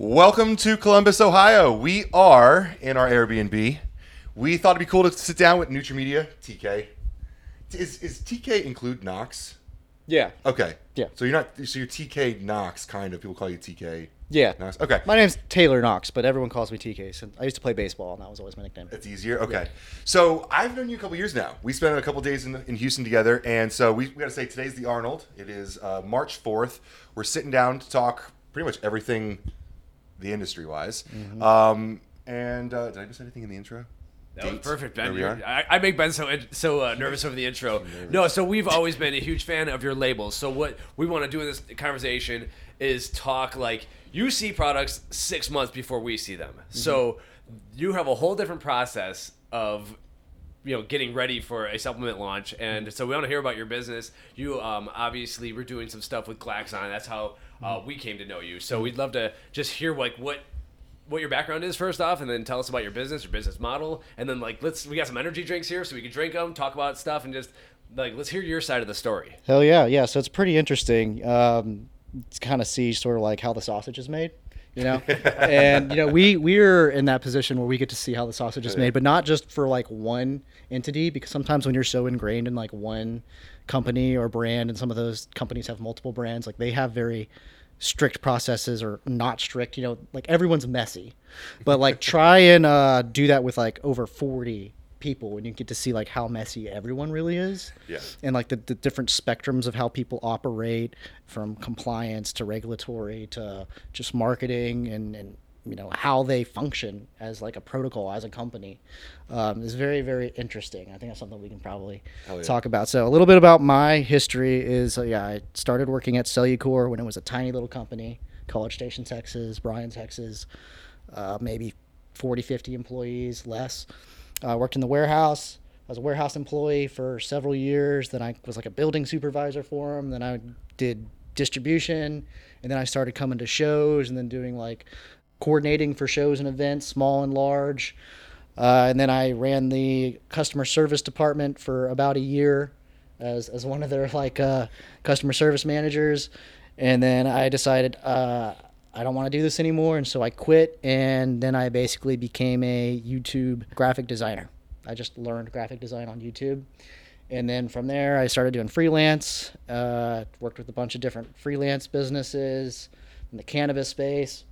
Welcome to Columbus, Ohio. We are in our Airbnb. We thought it'd be cool to sit down with NutraMedia, TK. Is, is TK include Knox? Yeah. Okay. Yeah. So you're not. So you're TK Knox, kind of. People call you TK Yeah. Knox. Okay. My name's Taylor Knox, but everyone calls me TK. So I used to play baseball, and that was always my nickname. It's easier. Okay. So I've known you a couple years now. We spent a couple days in, in Houston together, and so we, we got to say today's the Arnold. It is uh, March fourth. We're sitting down to talk pretty much everything, the industry wise. Um, and uh, did I miss anything in the intro? That was perfect, There Ben. we You're- I, I make Ben so so uh, nervous over the intro. No, so we've always been a huge fan of your labels. So what we want to do in this conversation is talk like you see products six months before we see them. So you have a whole different process of you know getting ready for a supplement launch and so we want to hear about your business you um, obviously were doing some stuff with glaxon that's how uh, we came to know you so we'd love to just hear like what what your background is first off and then tell us about your business your business model and then like let's we got some energy drinks here so we can drink them talk about stuff and just like let's hear your side of the story Hell yeah, yeah. So it's pretty interesting um, to kind of see sort of like how the sausage is made, you know. and you know, we we're in that position where we get to see how the sausage is made, but not just for like one entity, because sometimes when you're so ingrained in like one company or brand, and some of those companies have multiple brands, like they have very strict processes or not strict you know like everyone's messy but like try and uh, do that with like over 40 people and you get to see like how messy everyone really is Yeah. and like the, the different spectrums of how people operate from compliance to regulatory to just marketing and, and you know how they function as like a protocol as a company um, is very very interesting i think that's something we can probably yeah. talk about so a little bit about my history is uh, yeah i started working at cellucor when it was a tiny little company college station texas bryan texas uh, maybe 40 50 employees less i worked in the warehouse I was a warehouse employee for several years. Then I was like a building supervisor for them. Then I did distribution, and then I started coming to shows and then doing like coordinating for shows and events, small and large. Uh, and then I ran the customer service department for about a year as, as one of their like uh, customer service managers. And then I decided uh, I don't want to do this anymore, and so I quit. And then I basically became a YouTube graphic designer. I just learned graphic design on YouTube. And then from there, I started doing freelance. Uh, worked with a bunch of different freelance businesses in the cannabis space.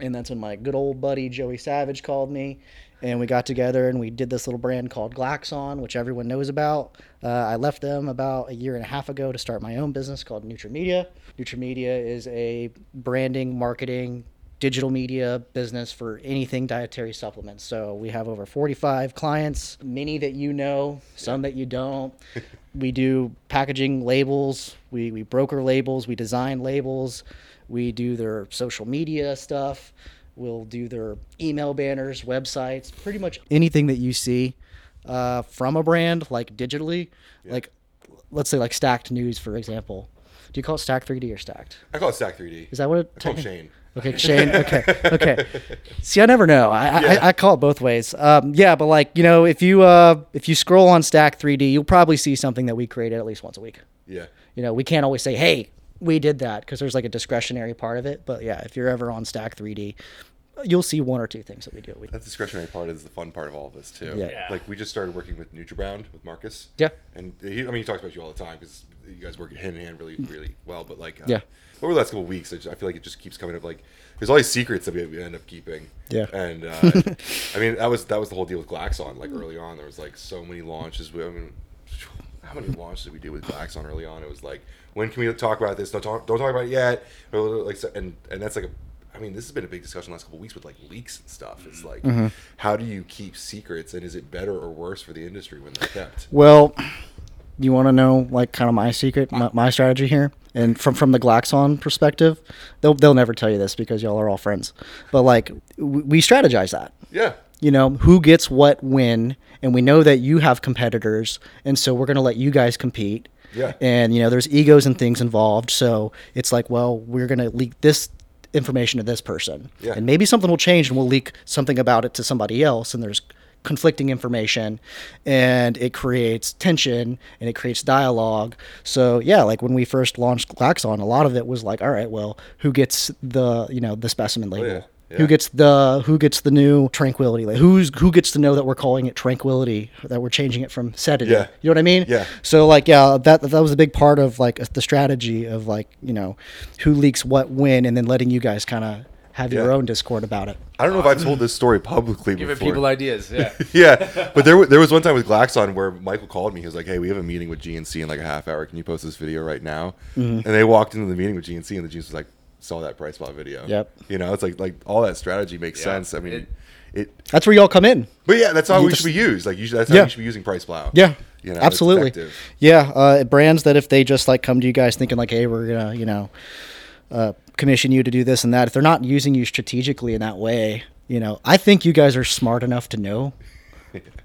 And that's when my good old buddy Joey Savage called me, and we got together and we did this little brand called Glaxon, which everyone knows about. Uh, I left them about a year and a half ago to start my own business called NutraMedia. NutraMedia is a branding, marketing, digital media business for anything dietary supplements. So we have over 45 clients, many that you know, some that you don't. we do packaging labels, we, we broker labels, we design labels, we do their social media stuff, we'll do their email banners, websites, pretty much anything that you see uh, from a brand, like digitally, like let's say like Stacked News, for example. Do you call it Stacked 3D or Stacked? I call it Stack 3D. Is that what it? I call techni- Shane. Okay, Shane. Okay, okay. See, I never know. I, I, I call it both ways. Um, yeah, but like you know, if you uh, if you scroll on Stack 3D, you'll probably see something that we created at least once a week. Yeah. You know, we can't always say, "Hey, we did that," because there's like a discretionary part of it. But yeah, if you're ever on Stack 3D, you'll see one or two things that we do. We, That discretionary part is the fun part of all of this too. Yeah. Yeah. Like we just started working with NutriBrown with Marcus. Yeah. And he, I mean, he talks about you all the time because you guys work hand in hand really, really well. But like, uh, Yeah. Over the last couple of weeks, I, just, I feel like it just keeps coming up. Like, there's all these secrets that we, we end up keeping. Yeah. And uh, I mean, that was that was the whole deal with Glaxon. Like early on, there was like so many launches. We, I mean, how many launches did we do with Glaxon early on? It was like, when can we talk about this? Don't talk, don't talk about it yet. Like, and and that's like a. I mean, this has been a big discussion the last couple weeks with like leaks and stuff. It's like, mm-hmm. how do you keep secrets, and is it better or worse for the industry when they're kept? Well, you want to know like kind of my secret, my, my strategy here, and from from the Glaxon perspective, they'll they'll never tell you this because y'all are all friends, but like w- we strategize that. Yeah. You know who gets what when, and we know that you have competitors, and so we're gonna let you guys compete. Yeah. And you know there's egos and things involved, so it's like, well, we're gonna leak this information to this person, Yeah. and maybe something will change, and we'll leak something about it to somebody else, and there's conflicting information and it creates tension and it creates dialogue. So yeah, like when we first launched Glaxon, a lot of it was like, all right, well, who gets the you know the specimen oh, label? yeah. Yeah. Who gets the who gets the new tranquility? Like who's who gets to know that we're calling it tranquility, that we're changing it from sedative? Yeah. You know what I mean? Yeah. So like yeah, that that was a big part of like the strategy of like you know who leaks what when, and then letting you guys kind of have your own discord about it. I don't know if I've told this story publicly Giving before. people ideas. Yeah. yeah, but there wa- there was one time with Glaxon where Michael called me. He was like, "Hey, we have a meeting with GNC in like a half hour. Can you post this video right now?" Mm-hmm. And they walked into the meeting with GNC, and the GNC was like, "Saw that PricePlow video." Yep. You know, it's like like all that strategy makes Yeah. sense. I mean, It- it, That's where y'all come in. But yeah, that's how You we just- should be used. Like, usually, that's how Yeah. we should be using PricePlow. Yeah. You know, Absolutely. Yeah, uh, brands that if they just like come to you guys thinking like, hey, we're gonna you know uh, commission you to do this and that, if they're not using you strategically in that way, you know, I think you guys are smart enough to know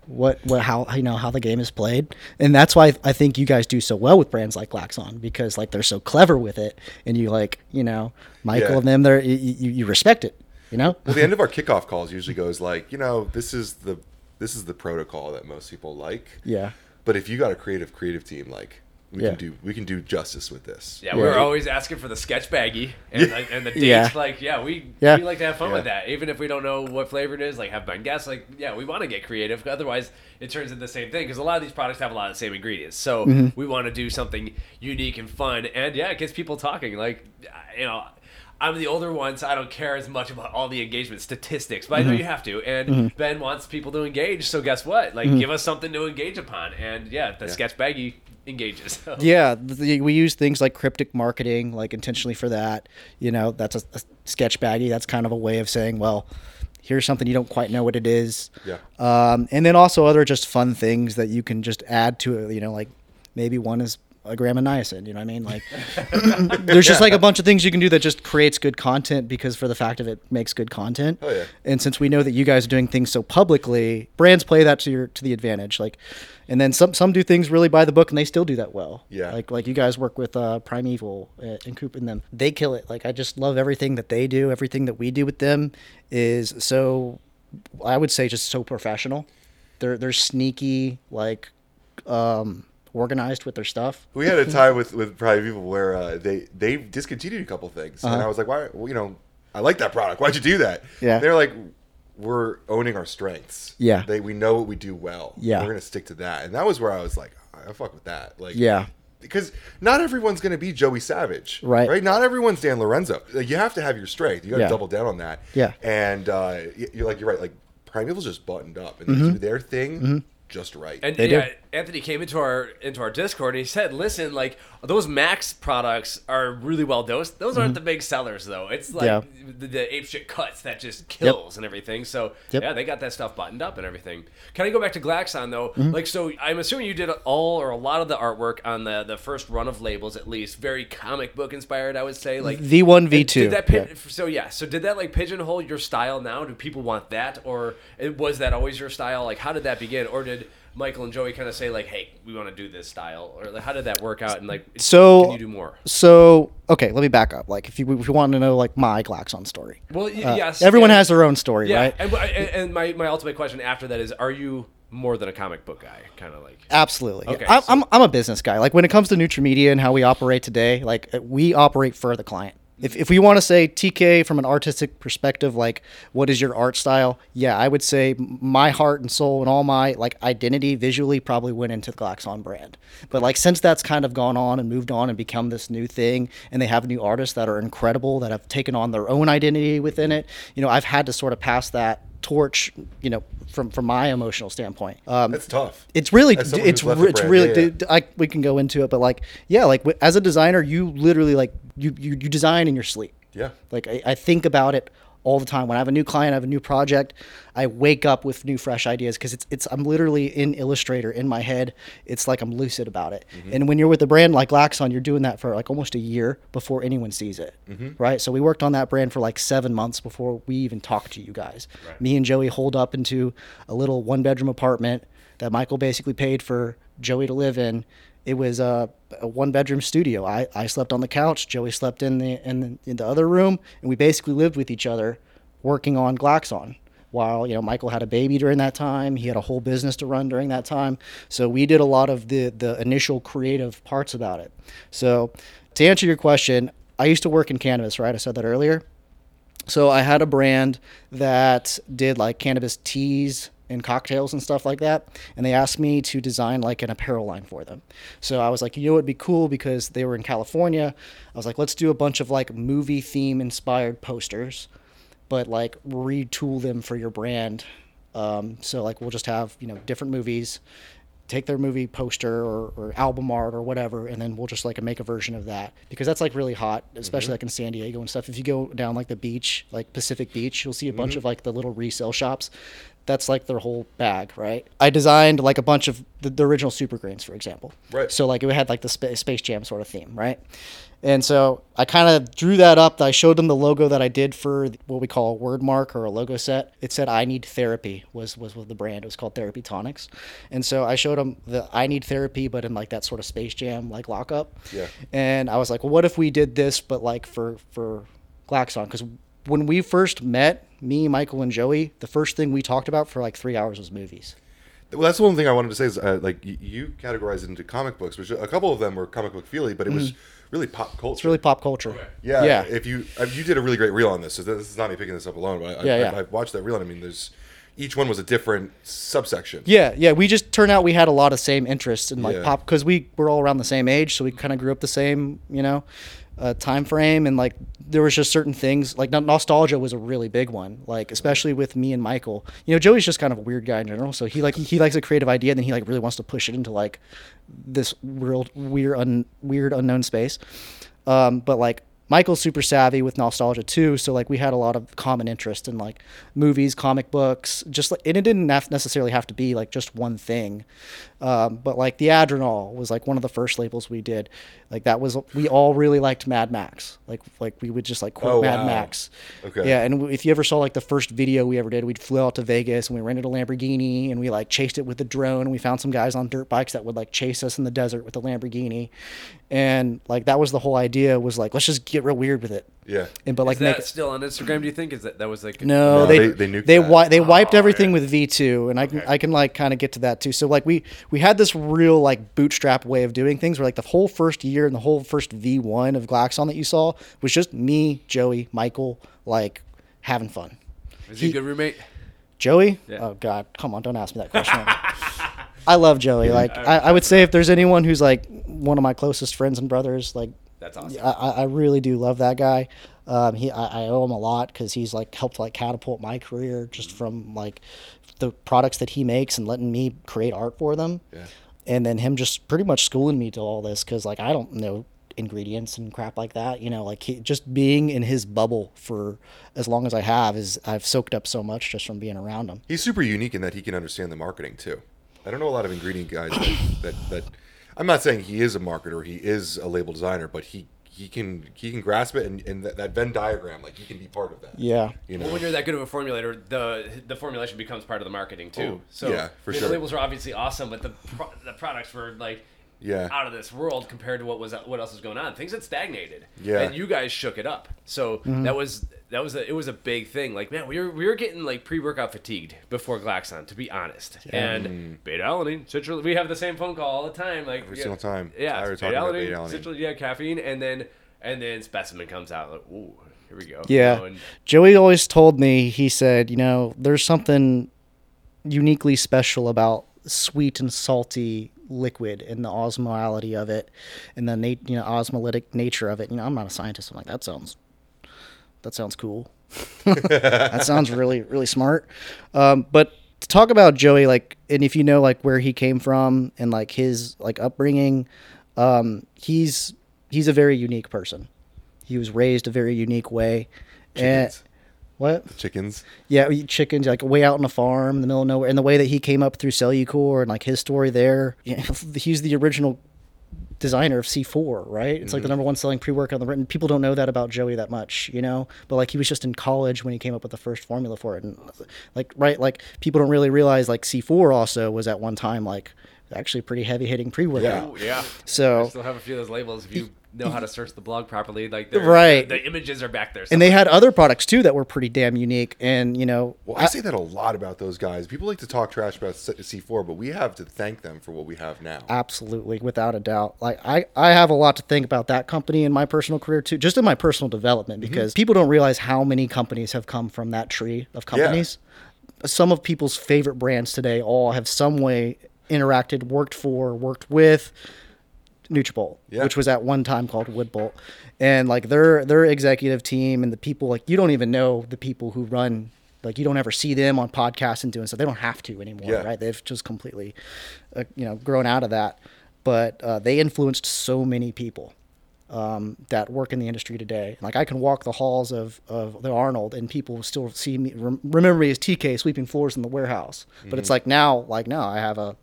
what what how you know how the game is played, and that's why I think you guys do so well with brands like Glaxon because like they're so clever with it, and you like you know Michael Yeah. and them, they're you, you, you respect it, you know. Well, the end of our kickoff calls usually goes like, you know, this is the this is the protocol that most people like. Yeah. But if you got a creative creative team, like we Yeah. can do we can do justice with this. Yeah, Yeah. we were always asking for the sketch baggie and, like, and the dates. Yeah. Like, yeah, we Yeah. we like to have fun Yeah. with that, even if we don't know what flavor it is. Like, have been guests. Like, yeah, we want to get creative. Otherwise, it turns into the same thing because a lot of these products have a lot of the same ingredients. So Mm-hmm. we want to do something unique and fun, and yeah, it gets people talking. Like, you know. I'm the older one, so I don't care as much about all the engagement statistics, but I know Mm-hmm. you have to. And Ben wants people to engage, so guess what? Like, give us something to engage upon. And yeah, the sketch baggie engages. So. Yeah, the, we use things like cryptic marketing, like intentionally for that. You know, that's a, a sketch baggy. That's kind of a way of saying, well, here's something you don't quite know what it is. Yeah. Um, and then also other just fun things that you can just add to it. You know, like maybe one is a gram of niacin. You know what I mean? Like, there's just like a bunch of things you can do that just creates good content because for the fact of it makes good content. Oh, yeah. And since we know that you guys are doing things so publicly, brands play that to your to the advantage. Like, and then some some do things really by the book, and they still do that well. Yeah. Like like you guys work with uh, Primeval uh, and Coop and them. They kill it. like I just love everything that they do. Everything that we do with them is so. I would say just so professional. They're they're sneaky like um organized with their stuff. We had a time with with probably people where uh, they they discontinued a couple things, and Uh-huh. I was like, why? Well, you know, I like that product. Why'd you do that? Yeah. They're like, we're owning our strengths. Yeah. They we know what we do well. Yeah. We're gonna stick to that, and that was where I was like, I fuck with that. Like, Yeah. Because not everyone's going to be Joey Savage, Right. Right? Not everyone's Dan Lorenzo. Like, you have to have your strength. You got to Yeah. double down on that. Yeah. And uh, you're like, you're right. Like Primeval's just buttoned up and Mm-hmm. they do their thing just right. And They do. Anthony came into our into our Discord and he said, "Listen, like those Max products are really well dosed. Those aren't the big sellers though. It's like Mm-hmm. Yeah. the, the ape shit cuts that just kills and everything. So Yep. yeah, they got that stuff buttoned up and everything. Can I go back to Glaxon though? Mm-hmm. Like, so I'm assuming you did all or a lot of the artwork on the the first run of labels, at least very comic book inspired. I would say like V1, V2. Did that pin- yeah. So yeah, so did that like pigeonhole your style now? Do people want that, or was that always your style? Like, how did that begin, or did Michael and Joey kind of say like, "Hey, we want to do this style," or like, how did that work out? And like, So- can you do more? So okay, let me back up. Like if you if you want to know like my Glaxon story, Well, y- uh, yes, everyone and- has their own story, yeah. right? And, and, and my my ultimate question after that is, are you more than a comic book guy? Kind of like. Absolutely. Okay, I, so- I'm, I'm a business guy. Like when it comes to NutraMedia and how we operate today, like we operate for the client. If, if we want to say TK from an artistic perspective, like what is your art style? Yeah, I would say my heart and soul and all my like identity visually probably went into the Glaxon brand. But like since that's kind of gone on and moved on and become this new thing, and they have new artists that are incredible that have taken on their own identity within it, you know, I've had to sort of pass that torch, you know, from from my emotional standpoint. Um, That's tough. it's really it's it's brand, really yeah, yeah. I, we can go into it but like yeah like as a designer you literally like you you, you design in your sleep Yeah. like I, I think about it all the time. When i have a new client i have a new project i wake up with new fresh ideas because it's it's i'm literally in illustrator in my head. It's like i'm lucid about it. Mm-hmm. and when you're with a brand like Glaxon you're doing that for like almost a year before anyone sees it Mm-hmm. right? So we worked on that brand for like seven months before we even talked to you guys. Me and joey hold up into a little one bedroom apartment that michael basically paid for joey to live in it was a, a one bedroom studio. I, I slept on the couch. Joey slept in the in the, in the other room, and we basically lived with each other, working on Glaxon. while you know Michael had a baby during that time. He had a whole business to run during that time. So we did a lot of the the initial creative parts about it. So to answer your question, I used to work in cannabis, right? I said that earlier. So I had a brand that did like cannabis teas and cocktails and stuff like that, and they asked me to design like an apparel line for them. So I was like, you know, it'd be cool because they were in California. I was like, let's do a bunch of like movie theme inspired posters, but like retool them for your brand. Um, so like we'll just have you know different movies take their movie poster or, or album art or whatever and then we'll just like make a version of that because that's like really hot especially like in san diego and stuff if you go down like the beach like pacific beach you'll see a bunch of like the little resale shops that's like their whole bag right i designed like a bunch of the, the original super grains for example Right. so like it had like the Spa- space jam sort of theme right and so I kind of drew that up. I showed them the logo that I did for what we call a word mark or a logo set. It said "I need therapy" was was with the brand. It was called Therapy Tonics, and so I showed them the "I need therapy," but in like that sort of Space Jam like lockup. Yeah. And I was like, well, what if we did this, but like for for Glaxon? Because when we first met, me, Michael, and Joey, the first thing we talked about for like three hours was movies. Well, that's the one thing I wanted to say is uh, like you categorized it into comic books, which a couple of them were comic book feely, but it was really pop culture. It's really pop culture. Yeah, Yeah. If you uh, you did a really great reel on this, so this is not me picking this up alone, but I, Yeah, I, yeah. I, I watched that reel, and I mean, there's each one was a different subsection. Yeah, yeah. We just turned out we had a lot of same interests in like Yeah. pop because we were all around the same age, so we kind of grew up the same, you know, uh, time frame, and like there was just certain things like no- nostalgia was a really big one, like especially with me and Michael. You know, Joey's just kind of a weird guy in general, so he like he likes a creative idea, and then he like really wants to push it into like this world weird un, weird unknown space. Um, but like Michael's super savvy with nostalgia too, so like we had a lot of common interest in like movies, comic books, just like and it didn't have necessarily have to be like just one thing. Um, but like the Adrenal was like one of the first labels we did. Like that was we all really liked Mad Max. Like like we would just like quote Oh, Mad wow. Max. Okay. Yeah, and if you ever saw like the first video we ever did, we flew out to Vegas and we rented a Lamborghini and we like chased it with the drone and we found some guys on dirt bikes that would like chase us in the desert with the Lamborghini. And like that was the whole idea was like let's just get real weird with it. Yeah. And but like Is make that still on Instagram? Do you think is that that was like no, No, they they- they they nuked they, that. wi- they oh, wiped Oh, everything yeah. with V two, and I can I can like kind of get to that too. So like we we had this real like bootstrap way of doing things, where like the whole first year and the whole first V one of Glaxon that you saw was just me, Joey, Michael, like having fun. is he a good roommate? Joey, Yeah. oh god, come on, don't ask me that question. I love Joey. Like I, I would say, if there's anyone who's like one of my closest friends and brothers, like That's awesome. I, I I really do love that guy. Um, he I, I owe him a lot because he's like helped like catapult my career just from like the products that he makes and letting me create art for them. Yeah. And then him just pretty much schooling me to all this because like I don't know ingredients and crap like that. You know, like he, just being in his bubble for as long as I have is I've soaked up so much just from being around him. He's super unique in that he can understand the marketing too. I don't know a lot of ingredient guys that, that that I'm not saying he is a marketer, he is a label designer, but he he can he can grasp it and, and that, that Venn diagram, like he can be part of that. Yeah. You know. Well, when you're that good of a formulator, the the formulation becomes part of the marketing too. Oh, so yeah, for the sure. labels were obviously awesome, but the pro- the products were like Yeah. out of this world compared to what was what else was going on. Things had stagnated. Yeah. and you guys shook it up. So Mm-hmm. that was that was a, it was a big thing. Like man, we were we were getting like pre workout fatigued before Glaxon, to be honest. And hmm. beta alanine, citrulline. We have the same phone call all the time. Like. Every yeah, single time. Yeah, Tyler it's talking about beta-alanine, beta-alanine. citrulline, yeah, caffeine, and then and then specimen comes out. Like, ooh, here we go. Yeah. You know, and- Joey always told me, he said, you know, there's something uniquely special about sweet and salty liquid and the osmolality of it and the nat- you know osmolytic nature of it. You know, I'm not a scientist. I'm like, that sounds that sounds cool. that sounds really really smart. Um, but to talk about Joey, like, and if you know like where he came from and like his like upbringing, um, he's he's a very unique person. He was raised a very unique way. And what? Chickens. Yeah, chickens like way out on a farm in the middle of nowhere, and the way that he came up through Cellucor and like his story there. You know, he's the original designer of C4, right? It's like the mm-hmm. number one selling pre-workout on the written. People don't know that about Joey that much, you know. But like he was just in college when he came up with the first formula for it, and like right, like people don't really realize like C4 also was at one time like actually pretty heavy hitting pre-workout. Yeah. Oh, yeah. So I still have a few of those labels. If you know how to search the blog properly. Like they're- Right. the, images are back there. and they had other products too that were pretty damn unique. And you know, Well, I say that a lot about those guys. People like to talk trash about C- C4, but we have to thank them for what we have now. Absolutely, without a doubt. Like I, I have a lot to think about that company in my personal career too, just in my personal development, mm-hmm. because people don't realize how many companies have come from that tree of companies. Some of people's favorite brands today all have some way interacted, worked for, worked with NutraBolt, Yeah. which was at one time called Woodbolt, and like their their executive team and the people like you don't even know the people who run. Like you don't ever see them on podcasts and doing so They don't have to anymore, Yeah. right? They've just completely, uh, you know, grown out of that. But uh, they influenced so many people um, that work in the industry today. Like I can walk the halls of, of the Arnold, and people still see me, rem- remember me as TK sweeping floors in the warehouse. But it's like now, like now, I have a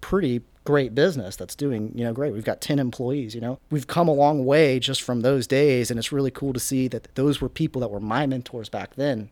pretty great business that's doing you know great. We've got ten employees. You know, we've come a long way just from those days, and it's really cool to see that those were people that were my mentors back then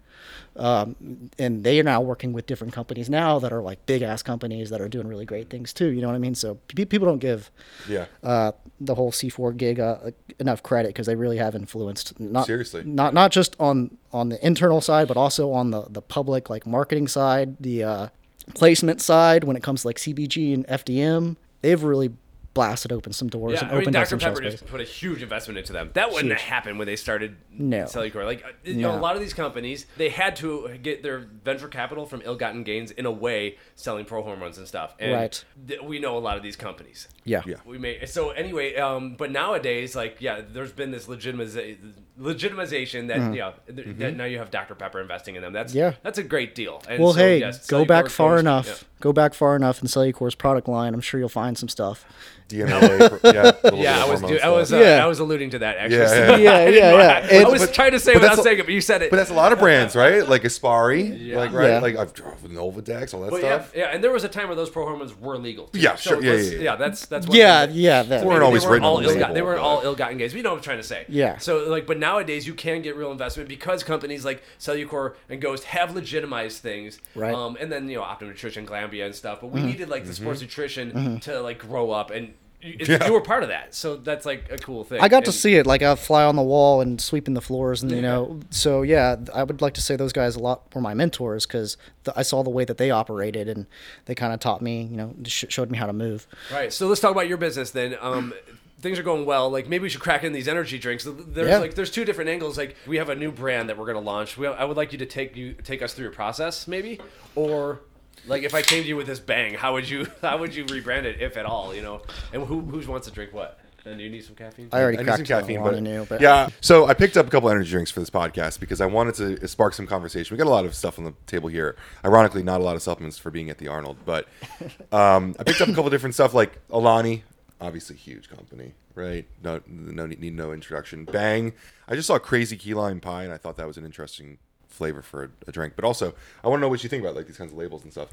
um, and they are now working with different companies now that are like big ass companies that are doing really great things too. You know what I mean? So pe- people don't give Yeah. uh, the whole C4 gig uh, enough credit because they really have influenced not Seriously. not not just on on the internal side but also on the the public like marketing side, the uh, placement side when it comes to like CBG and FDM. They've really blasted open some doors Yeah, and I mean, opened up Dr. some shelf Pepper space. just put a huge investment into them. That wouldn't Huge. have happened when they started No. Cellucor. Like, uh, you know, a lot of these companies, they had to get their venture capital from ill-gotten gains in a way, selling pro hormones and stuff. And Right. th- we know a lot of these companies. Yeah. Yeah. We may so anyway, um, but nowadays, like, yeah, there's been this legitimiza- legitimization that yeah, th- that now you have Dr. Pepper investing in them. That's Mm-hmm. Yeah. that's a great deal. And Well, so, hey, yes, go back far goes- enough. yeah. Go back far enough in Cellucor's product line. I'm sure you'll find some stuff. DMAA. yeah. little Yeah, I was, do- I was, uh, Yeah. I was alluding to that actually. Yeah, yeah, yeah. I Yeah, yeah. I, I was but- trying to say without saying it, but you said it. But that's a lot of brands, right? Like Gaspari, Yeah. like right, Yeah. like I've drove Novedex, all that But stuff. yeah, and there was a time where those pro hormones were legal. Too. Yeah, So sure, yeah, let's- yeah, yeah. that's that's one Yeah, thing. yeah. That, They weren't always they weren't written on all the ill, label, they weren't but- all ill-gotten gains. You know what I'm trying to say. Yeah. So like, but nowadays you can get real investment because companies like Cellucor and Ghost have legitimized things. Right. Um, and then you know Optimum Nutrition, Glanbia, and stuff. But we needed like the Mm-hmm. sports nutrition to like grow up, and you, Yeah. you were part of that. So that's like a cool thing. I got to see it, like a fly on the wall and sweeping the floors, and you know. So yeah, I would like to say those guys a lot were my mentors because I saw the way that they operated, and they kind of taught me, you know, sh- showed me how to move. Right. So let's talk about your business then. Um, things are going well. Like maybe we should crack in these energy drinks. There's Yeah. like there's two different angles. Like we have a new brand that we're gonna launch. We, I would like you to take you take us through your process, maybe, or like if I came to you with this bang, how would you how would you rebrand it if at all? You know, and who who wants to drink what? And do you need some caffeine? I already I need cracked some some caffeine, caffeine, but, new, but yeah. So I picked up a couple energy drinks for this podcast because I wanted to spark some conversation. We got a lot of stuff on the table here. Ironically, not a lot of supplements for being at the Arnold, but um, I picked up a couple different stuff like Alani, obviously huge company, right? No, no need, need no introduction. Bang. I just saw crazy key lime pie, and I thought that was an interesting flavor for a, a drink. But also, I want to know what you think about like these kinds of labels and stuff.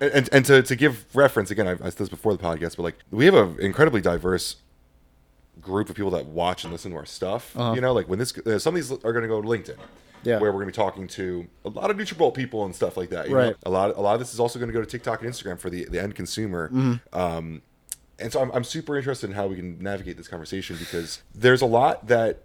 And, and, and to, to give reference again, I, I said this before the podcast, but like we have an incredibly diverse group of people that watch and listen to our stuff. You know, like when this, uh, some of these are going to go to LinkedIn. Yeah. Where we're going to be talking to a lot of NutriBullet people and stuff like that. you Right. know? A lot, a lot of this is also going to go to TikTok and Instagram for the, the end consumer. Um, and so I'm, I'm super interested in how we can navigate this conversation because there's a lot that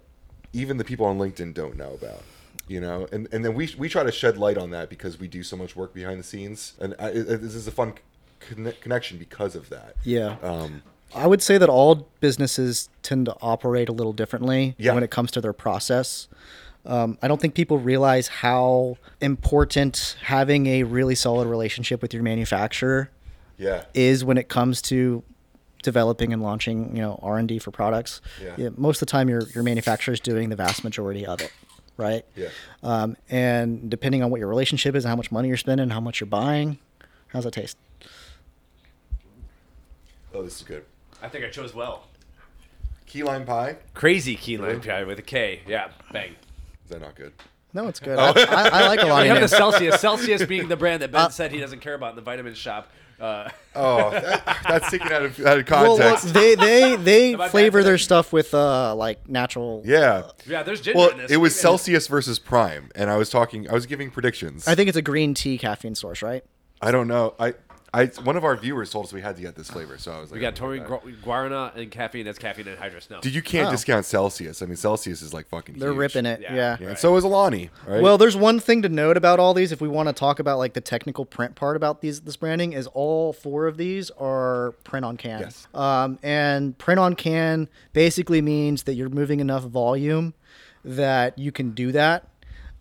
even the people on LinkedIn don't know about. You know, and, and then we, we try to shed light on that because we do so much work behind the scenes, and I, it, this is a fun conne- connection because of that. yeah. Um, I would say that all businesses tend to operate a little differently Yeah. when it comes to their process. Um, I don't think people realize how important having a really solid relationship with your manufacturer yeah. is when it comes to developing and launching, you know, R and D for products. Yeah. most of the time, your your manufacturer is doing the vast majority of it, right? Yeah. Um, and depending on what your relationship is, and how much money you're spending, how much you're buying, how's that taste? Oh, this is good. I think I chose well. Key lime pie. Crazy key lime pie with a K. Yeah, bang. Is that not good? No, it's good. I, I, I like a lot We of have the. Celsius. Celsius being the brand that Ben Uh, said he doesn't care about in the vitamin shop. Uh, Oh, that, that's taken out of, out of Well, look, context. they they they Am I bad flavor their stuff with uh like natural. yeah. yeah, there's ginger Well, in this. it was Celsius versus Prime, and I was talking. I was giving predictions. I think it's a green tea caffeine source, right? I don't know. I I one of our viewers told us we had to get this flavor, so I was like, We got I'm taurine, gonna get gu- guarana, and caffeine. That's caffeine anhydrous. No. that. Dude, you can't Oh. discount Celsius. I mean, Celsius is like fucking. They're huge. ripping it. Yeah. Yeah. Yeah, Right. and so is Alani. Right? Well, there's one thing to note about all these. If we want to talk about like the technical print part about these this branding, is all four of these are print on can. Yes. Um, and print on can basically means that you're moving enough volume that you can do that.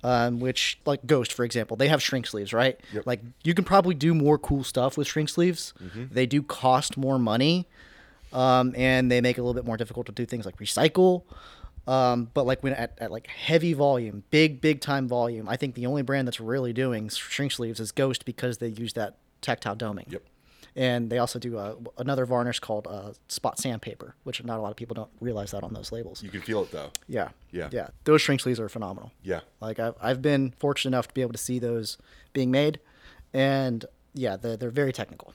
Um, which like Ghost, for example, they have shrink sleeves, right? Yep. Like you can probably do more cool stuff with shrink sleeves. They do cost more money, um, and they make it a little bit more difficult to do things like recycle. Um, but like when at, at like heavy volume, big big time volume, I think the only brand that's really doing shrink sleeves is Ghost because they use that tactile doming. Yep. And they also do uh, another varnish called uh, spot sandpaper, which not a lot of people don't realize that on those labels. you can feel it though. Yeah. Yeah. Yeah. Those shrink sleeves are phenomenal. Yeah. Like I've, I've been fortunate enough to be able to see those being made, and yeah, they're, they're very technical.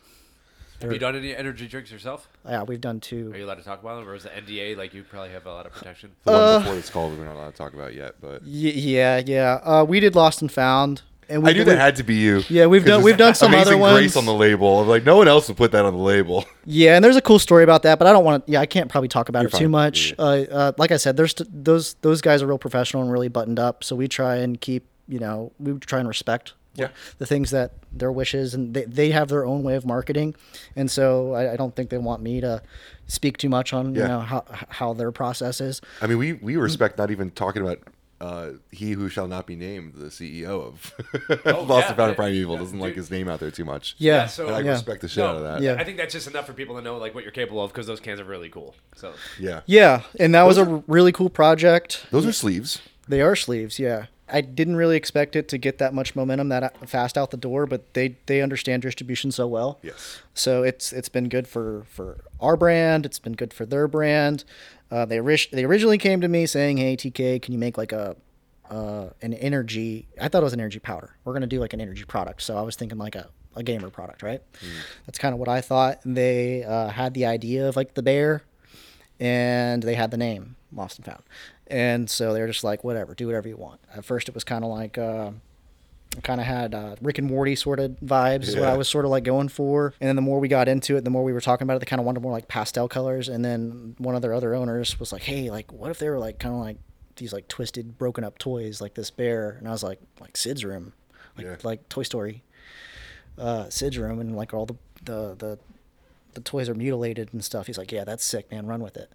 Have you done any energy drinks yourself? Yeah, we've done two. Are you allowed to talk about them, or is the NDA like you probably have a lot of protection? The one Uh, before it's called, we're not allowed to talk about yet, but Y- yeah, yeah. Uh, we did Lost and Found, and we I knew that had to be you. Yeah, we've done- we've done some other Amazing Grace ones. on the label. I'm like, no one else would put that on the label. Yeah, and there's a cool story about that, but I don't want to. Yeah, I can't probably talk about You're it too much. Yeah. Uh, uh, like I said, there's t- those those guys are real professional and really buttoned up. So we try and keep, you know, we try and respect Yeah. the things that their wishes, and they, they have their own way of marketing, and so I, I don't think they want me to speak too much on you know how how their process is. I mean, we we respect not even talking about uh, he who shall not be named, the CEO of Oh, Lost yeah. and Found and Primeval, Yeah. doesn't like his name out there too much. Yeah, so- And I yeah. respect the shit out of that. Yeah. I think that's just enough for people to know like what you're capable of because those cans are really cool. So Yeah. Yeah, and that was a really cool project. Those are sleeves. They are sleeves, yeah. I didn't really expect it to get that much momentum that fast out the door, but they they understand distribution so well. Yes. So it's it's been good for for our brand. It's been good for their brand. Uh, they ori- they originally came to me saying, "Hey TK, can you make like a uh, an energy?" I thought it was an energy powder. We're gonna do like an energy product. So I was thinking like a a gamer product, right? That's kind of what I thought. They uh, had the idea of like the bear, and they had the name Lost and Found. And so they were just like, whatever, do whatever you want. At first, it was kind of like. Kind of had uh, Rick and Morty sort of vibes is what I was sort of like going for. And then the more we got into it, the more we were talking about it, they kind of wanted more like pastel colors. And then one of their other owners was like, "Hey, like, what if they were like kind of like these like twisted, broken up toys like this bear?" And I was like, "Like Sid's room, like Yeah. like Toy Story, uh, Sid's room, and like all the the the." The toys are mutilated and stuff. He's like, "Yeah, that's sick, man. Run with it."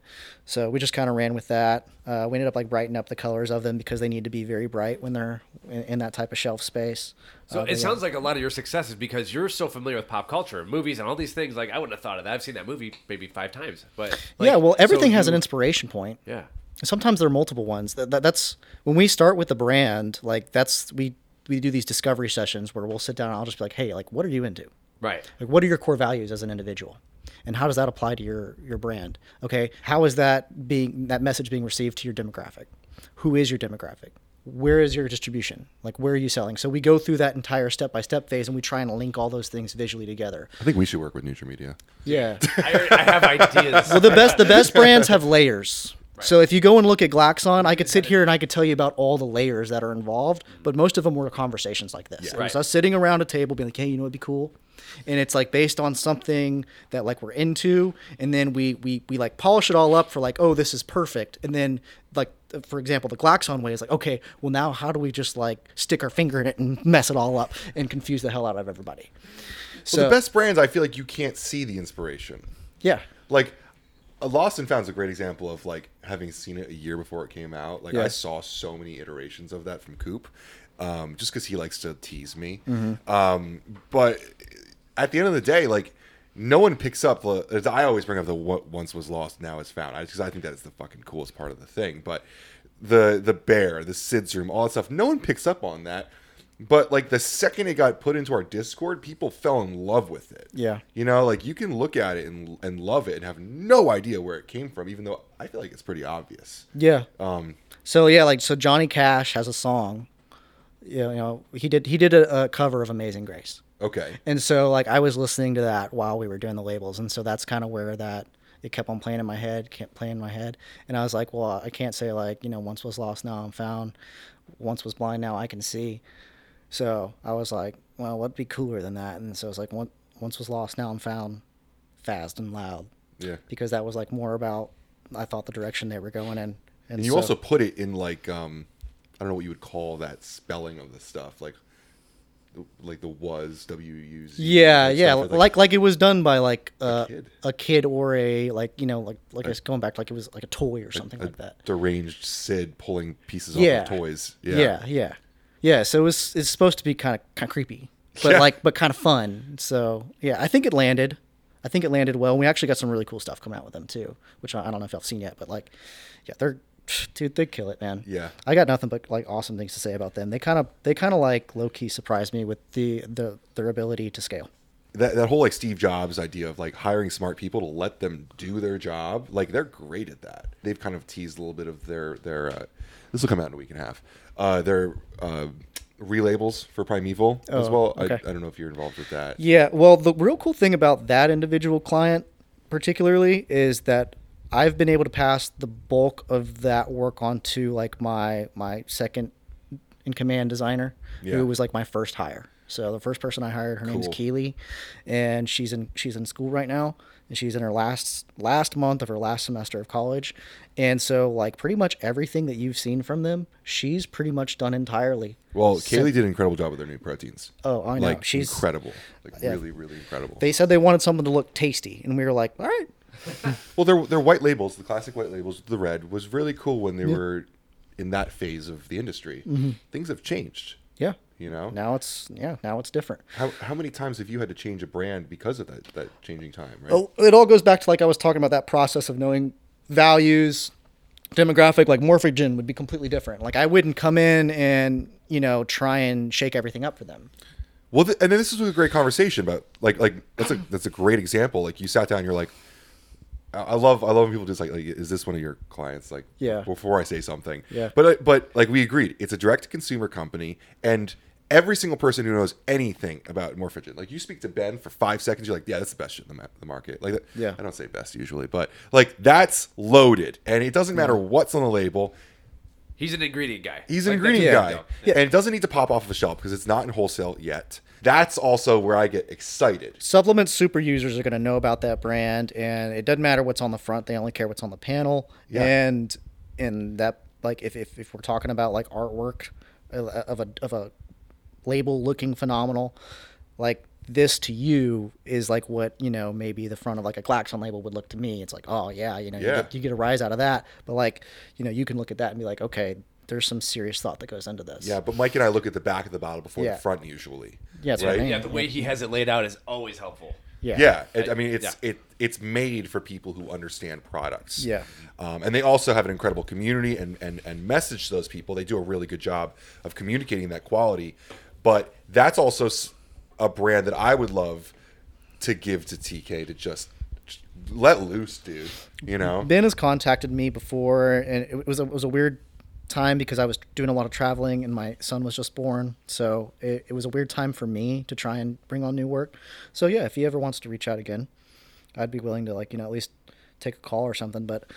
So we just kind of ran with that. Uh, we ended up like brightening up the colors of them because they need to be very bright when they're in, in that type of shelf space. So Uh, it yeah. sounds like a lot of your success is because you're so familiar with pop culture, movies, and all these things. Like I wouldn't have thought of that. I've seen that movie maybe five times, but like, yeah. Well, everything so has an inspiration point. Yeah. Sometimes there are multiple ones. That, that, that's when we start with the brand. Like that's we we do these discovery sessions where we'll sit down and I'll just be like, "Hey, like, what are you into? Right. Like, what are your core values as an individual?" And how does that apply to your, your brand? Okay, how is that being that message being received to your demographic? Who is your demographic? Where is your distribution? Like where are you selling? So we go through that entire step by step phase and we try and link all those things visually together. I think we should work with NutraMedia. Yeah. I, I have ideas. well, the best the best brands have layers. So if you go and look at Glaxon, I could sit here and I could tell you about all the layers that are involved, but most of them were conversations like this. It was Right. us sitting around a table being like, "Hey, you know what'd be cool?" And it's like based on something that like we're into, and then we we we like polish it all up for like, "Oh, this is perfect." And then like for example, the Glaxon way is like, "Okay, well now how do we just like stick our finger in it and mess it all up and confuse the hell out of everybody?" So Well, the best brands, I feel like you can't see the inspiration. yeah. Like, a Lost and Found is a great example of like having seen it a year before it came out. Like, Yeah. I saw so many iterations of that from Coop, um, just because he likes to tease me. Mm-hmm. Um, but at the end of the day, like. No one picks up the. I always bring up the what once was lost, now is found. Because I, think that's the fucking coolest part of the thing. But the the bear, the Sid's room, all that stuff. No one picks up on that. But like the second it got put into our Discord, people fell in love with it. Yeah. You know, like you can look at it and, and love it and have no idea where it came from, even though I feel like it's pretty obvious. Yeah. Um, So yeah, like so Johnny Cash has a song. You know, you know he did he did a, a cover of Amazing Grace. okay. And so like I was listening to that while we were doing the labels and so that's kind of where that it kept on playing in my head, kept playing in my head. And I was like, well, I can't say like, you know, once was lost, now I'm found. Once was blind, now I can see. So I was like, well, what'd be cooler than that? And so I was like, once was lost, now I'm found, fast and loud, Yeah. because that was like more about I thought the direction they were going in. And you so- also put it in like um, I don't know what you would call that spelling of the stuff, like like the was W U Z. Yeah, yeah, stuff like, like it was done by like uh, kid. a kid or a like you know like like I was going back like it was like a toy or something a like that. deranged Sid pulling pieces Yeah. off of toys. Yeah. Yeah. yeah, yeah, So it was it's supposed to be kind of kind of creepy, but Yeah. like but kind of fun. So yeah, I think it landed. I think it landed well. We actually got some really cool stuff coming out with them too, which I, I don't know if y'all seen yet, but like, yeah, they're dude, they kill it, man. Yeah. I got nothing but like awesome things to say about them. They kind of they kind of like low key surprised me with the the their ability to scale. That that whole like Steve Jobs idea of like hiring smart people to let them do their job, like they're great at that. They've kind of teased a little bit of their their. Uh, this will come out in a week and a half. Uh, their uh, relabels for Primeval as Oh, well. okay. I, I don't know if you're involved with that. Yeah, well, the real cool thing about that individual client, particularly, is that I've been able to pass the bulk of that work onto like my my second in command designer, Yeah. who was like my first hire. So the first person I hired, her name's Cool. Keely, and she's in she's in school right now, and she's in her last last month of her last semester of college, and so like pretty much everything that you've seen from them, she's pretty much done entirely. Well, So- Kaylee did an incredible job with their new proteins. Oh, I know. Like She's- incredible. Like Yeah. really, really incredible. They said they wanted something to look tasty, and we were like, all right, Well, their their white labels, the classic white labels, the red was really cool when they were in that phase of the industry. Mm-hmm. Things have changed. yeah. You know, Now it's yeah. Now it's different. how how many times have you had to change a brand because of that that changing time? Right. Oh, It all goes back to like I was talking about that process of knowing values, demographic. Like Morphogen would be completely different. Like I wouldn't come in and you know try and shake everything up for them. Well, th- and then this is a great conversation about like like that's a that's a great example. Like you sat down, you're like, I I love I love when people just like, like is this one of your clients? Like Yeah. before I say something. Yeah. But uh, but like we agreed, it's a direct to consumer company, and every single person who knows anything about Morphogen, like you speak to Ben for five seconds, you're like, yeah, that's the best shit in the, ma- the market. Like Yeah. I don't say best usually, but like that's loaded, and it doesn't matter what's on the label. He's an ingredient guy. He's an Like, ingredient that's- guy, Yeah. and it doesn't need to pop off of a shelf because it's not in wholesale yet. That's also where I get excited. Supplement super users are going to know about that brand, and it doesn't matter what's on the front; they only care what's on the panel. Yeah. And in that, like, if, if, if we're talking about like artwork uh, of a of a label looking phenomenal, like this to you is like what you know maybe the front of like a Glaxon label would look to me. It's like, oh yeah, you know, Yeah. You, get, you get a rise out of that. But like, you know, you can look at that and be like, okay, there's some serious thought that goes into this. Yeah, but Mike and I look at the back of the bottle before Yeah. the front usually. Yeah, that's what I right? mean. Yeah, the way he has it laid out is always helpful. yeah, Yeah, it, I mean it's Yeah. it it's made for people who understand products. Yeah. um, and they also have an incredible community and and and message to those people. They do a really good job of communicating that quality, but that's also a brand that I would love to give to TK to just, let loose, dude. You know, Ben has contacted me before, and it was a, it was a weird time because I was doing a lot of traveling, and my son was just born, so it, it was a weird time for me to try and bring on new work. So yeah, if he ever wants to reach out again, I'd be willing to like you know at least take a call or something. But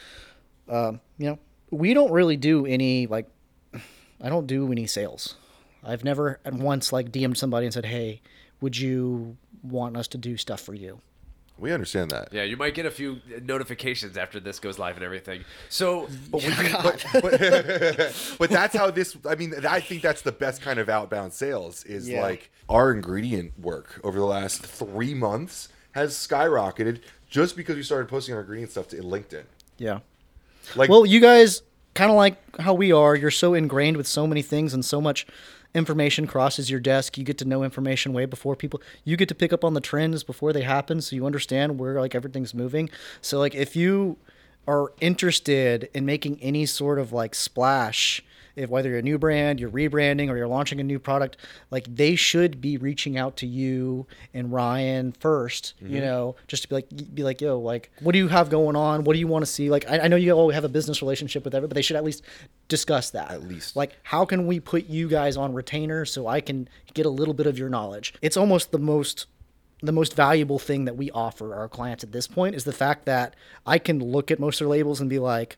um, you know, we don't really do any like I don't do any sales. I've never at once like DM'd somebody and said, "Hey, would you want us to do stuff for you?" we understand that. Yeah, you might get a few notifications after this goes live and everything. So, But, would you, but, but, but that's how this. I mean, I think that's the best kind of outbound sales. Is Yeah. like our ingredient work over the last three months has skyrocketed just because we started posting our ingredient stuff to LinkedIn. Yeah. Like, Well, you guys kind of like how we are. You're so ingrained with so many things and so much information crosses your desk. You get to know information way before people. You get to pick up on the trends before they happen, so you understand where like everything's moving. So like if you are interested in making any sort of like splash if whether you're a new brand, you're rebranding, or you're launching a new product, like they should be reaching out to you and Ryan 1st Mm-hmm. you know, just to be like, be like, yo, like, what do you have going on? What do you want to see? Like, I, I know you all have a business relationship with everybody, but they should at least discuss that. At least. like, how can we put you guys on retainer so I can get a little bit of your knowledge? It's almost the most the most valuable thing that we offer our clients at this point is the fact that I can look at most of their labels and be like,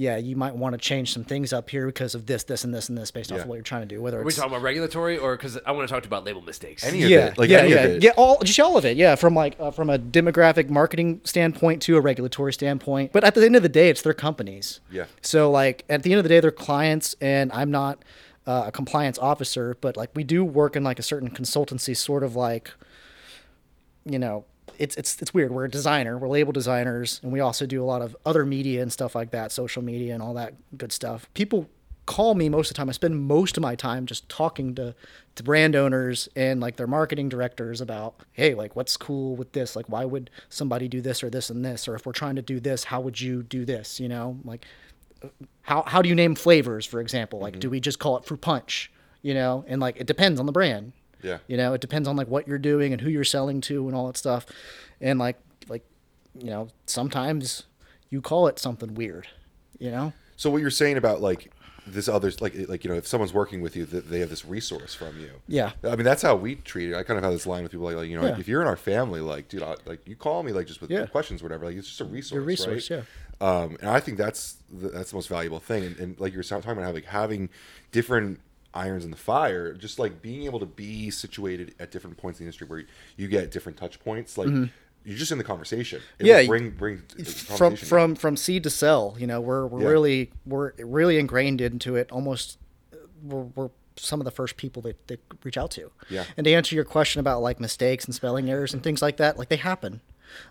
yeah, you might want to change some things up here because of this, this, and this, and this based off Yeah. of what you're trying to do. Whether Are we it's talking about regulatory or because I want to talk to about label mistakes? Any of yeah, it, like yeah, any yeah, of it. yeah, all just all of it, yeah, from like uh, from a demographic marketing standpoint to a regulatory standpoint. But at the end of the day, it's their companies. Yeah. So like at the end of the day, they're clients, and I'm not uh, a compliance officer, but like we do work in like a certain consultancy, sort of like, you know. It's, it's, it's weird. We're a designer. We're label designers, and we also do a lot of other media and stuff like that, social media and all that good stuff. People call me most of the time. I spend most of my time just talking to, to brand owners and like their marketing directors about, hey, like what's cool with this? Like why would somebody do this or this and this? Or if we're trying to do this, how would you do this? You know, like how how do you name flavors, for example? Like mm-hmm. do we just call it fruit punch? You know, and like it depends on the brand. Yeah. You know, it depends on like what you're doing and who you're selling to and all that stuff. And like like you know, sometimes you call it something weird, you know? So what you're saying about like this others like like you know if someone's working with you that they have this resource from you. Yeah. I mean that's how we treat it. I kind of have this line with people like, like you know Yeah. if you're in our family like dude I, like you call me like just with Yeah. questions or whatever like it's just a resource. Your resource, right? Um, and I think that's the, that's the most valuable thing. And, and like you were talking about, having having different irons in the fire, just like being able to be situated at different points in the industry where you get different touch points, like. You're just in the conversation. It Mm-hmm. Yeah, bring bring the from conversation from from seed to sell you know we're we're Yeah. really we're really ingrained into it almost we're, we're some of the first people that, that reach out to Yeah. and to answer your question about like mistakes and spelling errors and things like that like they happen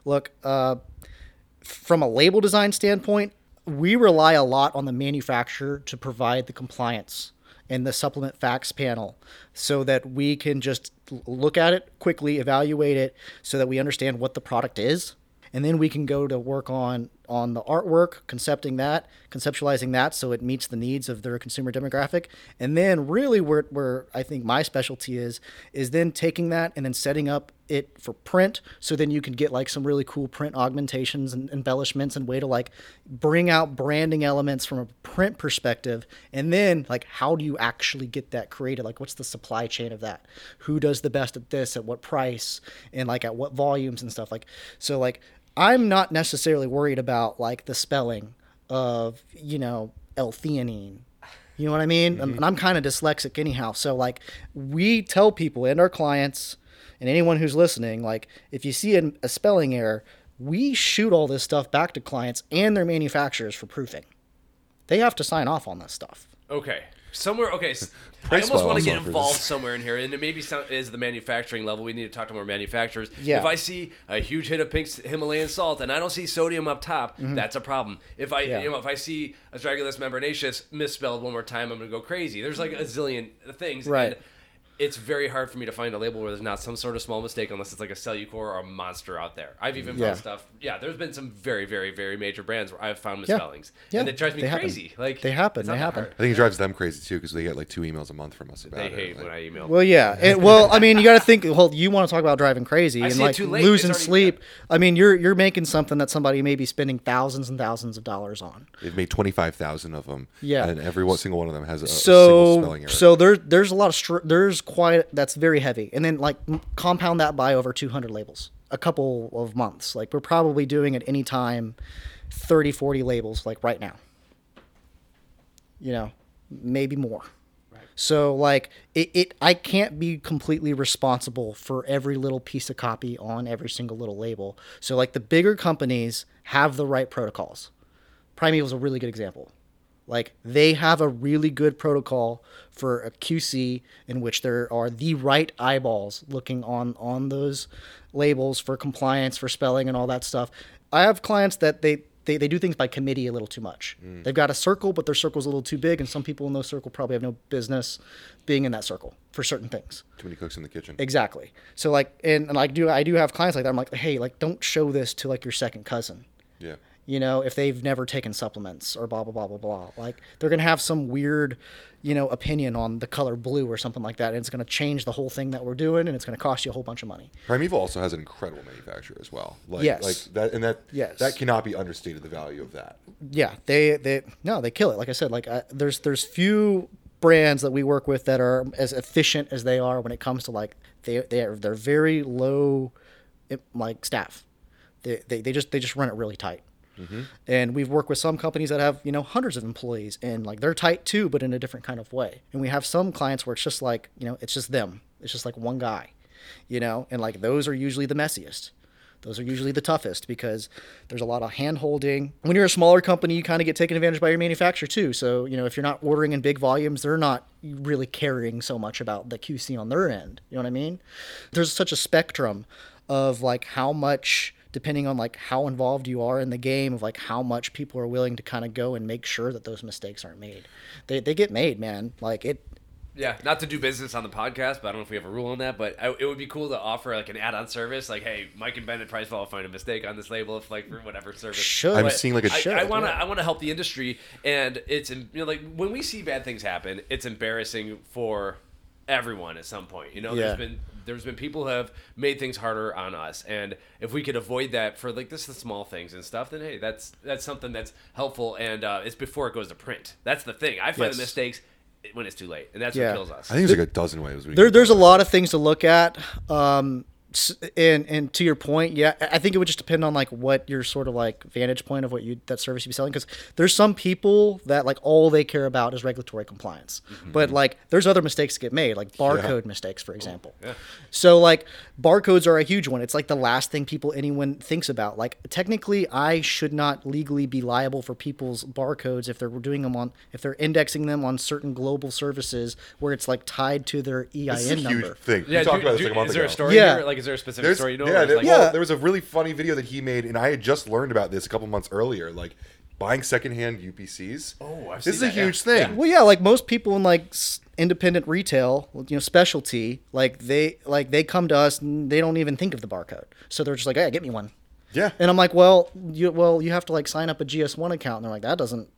look uh, from a label design standpoint we rely a lot on the manufacturer to provide the compliance and the supplement facts panel so that we can just look at it quickly evaluate it so that we understand what the product is and then we can go to work on on the artwork concepting that conceptualizing that so it meets the needs of their consumer demographic. And then really where, where i think my specialty is is then taking that and then setting up it for print so then you can get like some really cool print augmentations and embellishments and way to like bring out branding elements from a print perspective. And then like how do you actually get that created? Like what's the supply chain of that? Who does the best at this? At what price? And like at what volumes and stuff? Like so like i'm not necessarily worried about like the spelling of you know l-theanine you know what I mean? Mm-hmm. And I'm kind of dyslexic anyhow. So like we tell people and our clients and anyone who's listening, like if you see an, a spelling error, we shoot all this stuff back to clients and their manufacturers for proofing. They have to sign off on this stuff. Okay. Somewhere, okay. s- I Price almost want to get involved somewhere in here, and it maybe some, is the manufacturing level. We need to talk to more manufacturers. Yeah. If I see a huge hit of pink Himalayan salt and I don't see sodium up top, that's a problem. If I, Mm-hmm. Yeah. you know, if I see astragalus membranaceus misspelled one more time, I'm gonna go crazy. There's like a zillion things. Right. And it's very hard for me to find a label where there's not some sort of small mistake unless it's like a Cellucor or a monster out there. I've even Yeah. found stuff. Yeah, there's been some very, very, very major brands where I've found Yeah. misspellings, Yeah, and it drives me they happen. crazy. Like They happen, they happen. hard. I think it drives them crazy too because they get like two emails a month from us about They it. hate Like, when I email. Well, yeah. It, well, I mean, you got to think. Well, you want to talk about driving crazy I and like losing It's already sleep. I mean, you're you're making something that somebody may be spending thousands and thousands of dollars on. They've made twenty five thousand of them. Yeah. and every single one of them has a, a single so spelling error. so there's there's a lot of str- there's quite that's very heavy. And then like compound that by over 200 labels a couple of months. Like we're probably doing at any time 30 40 labels like right now. You know maybe more. So like it, it i can't be completely responsible for every little piece of copy on every single little label. So like the bigger companies have the right protocols. Primeval is a really good example like they have a really good protocol for a QC in which there are the right eyeballs looking on on those labels for compliance, for spelling, and all that stuff. I have clients that they they, they do things by committee a little too much. Mm. They've got a circle, but their circle's a little too big, and some people in those circle probably have no business being in that circle for certain things. Too many cooks in the kitchen. Exactly. So like, and, and like, do I do have clients like that? I'm like, hey, like, don't show this to like your second cousin Yeah. You know, if they've never taken supplements or blah blah blah blah blah. Like they're gonna have some weird, you know, opinion on the color blue or something like that, and it's gonna change the whole thing that we're doing, and it's gonna cost you a whole bunch of money. Primeval also has an incredible manufacturer as well. Like, Yes. like that, and that Yes. that cannot be understated. The value of that. Yeah, they they no, they kill it. Like I said, like I, there's there's few brands that we work with that are as efficient as they are when it comes to like they they are they're very low, eh, like staff. They, they, they just they just run it really tight. Mm-hmm. And we've worked with some companies that have, you know, hundreds of employees and like they're tight too, but in a different kind of way. And we have some clients where it's just like, you know, it's just them. It's just like one guy, you know, and like those are usually the messiest. Those are usually the toughest because there's a lot of hand holding. When you're a smaller company, you kind of get taken advantage by your manufacturer too. So, you know, if you're not ordering in big volumes, they're not really caring so much about the QC on their end. You know what I mean? There's such a spectrum of like how much depending on like how involved you are in the game of like how much people are willing to kind of go and make sure that those mistakes aren't made. They, they get made, man. Like it Yeah, not to do business on the podcast, but I don't know if we have a rule on that. But I, it would be cool to offer like an add-on service, like, hey, Mike and Ben at PricePlow find a mistake on this label, if like for whatever service. should. I'm But seeing like a I, Should, I want to. I want to help the industry, and it's you know like when we see bad things happen, it's embarrassing for everyone at some point. You know, Yeah. there's been there's been people who have made things harder on us, and if we could avoid that for like this the small things and stuff, then hey, that's that's something that's helpful, and uh, it's before it goes to print. That's the thing. I find Yes. the mistakes when it's too late, and that's Yeah. what kills us. I think there's like a dozen ways. We there, can there's a lot of things to look at. Um, s- and and to your point, yeah, I I think it would just depend on like what your sort of like vantage point of what you that service you'd be selling. Because there's some people that like all they care about is regulatory compliance, Mm-hmm. but like there's other mistakes that get made, like barcode mistakes, for example. Yeah. So like barcodes are a huge one. It's like the last thing people anyone thinks about. Like technically, I should not legally be liable for people's barcodes if they're doing them on if they're indexing them on certain global services where it's like tied to their EIN This is a number. huge thing. Yeah, we talked about this like a month is there a story Yeah. here? Like, is there a specific There's, story you know? yeah, there, like, well, there was a really funny video that he made, and I had just learned about this a couple months earlier. Like buying secondhand UPCs. Oh, I've this is seen a that, yeah. huge thing. Well, yeah, like most people in like independent retail, you know, specialty, like they like they come to us and they don't even think of the barcode. So they're just like, "Hey, get me one." Yeah. And I'm like, "Well, you well, you have to like sign up a GS1 account." And they're like, "That doesn't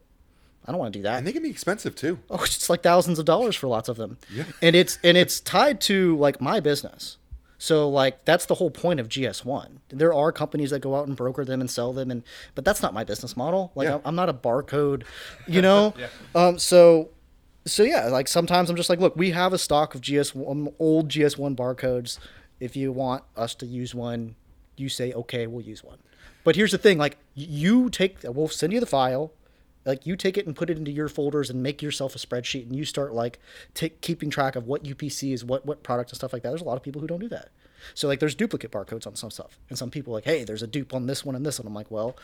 I don't want to do that." And they can be expensive too. oh, it's like thousands of dollars for lots of them. Yeah. And it's and it's tied to like my business. So like that's the whole point of GS1. There are companies that go out and broker them and sell them and but that's not my business model. Like Yeah. I'm- I'm not a barcode, you know? yeah. Um so so yeah, like sometimes I'm just like, look, we have a stock of GS1 old GS1 barcodes. If you want us to use one, you say okay, we'll use one. But here's the thing, like you take we'll send you the file, like you take it and put it into your folders and make yourself a spreadsheet and you start like take keeping track of what UPC is, what what product and stuff like that. There's a lot of people who don't do that. So like there's duplicate barcodes on some stuff. And some people are like, hey, there's a dupe on this one and this one. I'm like, well,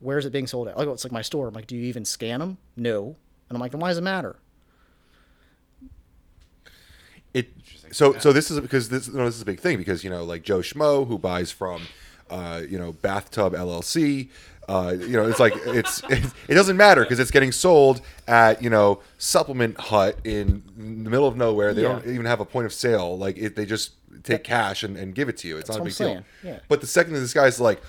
where's it being sold at? Like, oh, it's like my store. I'm like, do you even scan them? No. And I'm like, then why does it matter? It so so this is because this you know, this is a big thing because you know like Joe Schmo who buys from uh, you know Bathtub LLC. Uh, you know, it's like it's it, it doesn't matter because it's getting sold at you know Supplement Hut in the middle of nowhere. They Yeah. don't even have a point of sale. Like it, they just take cash and, and give it to you. It's not a what big I'm deal. saying, yeah. But the second that this guy's like,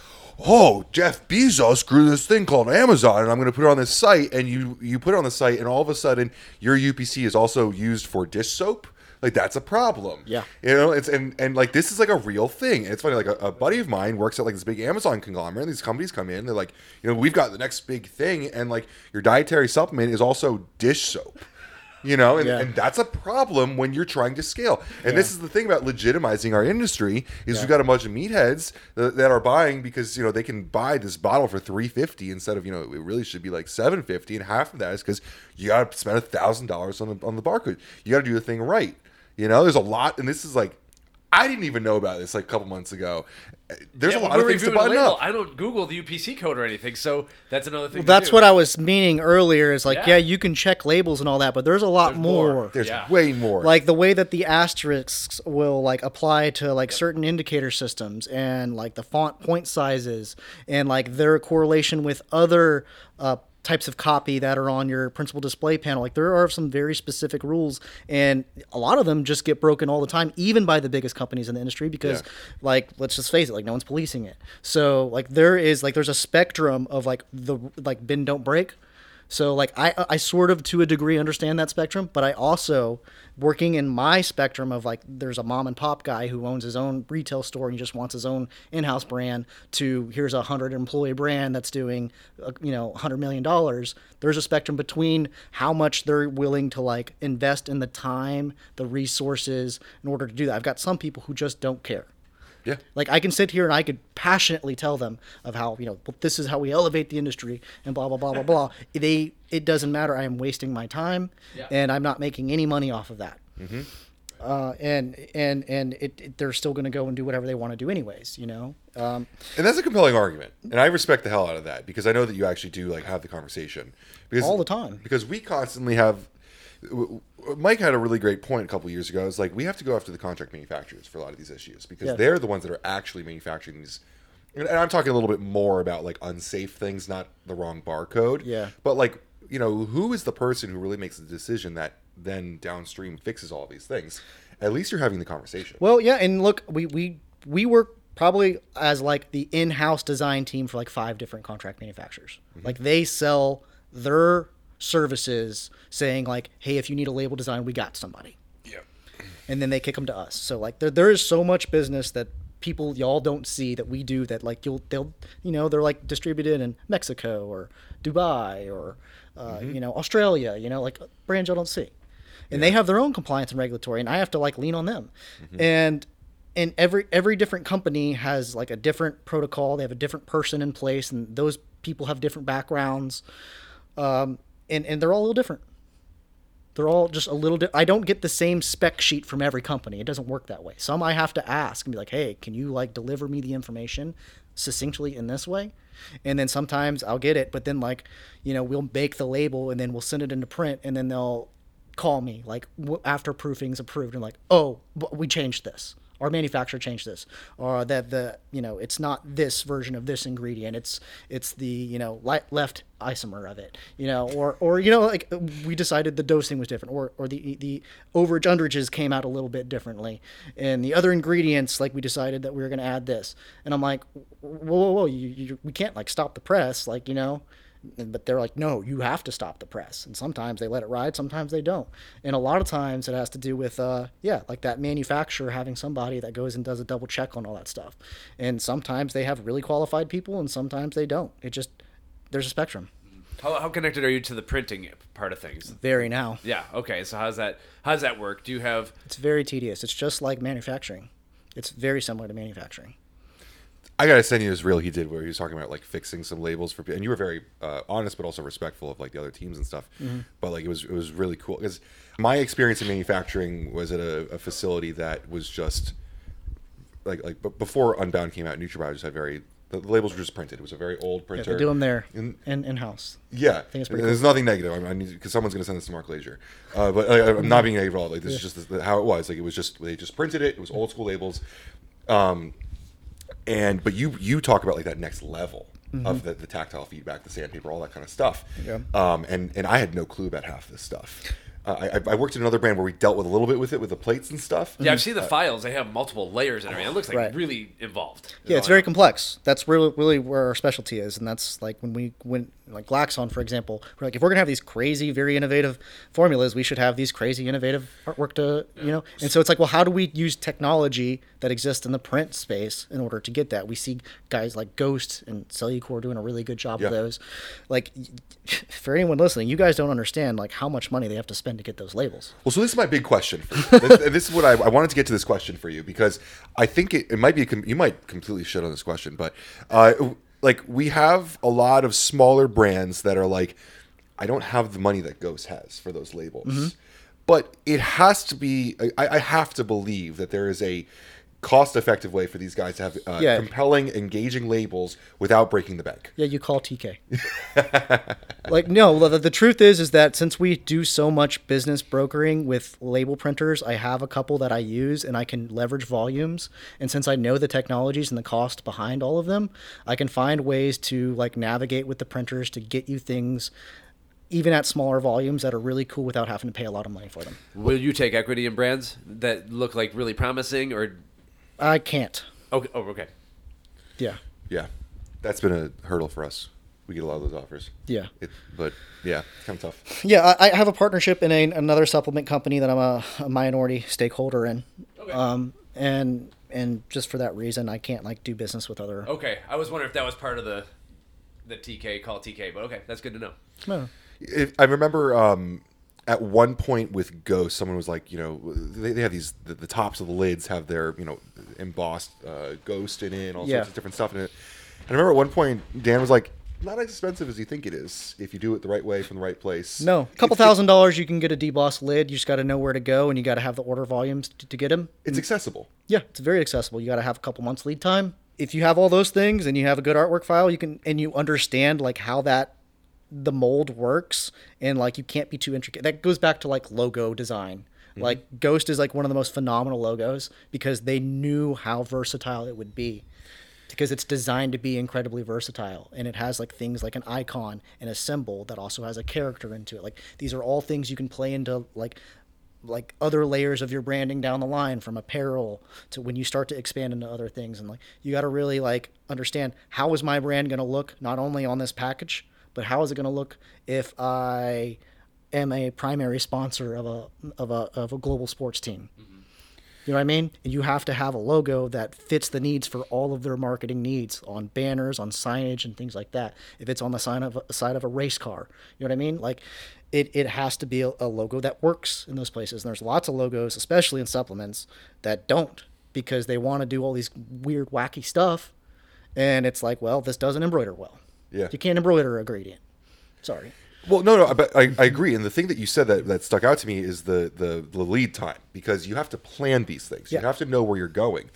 oh, Jeff Bezos grew this thing called Amazon, and I'm going to put it on this site, and you you put it on the site, and all of a sudden your UPC is also used for dish soap. Like that's a problem. Yeah. You know, it's and and like this is like a real thing. And it's funny, like a, a buddy of mine works at like this big Amazon conglomerate. And these companies come in, they're like, you know, we've got the next big thing, and like your dietary supplement is also dish soap. You know, and, Yeah. and that's a problem when you're trying to scale. And this is the thing about legitimizing our industry is Yeah. we've got a bunch of meatheads that, that are buying because you know they can buy this bottle for three fifty instead of you know it really should be like seven fifty, and half of that is because you got to spend a thousand dollars on the on the barcode. You got to do the thing right. You know, there's a lot, and this is like I didn't even know about this like a couple months ago. There's Yeah, a lot of things to reviewing a button up. I don't Google the UPC code or anything, so that's another thing. to That's do. what I was meaning earlier is like, Yeah. yeah, you can check labels and all that, but there's a lot There's more. more. There's Yeah. way more. like the way that the asterisks will like apply to like certain indicator systems and like the font point sizes and like their correlation with other uh, types of copy that are on your principal display panel like there are some very specific rules and a lot of them just get broken all the time even by the biggest companies in the industry because Yeah. like let's just face it like no one's policing it so like there is like there's a spectrum of like the like bend don't break so like I I sort of to a degree understand that spectrum, but I also working in my spectrum of like there's a mom and pop guy who owns his own retail store and just wants his own in-house brand to here's a 100 employee brand that's doing uh, you know 100 million dollars. There's a spectrum between how much they're willing to like invest in the time, the resources in order to do that. I've got some people who just don't care. Yeah. Like I can sit here and I could passionately tell them of how you know well, this is how we elevate the industry and blah blah blah blah blah. They it doesn't matter. I am wasting my time, Yeah. and I'm not making any money off of that. Mm-hmm. Uh, and and and it, it- they're still going to go and do whatever they want to do anyways. You know. Um, And that's a compelling argument, and I respect the hell out of that because I know that you actually do like have the conversation because All the time. Because we constantly have. Mike had a really great point a couple years ago. It's like we have to go after the contract manufacturers for a lot of these issues because Yeah. they're the ones that are actually manufacturing these. And I'm talking a little bit more about like unsafe things, not the wrong barcode. Yeah. But like, you know, who is the person who really makes the decision that then downstream fixes all these things? At least you're having the conversation. Well, yeah, and look, we we we work probably as like the in-house design team for like five different contract manufacturers. Mm-hmm. Like they sell their services, saying like, "Hey, if you need a label design, we got somebody," yeah. and then they kick them to us. So like, there there is so much business that people y'all don't see that we do that like you'll they'll you know they're like distributed in Mexico or Dubai or uh, you know Australia you know like brands y'all don't see. And they have their own compliance and regulatory and I have to like lean on them. And and every every different company has like a different protocol. They have a different person in place and those people have different backgrounds. Um, and and they're all a little different they're all just a little di- I don't get the same spec sheet from every company. It doesn't work that way. Some I have to ask and be like, "Hey, can you like deliver me the information succinctly in this way?" And then sometimes I'll get it, but then like, you know, we'll make the label and then we'll send it into print and then they'll call me like after proofing's approved and like, "Oh, we changed this." Our manufacturer changed this, or that the you know it's not this version of this ingredient. It's it's the you know left isomer of it, you know, or or you know like we decided the dosing was different, or or the the overage underages came out a little bit differently, and the other ingredients like we decided that we were going to add this, and I'm like, whoa whoa whoa, you, you we can't like stop the press, like you know, but they're like, no, you have to stop the press. And sometimes they let it ride, sometimes they don't. And a lot of times it has to do with, uh, yeah, like that manufacturer having somebody that goes and does a double check on all that stuff. And sometimes they have really qualified people, and sometimes they don't. It just there's a spectrum. How, how connected are you to the printing part of things? Very now. Yeah. Okay. So how's that? How's that work? Do you have? It's very tedious. It's just like manufacturing. It's very similar to manufacturing. I gotta send you this reel he did where he was talking about like fixing some labels for, people, and you were very uh, honest, but also respectful of like the other teams and stuff. But like it was it was really cool because my experience in manufacturing was at a, a facility that was just like like but before Unbound came out, NutraBio just had very the, the labels were just printed. It was a very old Yeah, printer. they do them there In- in in house. Yeah, think it's pretty there's nothing negative. I, mean, I need because someone's going to send this to Mark Glazier, uh, but I, I'm not being negative at all. Like this is just the, how it was. Like it was just they just printed it. It was old school labels, um, and but you you talk about like that next level of the, the tactile feedback, the sandpaper, all that kind of stuff. Yeah. Um, and and I had no clue about half this stuff. Uh, I, I worked at another brand where we dealt with a little bit with it with the plates and stuff. Yeah, I've seen the files. They have multiple layers and everything. It looks like Right. really involved. Yeah, it's very complex. That's really really where our specialty is, and that's like when we went like Glaxon, for example, we're like if we're gonna have these crazy, very innovative formulas, we should have these crazy, innovative artwork to you know. And so it's like, well, how do we use technology that exists in the print space in order to get that? We see guys like Ghost and Cellucor doing a really good job Yeah. of those. Like, for anyone listening, you guys don't understand like how much money they have to spend to get those labels. Well, so this is my big question for you. this, this is what I, I wanted to get to this question for you because I think it, it might be you might completely shit on this question, but uh, like we have a lot of smaller brands that are like, I don't have the money that Ghost has for those labels, but it has to be. I, I have to believe that there is a cost-effective way for these guys to have uh, Yeah. compelling, engaging labels without breaking the bank. Yeah, you call TK. like no, the, the truth is is that since we do so much business brokering with label printers, I have a couple that I use and I can leverage volumes. And since I know the technologies and the cost behind all of them, I can find ways to like navigate with the printers to get you things even at smaller volumes that are really cool without having to pay a lot of money for them. Will you take equity in brands that look like really promising, or I can't. okay? Oh, okay. Yeah. Yeah, that's been a hurdle for us. We get a lot of those offers. Yeah. It, but yeah, it's kind of tough. Yeah, I, I have a partnership in a, another supplement company that I'm a, a minority stakeholder in. Okay. Um, and and just for that reason, I can't like do business with other. Okay, I was wondering if that was part of the the TK call TK, but okay, that's good to know. No. If, I remember um, at one point with Ghost, someone was like, you know, they, they have these the, the tops of the lids have their, you know, embossed uh, ghost in it, and all Yeah. sorts of different stuff in it. And I remember at one point Dan was like, "Not as expensive as you think it is if you do it the right way from the right place." No, a couple It's- thousand dollars you can get a deboss lid. You just got to know where to go, and you got to have the order volumes to, to get them. It's accessible. Yeah, it's very accessible. You got to have a couple months lead time. If you have all those things and you have a good artwork file, you can and you understand like how that the mold works and like you can't be too intricate. That goes back to like logo design. Mm-hmm. Like Ghost is like one of the most phenomenal logos because they knew how versatile it would be. Because it's designed to be incredibly versatile and it has like things like an icon and a symbol that also has a character into it. Like these are all things you can play into like like other layers of your branding down the line from apparel to when you start to expand into other things and like you got to really like understand how is my brand going to look not only on this package but how is it going to look if i am a primary sponsor of a of a of a global sports team you know what I mean? And you have to have a logo that fits the needs for all of their marketing needs on banners, on signage, and things like that. If it's on the side of a, side of a race car, you know what I mean? Like, it, it has to be a logo that works in those places. And there's lots of logos, especially in supplements, that don't because they want to do all these weird, wacky stuff. And it's like, well, this doesn't embroider well. Yeah. You can't embroider a gradient. Sorry. Well, no, no, but I, I agree. And the thing that you said that, that stuck out to me is the, the, the lead time because you have to plan these things. Yeah. You have to know where you're going.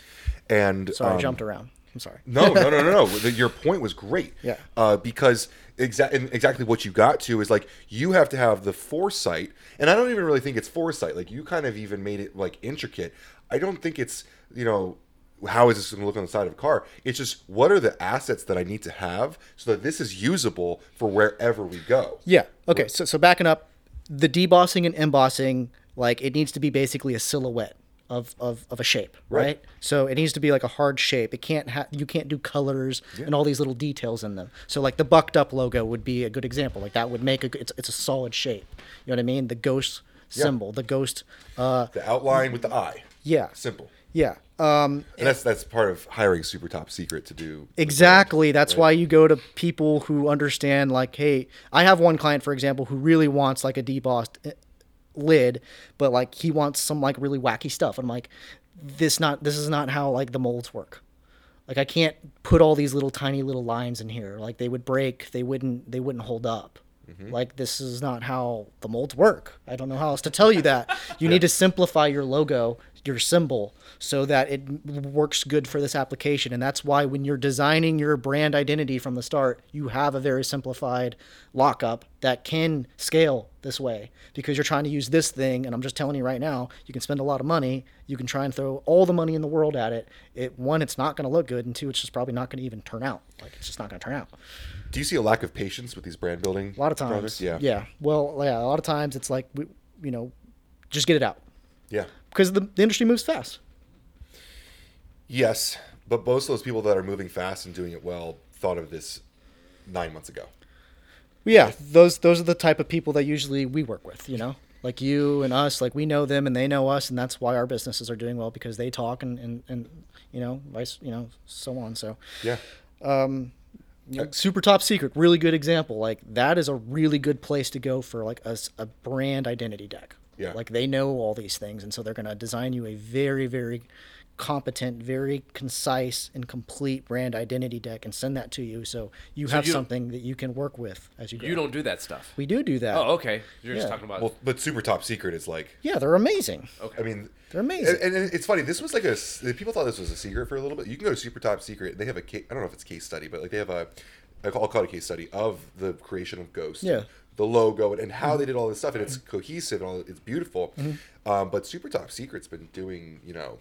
And Sorry, I um, jumped around. I'm sorry. No, no, no, no, no. Your point was great. Yeah. Uh, because exa- exactly what you got to is like you have to have the foresight, and I don't even really think it's foresight. Like you kind of even made it like intricate. I don't think it's you know how is this going to look on the side of a car. It's just what are the assets that I need to have so that this is usable for wherever we go. Yeah. Okay. So so backing up, the debossing and embossing, like it needs to be basically a silhouette of of, of a shape, right? Right. So it needs to be like a hard shape. It can't have you can't do colors and all these little details in them. So like the bucked up logo would be a good example. Like that would make a it's it's a solid shape. You know what I mean? The ghost symbol, the ghost. Uh, The outline with the eye. yeah. Simple. Yeah. Um, And that's that's part of hiring super top secret to do Exactly. That's why you go to people who understand. Like, hey, I have one client, for example, who really wants like a debossed eh, lid, but like he wants some like really wacky stuff. I'm like, this not this is not how like the molds work. Like I can't put all these little tiny little lines in here. Like they would break. They wouldn't. They wouldn't hold up. Like this is not how the molds work. I don't know how else to tell you that. You need to simplify your logo, your symbol, so that it works good for this application. And that's why when you're designing your brand identity from the start, you have a very simplified lockup that can scale this way because you're trying to use this thing. And I'm just telling you right now, you can spend a lot of money. You can try and throw all the money in the world at it. It one, it's not going to look good, and two, it's just probably not going to even turn out. Like it's just not going to turn out. Do you see a lack of patience with these brand building? A lot of times. projects? Yeah. Yeah. Well, yeah. A lot of times it's like, we, you know, just get it out Yeah. Because the, the industry moves fast. Yes, but most of those people that are moving fast and doing it well thought of this nine months ago. Yeah. Those those are the type of people that usually we work with. You know, like you and us. Like we know them and they know us, and that's why our businesses are doing well because they talk and and, and you know, vice, you know, so on. So. Yeah. Um, you know, super top secret really good example like that is a really good place to go for like a brand identity deck Yeah. like they know all these things and so they're going to design you a very very competent very concise and complete brand identity deck and send that to you so you have you- something that you can work with as you go You don't do that stuff. we do do that Oh, okay. You're just talking about. Well, but super top secret is like, yeah they're amazing Okay. I mean, They're amazing. And, and it's funny. This was like a. people thought this was a secret for a little bit. You can go to super top secret. They have a case, I don't know if it's case study, but like they have a I'll call it a case study of the creation of Ghost. Yeah. The logo and, and how they did all this stuff, and it's cohesive and all. It's beautiful. Mm-hmm. Um, but super top secret's been doing you know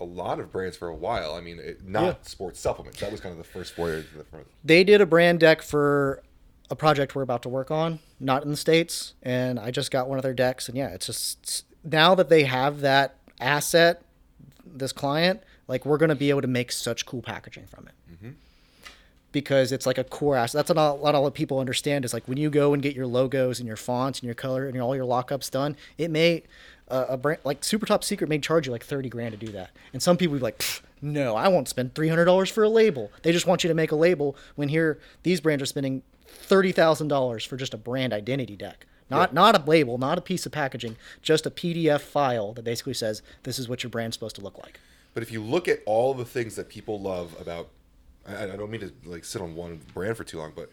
a lot of brands for a while. I mean, it, not Yeah. sports supplements. That was kind of the first foray. to the front. they did a brand deck for a project we're about to work on, not in the states, and I just got one of their decks, and yeah, it's just now that they have that asset, this client, like we're gonna be able to make such cool packaging from it. Because it's like a core asset. That's not a lot of people understand. Is like when you go and get your logos and your fonts and your color and all your lockups done, it may uh, a brand like Super Top Secret may charge you like thirty grand to do that. And some people be like, no, I won't spend three hundred dollars for a label. They just want you to make a label. When here, these brands are spending thirty thousand dollars for just a brand identity deck. Not not a label, not a piece of packaging, just a PDF file that basically says this is what your brand's supposed to look like. But if you look at all the things that people love about, I, I don't mean to like sit on one brand for too long, but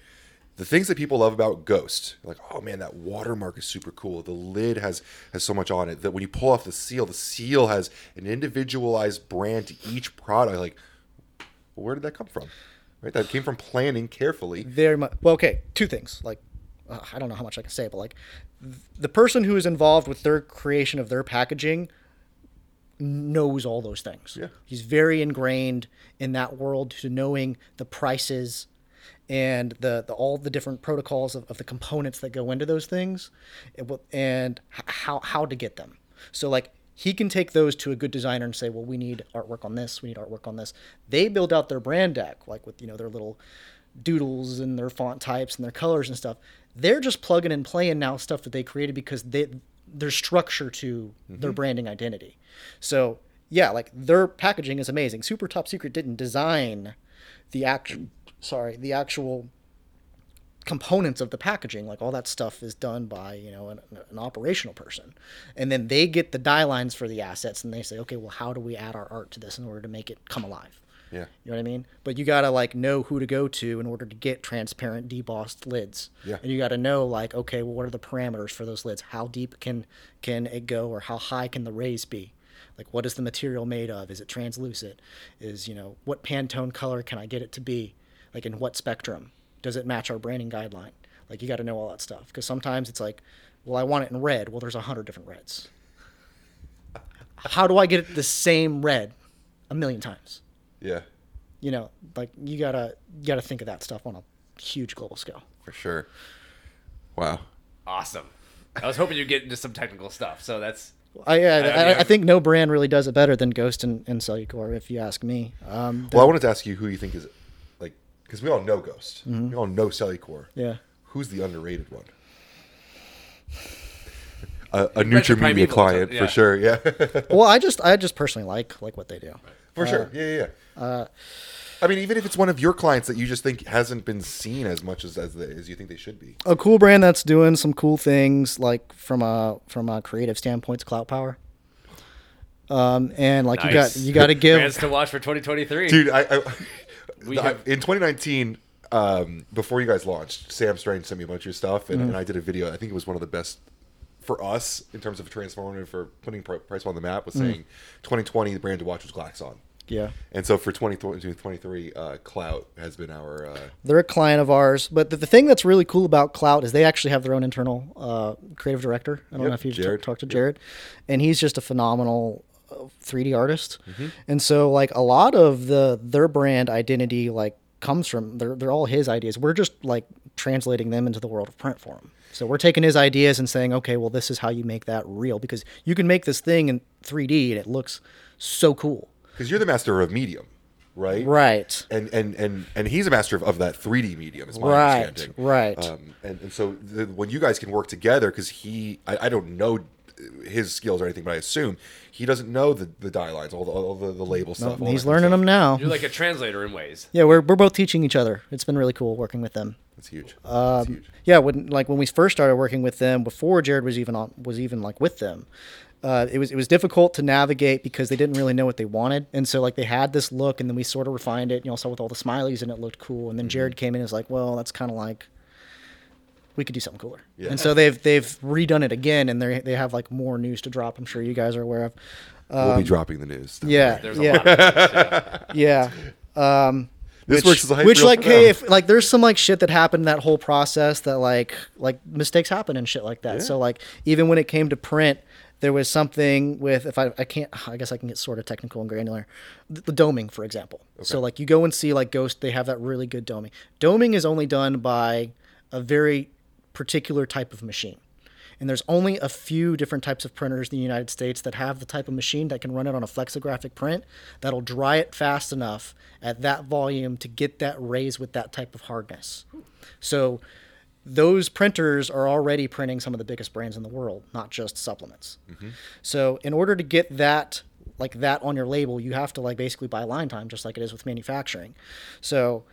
the things that people love about Ghost, like oh man, that watermark is super cool. The lid has has so much on it that when you pull off the seal, the seal has an individualized brand to each product. Like, where did that come from? Right, that came from planning carefully. very much well okay two things like uh, i don't know how much i can say but like th- the person who is involved with their creation of their packaging knows all those things. Yeah. he's very ingrained in that world to knowing the prices and the, the all the different protocols of, of the components that go into those things eh, and, and how how to get them. So like he can take those to a good designer and say well we need artwork on this we need artwork on this. They build out their brand deck like with you know their little doodles and their font types and their colors and stuff. They're just plugging and playing now stuff that they created because they there's structure to their mm-hmm. branding identity. So yeah like their packaging is amazing. Super top secret didn't design the actual sorry the actual components of the packaging. Like all that stuff is done by you know an, an operational person. And then they get the die lines for the assets and they say okay well how do we add our art to this in order to make it come alive Yeah, you know what I mean? But you gotta like know who to go to in order to get transparent debossed lids. Yeah. And you gotta know like, okay, well, what are the parameters for those lids? How deep can can it go, or how high can the raise be? Like, what is the material made of? Is it translucent? Is you know what Pantone color can I get it to be? Like in what spectrum? Does it match our branding guideline? Like you got to know all that stuff because sometimes it's like, well, I want it in red. Well, there's a hundred different reds. How do I get it the same red a million times? Yeah, you know like you gotta you gotta think of that stuff on a huge global scale for sure. Wow. Awesome. I was hoping you'd get into some technical stuff. So that's I, yeah, don't I. I think no brand really does it better than Ghost and, and Cellucor, if you ask me. Um, Well, I wanted to ask you who you think is like because we all know Ghost, we all know Cellucor. yeah, Who's the underrated one? A, a mentioned NutraMedia client yeah. for sure. Yeah, well, I just I just personally like like what they do. for sure. Yeah, yeah. yeah. I mean, even if it's one of your clients that you just think hasn't been seen as much as as, they, as you think they should be. A cool brand that's doing some cool things, like from a from a creative standpoint, is Clout Power. Um, and like you got you got to give brands to watch for 2023. Dude, I, I, We I- have- in 2019, um, before you guys launched, Sam Strange sent me a bunch of your stuff, and, and I did a video. I think it was one of the best for us in terms of transformative for putting Price on the map. Was saying 2020 the brand to watch was Glaxon. Yeah. And so for 2023, uh, Clout has been our. Uh, They're a client of ours, but the, the thing that's really cool about Clout is they actually have their own internal uh, creative director. I don't Yep, know if you Jared. talked to Jared, and he's just a phenomenal uh, 3D artist. Mm-hmm. And so, like a lot of the their brand identity, like comes from they're they're all his ideas. We're just like translating them into the world of print for him. So we're taking his ideas and saying, okay, well, this is how you make that real because you can make this thing in 3D and it looks so cool. Because you're the master of medium, right? Right. And and and and he's a master of, of that 3D medium, is my Right, understanding. right. Um, and and so the, when you guys can work together, because he, I, I don't know his skills or anything, but I assume he doesn't know the, the die lines, all the all the, the label stuff. all He's learning of them now. You're like a translator in ways. Yeah, we're we're both teaching each other. It's been really cool working with them. That's huge. Um, That's huge. Yeah, when like when we first started working with them, before Jared was even on was even like with them, uh, it was it was difficult to navigate because they didn't really know what they wanted, and so like they had this look, and then we sort of refined it. You know, saw with all the smileys, and it looked cool. And then Jared came in and was like, "Well, that's kind of like." We could do something cooler, Yeah. and so they've they've redone it again, and they they have like more news to drop. I'm sure you guys are aware of. we'll be dropping the news. Um, Yeah, There's a yeah, lot of things, yeah. yeah. Um, This which, works as a hype which like hey if like there's some like shit that happened in that whole process that like like mistakes happen and shit like that so like even when it came to print there was something with if i i can't i guess i can get sort of technical and granular. The, the doming for example. So like you go and see like ghost they have that really good doming. Doming is only done by a very particular type of machine. And there's only a few different types of printers in the United States that have the type of machine that can run it on a flexographic print that'll dry it fast enough at that volume to get that raise with that type of hardness. So those printers are already printing some of the biggest brands in the world, not just supplements. Mm-hmm. So in order to get that like that on your label, you have to like basically buy line time just like it is with manufacturing. So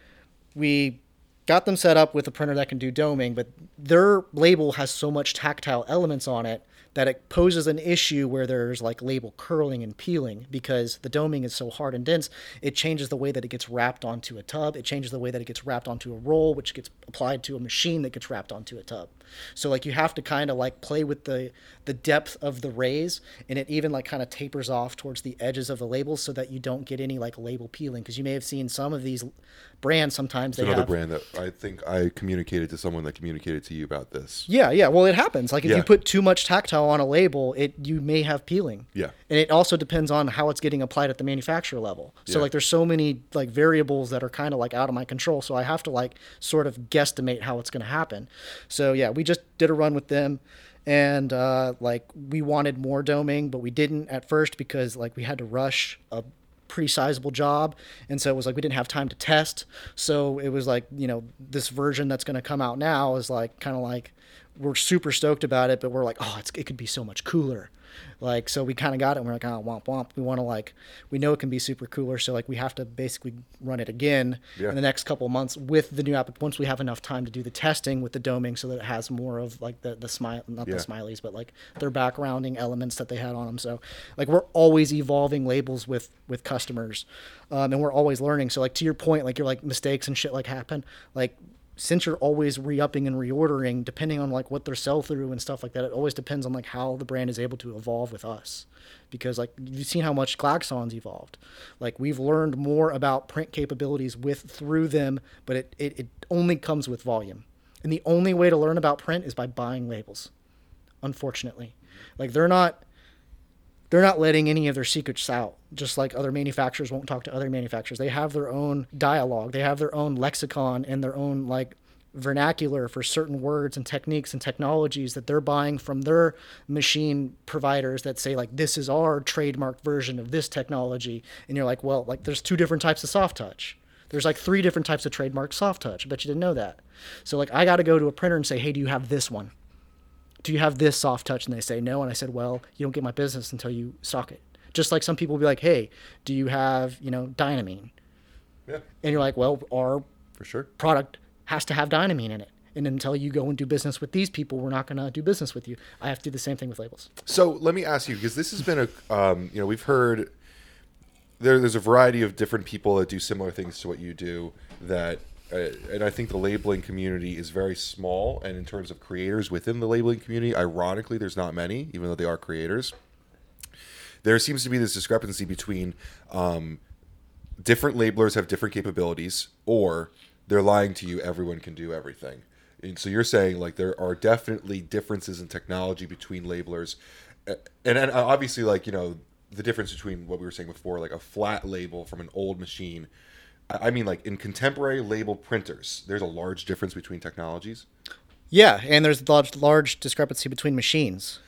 we got them set up with a printer that can do doming, but their label has so much tactile elements on it that it poses an issue where there's like label curling and peeling because the doming is so hard and dense. It changes the way that it gets wrapped onto a tub. It changes the way that it gets wrapped onto a roll, which gets applied to a machine that gets wrapped onto a tub. So like you have to kind of like play with the the depth of the raise, and it even like kind of tapers off towards the edges of the labels so that you don't get any like label peeling. Because you may have seen some of these brands sometimes they Another have brand that I think I communicated to someone that communicated to you about this. Yeah, yeah. Well, it happens. Like if Yeah. you put too much tactile on a label, it you may have peeling. Yeah. And it also depends on how it's getting applied at the manufacturer level. So Yeah. like there's so many like variables that are kind of like out of my control. So I have to like sort of guesstimate how it's going to happen. So yeah, we just did a run with them and uh, like we wanted more doming, but we didn't at first because like we had to rush a pretty sizable job. And so it was like we didn't have time to test. So it was like you know this version that's going to come out now is like kind of like we're super stoked about it but we're like oh it could be so much cooler like so we kind of got it and we're like oh womp womp we want to like we know it can be super cooler so like we have to basically run it again Yeah. in the next couple of months with the new app once we have enough time to do the testing with the doming so that it has more of like the the smile not Yeah. the smileys but like their backgrounding elements that they had on them so like we're always evolving labels with with customers um, and we're always learning so like to your point like you're like mistakes and shit like happen like since you're always re-upping and reordering depending on like what their sell through and stuff like that it always depends on like how the brand is able to evolve with us. Because like you've seen how much Glaxon's evolved. Like we've learned more about print capabilities with through them but it, it, it only comes with volume. And the only way to learn about print is by buying labels unfortunately. Like they're not they're not letting any of their secrets out just like other manufacturers won't talk to other manufacturers. They have their own dialogue. They have their own lexicon and their own like vernacular for certain words and techniques and technologies that they're buying from their machine providers that say like this is our trademark version of this technology. And you're like well like there's two different types of soft touch. There's like three different types of trademark soft touch. I bet you didn't know that. So like i got to go to a printer and say hey do you have this one do you have this soft touch? And they say no. And I said, well, you don't get my business until you stock it. Just like some people will be like, hey, do you have, you know, Dynamine? Yeah, And you're like, well, our for sure. product has to have Dynamine in it. And until you go and do business with these people, we're not going to do business with you. I have to do the same thing with labels. So let me ask you because this has been a um, you know we've heard there, there's a variety of different people that do similar things to what you do that and I think the labeling community is very small and in terms of creators within the labeling community ironically there's not many even though they are creators. There seems to be this discrepancy between um, different labelers have different capabilities or they're lying to you everyone can do everything. And so you're saying like there are definitely differences in technology between labelers Uh, and, and obviously like you know the difference between what we were saying before like a flat label from an old machine I mean, like in contemporary label printers, there's a large difference between technologies. Yeah. And there's a large, large discrepancy between machines.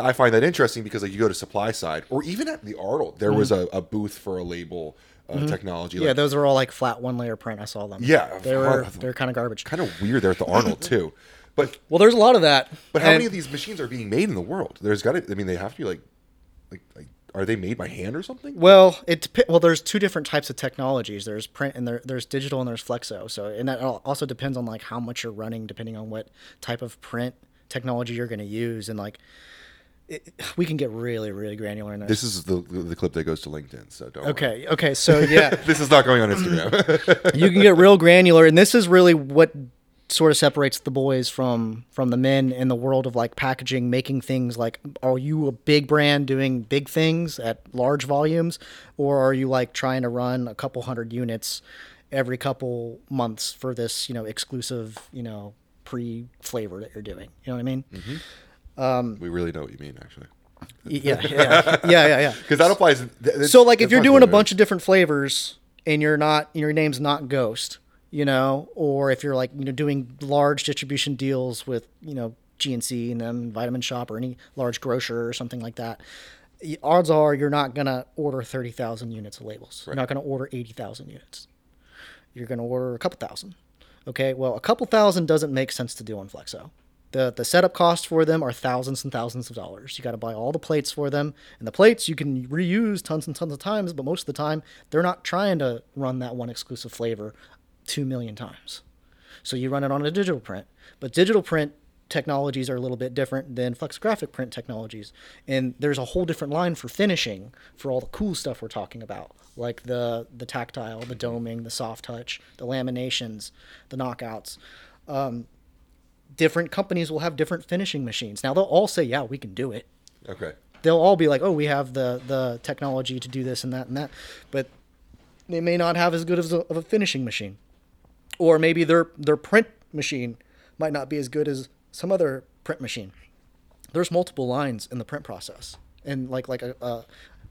I find that interesting because like you go to supply side or even at the Arnold, there was a, a booth for a label uh, technology. Mm-hmm. yeah. Like, Those are all like flat one layer print. I saw them. Yeah, they were they're kind of garbage. kind of weird there at the Arnold too. But Well, there's a lot of that. but how And- many of these machines are being made in the world? There's got to. I mean, they have to be like, like, like, are they made by hand or something? Well, it well. There's two different types of technologies. There's print and there, there's digital and there's flexo. So and that also depends on like how much you're running, depending on what type of print technology you're going to use. And like, it, we can get really really granular in this. This is the the clip that goes to LinkedIn. So don't. worry. okay. Okay. So yeah, This is not going on Instagram. you can get real granular, and this is really what sort of separates the boys from from the men in the world of like packaging, making things. Like, are you a big brand doing big things at large volumes, or are you like trying to run a couple hundred units every couple months for this, you know, exclusive, you know, pre flavor that you're doing? You know what I mean? Mm-hmm. Um, we really know what you mean, actually. Yeah, yeah, yeah, yeah, yeah. Because that applies. th- so like if you're doing a bunch of different flavors and you're not your name's not ghost you know or if you're like you know doing large distribution deals with you know gnc and then Vitamin Shoppe or any large grocer or something like that odds are you're not going to order 30000 units of labels you're not going to order 80000 units you're going to order a couple thousand okay well a couple thousand doesn't make sense to do on flexo the, the setup costs for them are thousands and thousands of dollars. You got to buy all the plates for them, and the plates you can reuse tons and tons of times. But most of the time, they're not trying to run that one exclusive flavor two million times. So you run it on a digital print, but digital print technologies are a little bit different than flexographic print technologies. And there's a whole different line for finishing for all the cool stuff we're talking about, like the the tactile, the doming, the soft touch, the laminations, the knockouts. Um, different companies will have different finishing machines. Now they'll all say, "Yeah, we can do it." Okay. They'll all be like, "Oh, we have the the technology to do this and that and that," but they may not have as good as a, of a finishing machine, or maybe their their print machine might not be as good as some other print machine. There's multiple lines in the print process, and like like a a,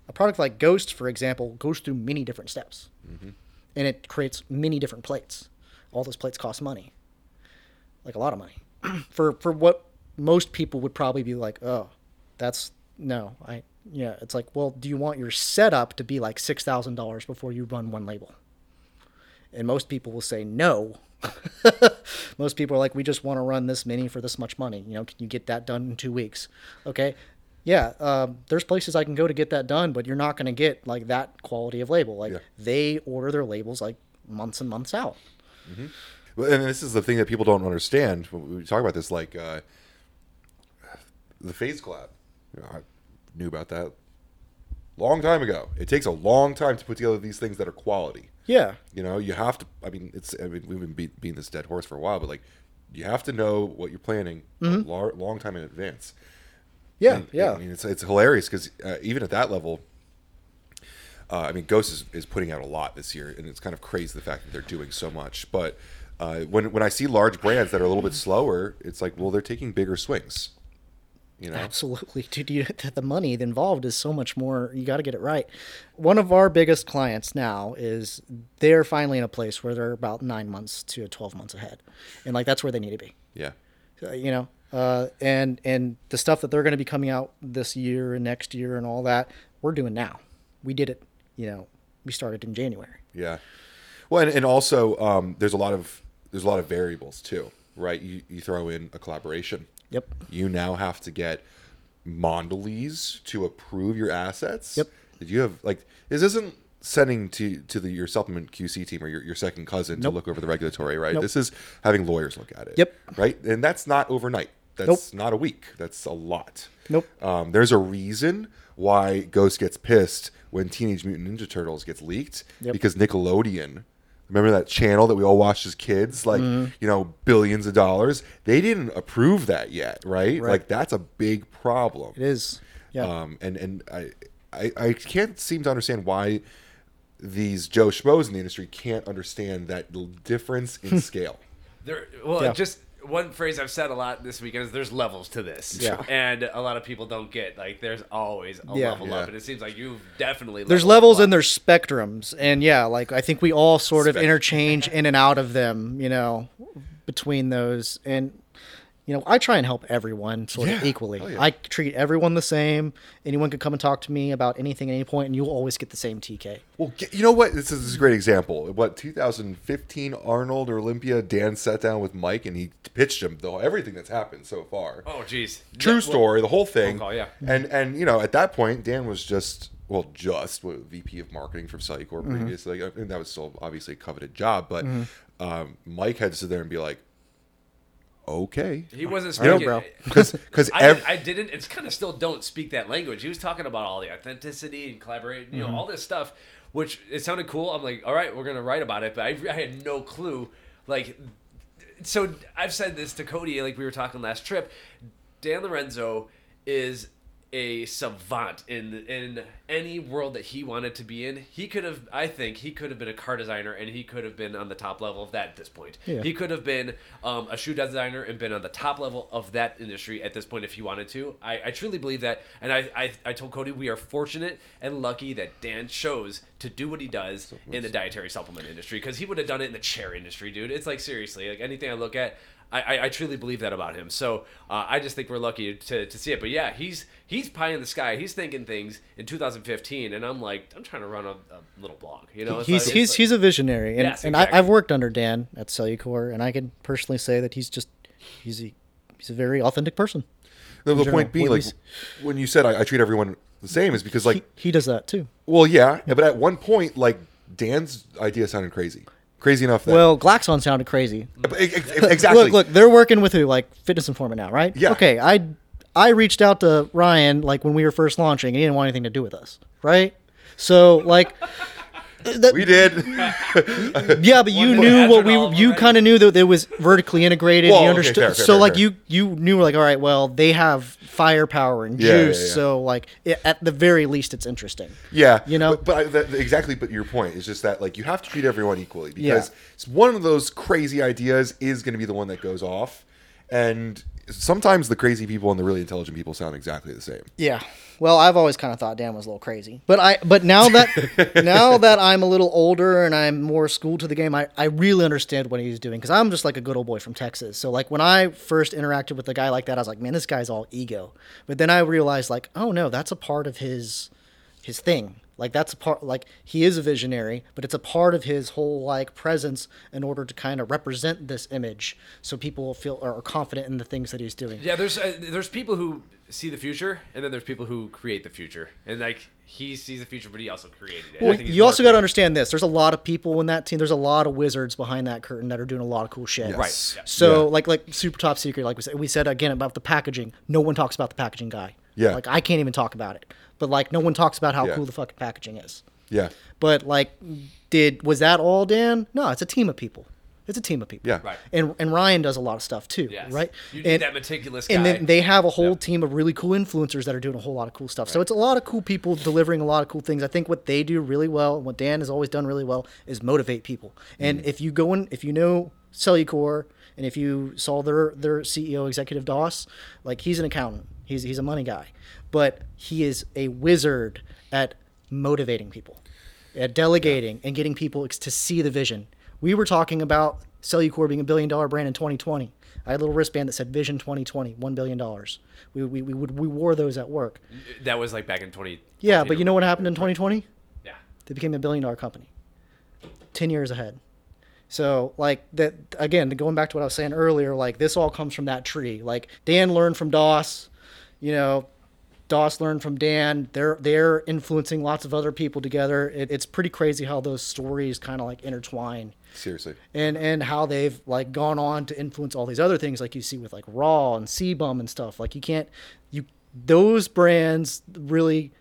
a product like Ghost, for example, goes through many different steps, mm-hmm. and it creates many different plates. All those plates cost money, like a lot of money, for for what most people would probably be like, oh, that's no, I yeah. It's like, well, do you want your setup to be like six thousand dollars before you run one label? And most people will say no. most people are like, we just want to run this many for this much money. You know, can you get that done in two weeks? Okay. Yeah, um, there's places I can go to get that done, but you're not going to get like that quality of label. Like Yeah. they order their labels like months and months out. Well, and this is the thing that people don't understand when we talk about this, like uh, the phase collab. You know, I knew about that long time ago. It takes a long time to put together these things that are quality. Yeah, You know, you have to. I mean, it's. I mean, we've been beat, beating this dead horse for a while, but like, you have to know what you're planning a lar- long time in advance. yeah, And, yeah. I mean, it's it's hilarious because uh, even at that level, uh, I mean, Ghost is, is putting out a lot this year, and it's kind of crazy the fact that they're doing so much. But uh, when when I see large brands that are a little bit slower, it's like, well, they're taking bigger swings. You know, Absolutely, dude. You, the money involved is so much more. You got to get it right. One of our biggest clients now is they're finally in a place where they're about nine months to twelve months ahead, and like that's where they need to be. yeah, Uh, you know, uh, and and the stuff that they're going to be coming out this year and next year and all that, we're doing now. We did it. You know, we started in January. yeah. Well, and, and also um, there's a lot of there's a lot of variables too, right? You you throw in a collaboration. Yep. You now have to get Mondelez to approve your assets. Yep. Did you have like this isn't sending to to the, your supplement QC team or your, your second cousin Nope. to look over the regulatory, right? Nope. This is having lawyers look at it. Yep. Right, and that's not overnight. That's not a week. That's a lot. Nope. Um, there's a reason why Ghost gets pissed when Teenage Mutant Ninja Turtles gets leaked Yep. because Nickelodeon. Remember that channel that we all watched as kids, like Mm-hmm. you know, billions of dollars. They didn't approve that yet, right? Right. Like that's a big problem. It is. Yeah. Um, and and I, I I can't seem to understand why these Joe Schmoes in the industry can't understand that difference in scale. There, well, Yeah. just one phrase I've said a lot this weekend is there's levels to this. Yeah. And a lot of people don't get like there's always a Yeah. level Yeah. up, and it seems like you've definitely there's levels up. and there's spectrums and yeah like i think we all sort of interchange in and out of them you know between those and you know i try and help everyone sort of equally Oh, yeah. i treat everyone the same anyone could come and talk to me about anything at any point and you'll always get the same tk Well, you know what? This is, this is a great example. What 2015 Arnold or Olympia? Dan sat down with Mike and he pitched him the, everything that's happened so far. Oh, jeez. True Yeah, well, story, the whole thing. Phone call, yeah. And and you know at that point Dan was just well just what, VP of marketing from Cellucor Mm-hmm. previously. I mean, that was still obviously a coveted job, but um, Mike had to sit there and be like, okay, He wasn't speaking. bro. because I, I didn't. It's kind of still don't speak that language. He was talking about all the authenticity and collaborating, you know, all this stuff, which it sounded cool. I'm like, all right, we're gonna write about it, but I, I had no clue. Like, so I've said this to Cody, like we were talking last trip. Dan Lourenco is a savant in in any world that he wanted to be in. He could have, I think, he could have been a car designer, and he could have been on the top level of that at this point. Yeah. He could have been um, a shoe designer and been on the top level of that industry at this point if he wanted to. I, I truly believe that, and I, I I told Cody we are fortunate and lucky that Dan chose to do what he does in the dietary supplement industry because he would have done it in the chair industry, dude. It's like seriously, like anything I look at. I, I, I truly believe that about him. So uh, I just think we're lucky to, to see it. But yeah, he's he's pie in the sky. He's thinking things in 2015, and I'm like, I'm trying to run a, a little blog. You know, It's he's like- he's it's he's a visionary and, Yes, and exactly. I, i've worked under dan at cellucor and i can personally say that he's just he's a he's a very authentic person the, the point being what like when you said I, I treat everyone the same is because like he, he does that too well yeah, but at one point like Dan's idea sounded crazy. Crazy enough that Well, Glaxon sounded crazy. Ex- ex- exactly. Look, look, they're working with who? Like Fitness Informant now, right? Yeah. Okay, I I reached out to Ryan like when we were first launching, and he didn't want anything to do with us, right? So like. That- we did. yeah, but you more knew what we you kind of knew that it was vertically integrated. Well, you okay, understood. fair, fair, so fair, like fair. you you knew like all right, well they have firepower and Yeah, yeah, juice, yeah. so like it, at the very least it's interesting. Yeah, You know? but, but I, that, exactly. But your point is just that like you have to treat everyone equally because it's one of those crazy ideas is going to be the one that goes off, and sometimes the crazy people and the really intelligent people sound exactly the same. Yeah. Well, I've always kind of thought Dan was a little crazy, but I but now that now that I'm a little older and I'm more schooled to the game, I, I really understand what he's doing because I'm just like a good old boy from Texas. So like when I first interacted with a guy like that, I was like, man, this guy's all ego. But then I realized like, oh no, that's a part of his his thing. Like that's a part like he is a visionary, but it's a part of his whole like presence in order to kind of represent this image, so people will feel are confident in the things that he's doing. Yeah, there's uh, there's people who see the future, and then there's people who create the future, and like he sees the future, but he also created it. I Well, think you also got to understand this. There's a lot of people in that team. There's a lot of wizards behind that curtain that are doing a lot of cool shit. Right. Yes. Yeah. So Yeah. like like super top secret, like we said, we said again about the packaging. No one talks about the packaging guy. Yeah. Like I can't even talk about it. But like no one talks about how Yeah. cool the fucking packaging is. Yeah, But like, did was that all Dan? No, it's a team of people. It's a team of people. yeah, Right. And and Ryan does a lot of stuff too. Yes. Right. You need and, that meticulous guy. and then they have a whole Yeah. team of really cool influencers that are doing a whole lot of cool stuff. So it's a lot of cool people delivering a lot of cool things. I think what they do really well, and what Dan has always done really well, is motivate people. And mm. if you go in, if you know Cellucor, and if you saw their their CEO, Executive Doss, like he's an accountant, he's he's a money guy, but he is a wizard at motivating people, at delegating and getting people to see the vision. We were talking about Cellucor being a billion dollar brand in 2020. I had a little wristband that said Vision 2020, $1 billion. We, we, we, would, we wore those at work. that was like back in 20. Yeah, but you know what happened in 2020? Yeah. They became a billion dollar company. 10 years ahead. So, like, that again, going back to what I was saying earlier, like, this all comes from that tree. Like, Dan learned from Doss, you know, Doss learned from Dan. They're they're influencing lots of other people together. It, it's pretty crazy how those stories kind of like intertwine seriously. and and how they've like gone on to influence all these other things like you see with like raw and Bum and stuff like you can't you those brands really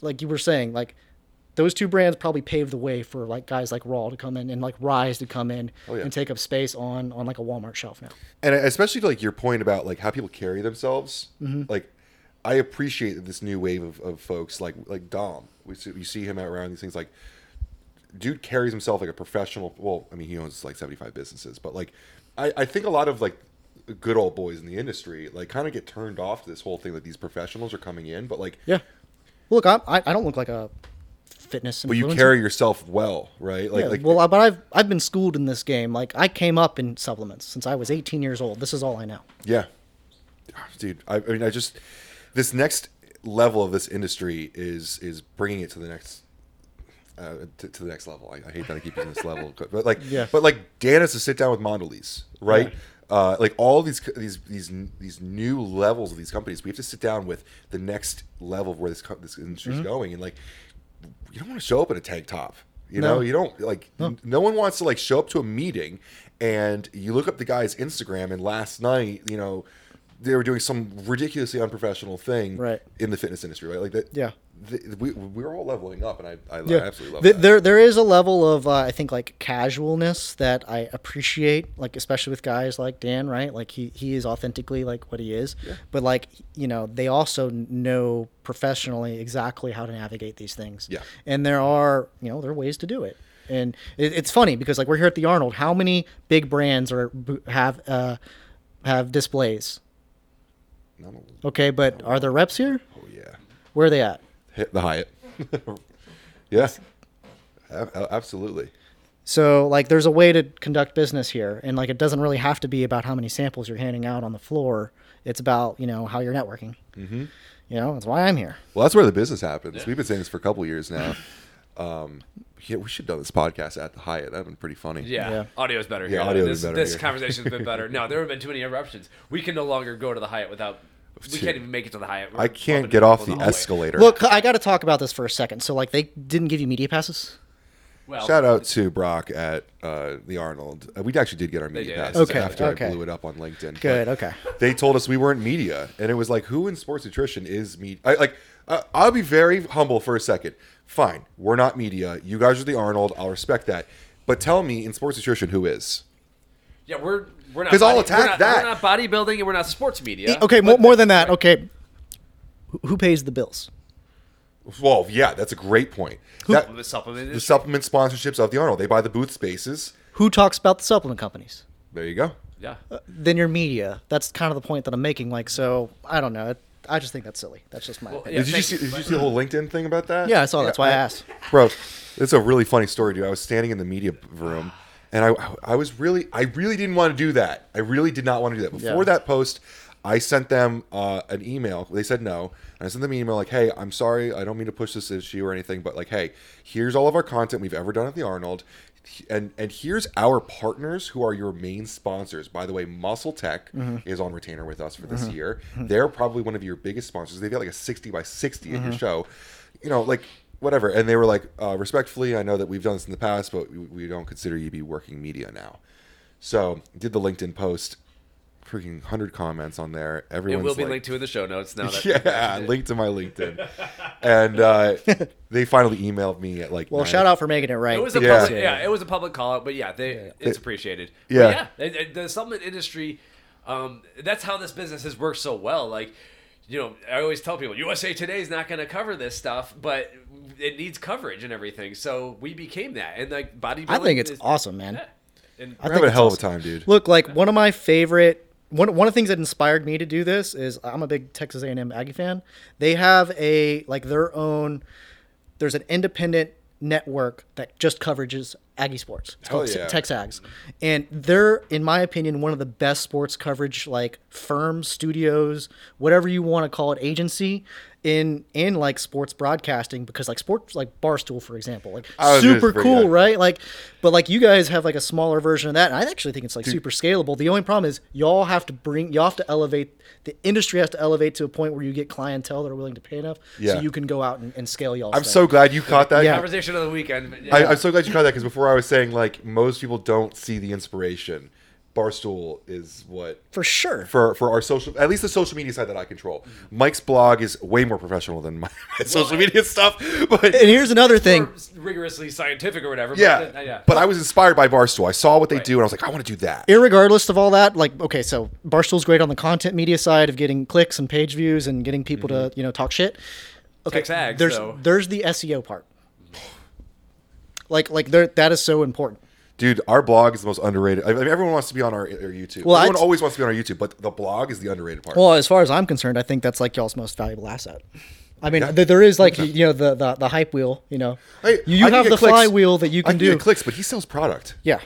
like you were saying like those two brands probably paved the way for like guys like raw to come in and like rise to come in Oh, yeah. and take up space on on like a walmart shelf now and especially like your point about like how people carry themselves Mm-hmm. like i appreciate that this new wave of, of folks like like dom we see, we see him out around these things like dude carries himself like a professional well i mean he owns like 75 businesses but like i, I think a lot of like good old boys in the industry like kind of get turned off to this whole thing that these professionals are coming in but like yeah look i i, don't look like a fitness but you carry yourself well right like yeah, like well, but I've I've been schooled in this game. Like I came up in supplements since I was 18 years old. This is all I know. Yeah, ah, dude. I, I mean, I just this next level of this industry is is bringing it to the next uh, to, to the next level. I, I hate that I keep using this level, but like, Yeah. but like Dan has to sit down with Mondelez, right? Uh, like all these these these these new levels of these companies, we have to sit down with the next level of where this this industry is going, and like you don't want to show up in a tank top. You No. know, you don't like. No. one wants to like show up to a meeting, and you look up the guy's Instagram, and last night, you know, they were doing some ridiculously unprofessional thing Right. in the fitness industry, right? Like that. Yeah. th- we we're all leveling up, and I I Yeah. absolutely love Th- that. There, there is a level of uh, I think like casualness that I appreciate, like especially with guys like Dan, right? Like he, he is authentically like what he is, yeah. but like you know they also know professionally exactly how to navigate these things. Yeah. and there are you know there are ways to do it, and it's funny because like we're here at the Arnold, how many big brands are have uh, have displays? No, no, Okay, but are there reps here? oh yeah, Where are they at? hit the Hyatt. yeah, A- a- absolutely. So like there's a way to conduct business here and like it doesn't really have to be about how many samples you're handing out on the floor. It's about, you know, how you're networking. Mm-hmm. You know, that's why I'm here. Well, that's where the business happens. We've been saying this for a couple years now. Um, yeah, we should have done this podcast at the Hyatt. That'd been pretty funny. Yeah, Yeah. audio's better Yeah, here. audio this is better this here. conversation's been better. No, there have been too many interruptions. We can no longer go to the Hyatt without. We can't even make it to the Hyatt. We're I can't get off people the escalator. Look, I got to talk about this for a second. So like they didn't give you media passes? Well, Shout out to Brock at uh, the Arnold. Uh, we actually did get our media passes Okay, after okay. I blew it up on LinkedIn. Good. Okay. They told us we weren't media, and it was like, who in sports nutrition is media? Like, uh, I'll be very humble for a second. Fine, we're not media. You guys are the Arnold. I'll respect that. But tell me, in sports nutrition, who is? Yeah, we're we're not 'Cause I'll attack we're not, that. We're not bodybuilding and we're not sports media. Okay. but More, more than that. right. Okay. Who- Who pays the bills? Well, yeah, that's a great point. That, The supplement the is supplement sponsorships of the Arnold. They buy the booth spaces. Who talks about the supplement companies? There you go. yeah. Then your media. That's kind of the point that I'm making. Like, so I don't know. I just think that's silly. That's just my Well, opinion. Yeah, did you see? Did you see the whole LinkedIn thing about that? Yeah, I saw. That's why I asked. bro. It's a really funny story, dude. I was standing in the media room, and I I was really I really didn't want to do that. I really did not want to do that. Before Yeah. that post, I sent them uh, an email. They said no, and I sent them an email like, "Hey, I'm sorry. I don't mean to push this issue or anything, but like, hey, here's all of our content we've ever done at the Arnold." And and here's our partners who are your main sponsors. By the way, MuscleTech mm-hmm. is on retainer with us for this mm-hmm. year. Mm-hmm. They're probably one of your biggest sponsors. They've got like a sixty by 60 in your show. You know, like whatever. And they were like, uh, respectfully, I know that we've done this in the past, but we, we don't consider you to be working media now. So did the LinkedIn post. Freaking hundred comments on there. It will be like, linked to in the show notes now. That yeah, linked to my LinkedIn. and uh, they finally emailed me at like. Well, nine- shout out for making it right. It was a Yeah. public, yeah, it was a public call out, but yeah, they, it's appreciated. But Yeah. yeah, it- it- the supplement industry, um, that's how this business has worked so well. Like, you know, I always tell people USA Today is not going to cover this stuff, but it needs coverage and everything. So we became that, and like bodybuilding. I think it's is, awesome, man. Yeah. And I We're think having a it's hell of a time, dude. Look, like one of my favorite one one of the things that inspired me to do this is I'm a big Texas A&M Aggie fan. They have a like their own. There's an independent network that just coverages Aggie sports. It's Hell called yeah. TexAgs, and they're, in my opinion, one of the best sports coverage like firms, studios, whatever you want to call it, agency in in like sports broadcasting because like sports like Barstool for example, like I was just super cool, that. right? Like, but like you guys have like a smaller version of that, and I actually think it's like super scalable. The only problem is y'all have to bring, y'all have to elevate. The industry has to elevate to a point where you get clientele that are willing to pay enough, Yeah. so you can go out and, and scale y'all. I'm so glad you caught that. Yeah. conversation of the weekend. yeah. I, I'm so glad you caught that because before I was saying like most people don't see the inspiration. Barstool is what for sure. for for our social at least the social media side that I control. Mike's blog is way more professional than my, my social media stuff, but and here's another thing. Rigorously scientific or whatever. yeah, but, uh, yeah. But I was inspired by Barstool. I saw what they Right. do, and I was like, I want to do that. Irregardless of all that, like okay, so Barstool's great on the content media side of getting clicks and page views and getting people to you know talk shit. Okay, TexAgs, there's though. there's the SEO part. Like like there that is so important. Dude, our blog is the most underrated. I mean, everyone wants to be on our, our YouTube. Well, everyone I'd- always wants to be on our YouTube, but the blog is the underrated part. Well, as far as I'm concerned, I think that's like y'all's most valuable asset. I mean, Yeah. there is like you know the, the the hype wheel. You know, Hey, you, you I have the clicks. flywheel that you I can can do. get clicks, but he sells product. Yeah.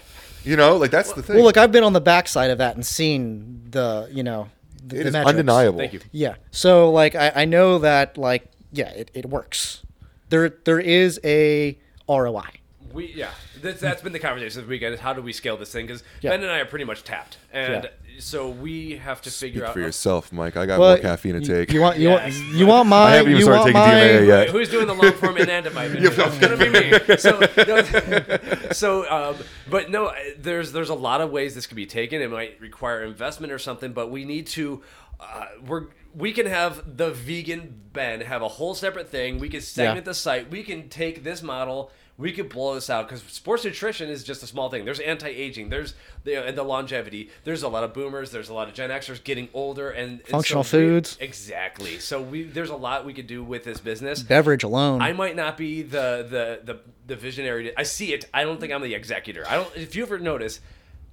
You know, like that's the thing. Well, look, I've been on the backside of that and seen the you know the, it the is metrics. undeniable. Thank you. Yeah. So like I, I know that like yeah it, it works. There there is a ROI. We yeah, that's, that's been the conversation this weekend. Is how do we scale this thing? Because Yeah. Ben and I are pretty much tapped, and Yeah. so we have to figure Speak out for yourself, Mike. I got Well, more caffeine to you- take. You want you Yes. want you want mine? I haven't even you started want taking DMAA mine? yet. who's doing the long form anandamide. it's gonna be me. So, no, so, um, but no, there's there's a lot of ways this could be taken. It might require investment or something, but we need to. Uh, we're we can have the vegan Ben have a whole separate thing. We can segment Yeah. the site. We can take this model. We could blow this out because sports nutrition is just a small thing. There's anti-aging. There's the, and the longevity. There's a lot of boomers. There's a lot of Gen Xers getting older and and Functional so we- foods. Exactly. So we there's a lot we could do with this business. Beverage alone. I might not be the the the, the visionary. To, I see it. I don't think I'm the executor. I don't. If you ever notice,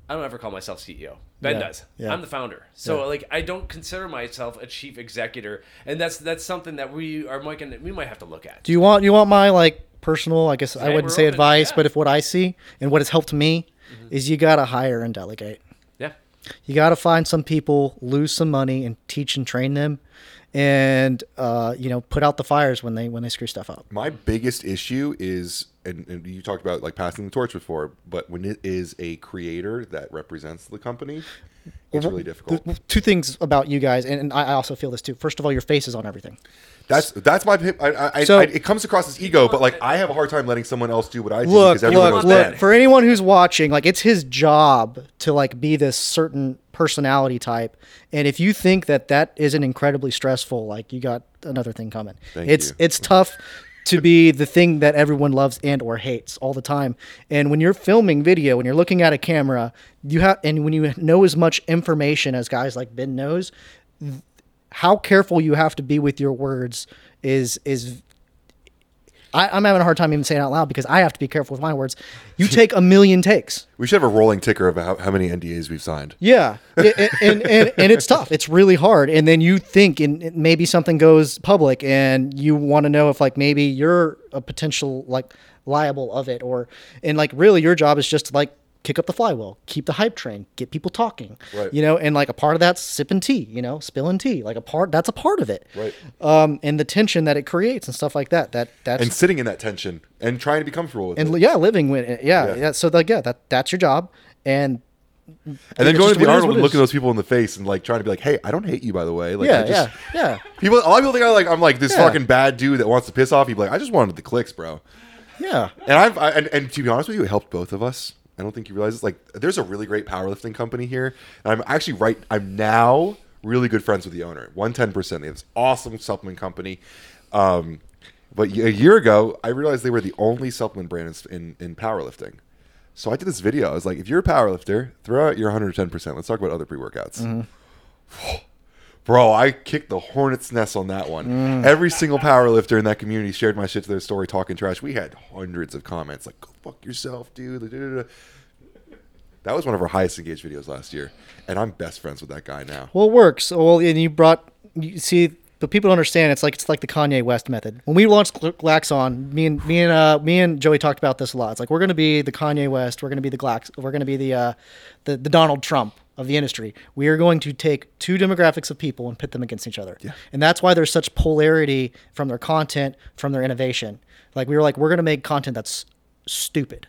I don't ever call myself CEO. Ben Yeah, does. yeah. I'm the founder. So Yeah. like I don't consider myself a chief executor, and that's that's something that we are might gonna- we might have to look at. Do you want you want my like personal? I guess I wouldn't say open, advice, yeah. Mm-hmm. but if what I see and what has helped me is you gotta hire and delegate. Yeah. You gotta find some people, lose some money, and teach and train them, and uh, you know put out the fires when they when they screw stuff up. My biggest issue is, and, and you talked about like passing the torch before, but when it is a creator that represents the company, It's really difficult. Two things about you guys, and, and I also feel this too. First of all, your face is on everything. That's that's my. I, I, I, So- I, it comes across as ego, but like I have a hard time letting someone else do what I do Look, because everyone look, look. For anyone who's watching, like it's his job to like be this certain personality type, and if you think that that isn't incredibly stressful, like you got another thing coming. Thank it's you. it's tough to be the thing that everyone loves and or hates all the time. And when you're filming video, when you're looking at a camera, you have and when you know as much information as guys like Ben knows, how careful you have to be with your words is is I, I'm having a hard time even saying it out loud because I have to be careful with my words. You take a million takes. We should have a rolling ticker of how, how many NDAs we've signed. Yeah, and, and, and, and it's tough. It's really hard. And then you think, and maybe something goes public, and you want to know if like maybe you're a potential like liable of it, or and like really your job is just to like kick up the flywheel, keep the hype train, get people talking. Right. You know, and like a part of that's sipping tea. You know, spilling tea. Like a part that's a part of it. Right. Um, and the tension that it creates and stuff like that. That that's And sitting in that tension and trying to be comfortable with and it. yeah, living with it. Yeah, Yeah. yeah. So like yeah, that that's your job, and And then going to the what it is, Arnold and looking those people in the face and like trying to be like, hey, I don't hate you by the way. Like, yeah, I just, yeah, yeah, People, a lot of people think I like I'm like this Yeah. fucking bad dude that wants to piss off. He'd like, I just wanted the clicks, bro. yeah. And I've I, and, and to be honest with you, it helped both of us. I don't think you realize this. Like, there's a really great powerlifting company here, and I'm actually right. I'm now really good friends with the owner. One ten percent. They have this awesome supplement company. Um, but a year ago, I realized they were the only supplement brand in in powerlifting. So I did this video. I was like, if you're a powerlifter, throw out your 110 percent. Let's talk about other pre workouts. Bro, I kicked the hornet's nest on that one. Every single power lifter in that community shared my shit to their story talking trash. We had hundreds of comments like, go fuck yourself, dude. That was one of our highest engaged videos last year. And I'm best friends with that guy now. Well, it works. Well, and you brought you see, but people don't understand. It's like it's like the Kanye West method. When we launched Glaxon, me and me and uh, me and Joey talked about this a lot. It's like we're going to be the Kanye West. We're going to be the Glax. We're going to be the uh, the the Donald Trump of the industry. We are going to take two demographics of people and pit them against each other. Yeah. And that's why there's such polarity from their content, from their innovation. Like we were like, we're going to make content that's stupid,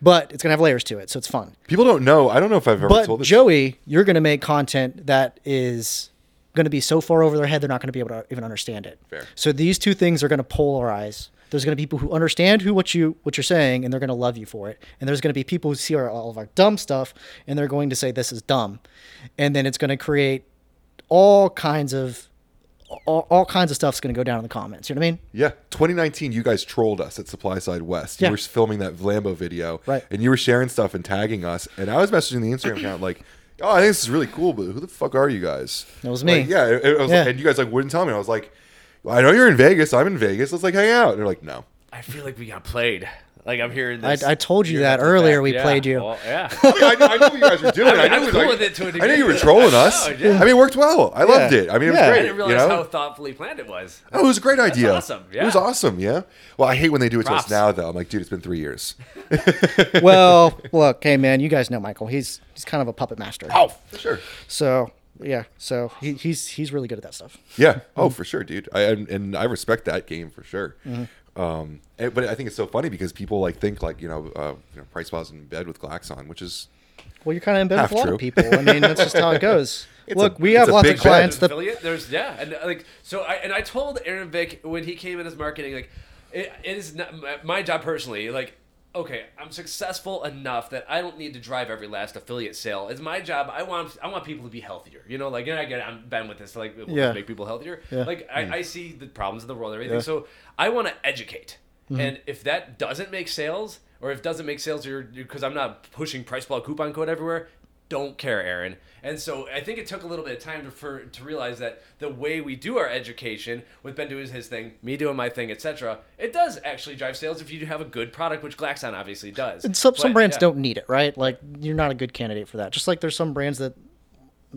but it's going to have layers to it, so it's fun. People don't know. I don't know if I've ever But told this. Joey, you're going to make content that is going to be so far over their head they're not going to be able to even understand it. Fair. So these two things are going to polarize. There's going to be people who understand who what you what you're saying and they're going to love you for it. And there's going to be people who see our, all of our dumb stuff and they're going to say this is dumb. And then it's going to create all kinds of all, all kinds of stuff's going to go down in the comments. You know what I mean? Yeah, 2019, you guys trolled us at SupplySide West. You Yeah. were filming that Vlambo video, Right. And you were sharing stuff and tagging us, and I was messaging the Instagram account like, "Oh, I think this is really cool, but who the fuck are you guys?" It was me. Like, yeah, it, it was, Yeah. and you guys like wouldn't tell me. I was like, "I know you're in Vegas. I'm in Vegas. Let's like hang out." And they're like, "No." I feel like we got played. Like I'm hearing I, this. I told you that earlier fact. we Yeah. played you. Well, yeah. Oh, I, mean, I, knew- I knew what you guys were doing. I I, knew I'm it was cool like- with it to a I knew you were trolling us. Oh, yeah. I mean, it worked well. I loved Yeah. it. I mean, it was Yeah. I great. didn't realize you know? how thoughtfully planned it was. Oh, it was a great idea. awesome, It was yeah. awesome. Yeah. Well, I hate when they do it to us now, though. I'm like, dude, it's been three years. well, look, hey man, you guys know Michael. He's he's kind of a puppet master. Oh, for sure. So yeah, so he, he's he's really good at that stuff. Yeah. Oh, for sure, dude. I and, and I respect that game for sure. Mm-hmm. Um, and- but I think it's so funny because people like think like you know, uh, you know, Price was in bed with Glaxon, which is Well, you're kind of in bed Half with a lot true. of people. I mean, that's just how it goes. It's Look, a- we have a lots of clients There's that affiliate. There's yeah, and uh, like so. I and I told Aaron Vick when he came in as marketing, like it, it is not my, my job personally. Like okay, I'm successful enough that I don't need to drive every last affiliate sale. It's my job. I want I want people to be healthier. You know, like and I get I'm Ben with this. Like Yeah. make people healthier. Yeah. Like I, I see the problems in the world and everything. Yeah. So I want to educate. Mm-hmm. And if that doesn't make sales, or if it doesn't make sales, or because I'm not pushing PricePlow coupon code everywhere, don't care, Aaron. And so I think it took a little bit of time to for to realize that the way we do our education, with Ben doing his thing, me doing my thing, etc., it does actually drive sales if you have a good product, which Glaxon obviously does. and some some brands yeah. don't need it, right? Like you're not a good candidate for that. Just like there's some brands that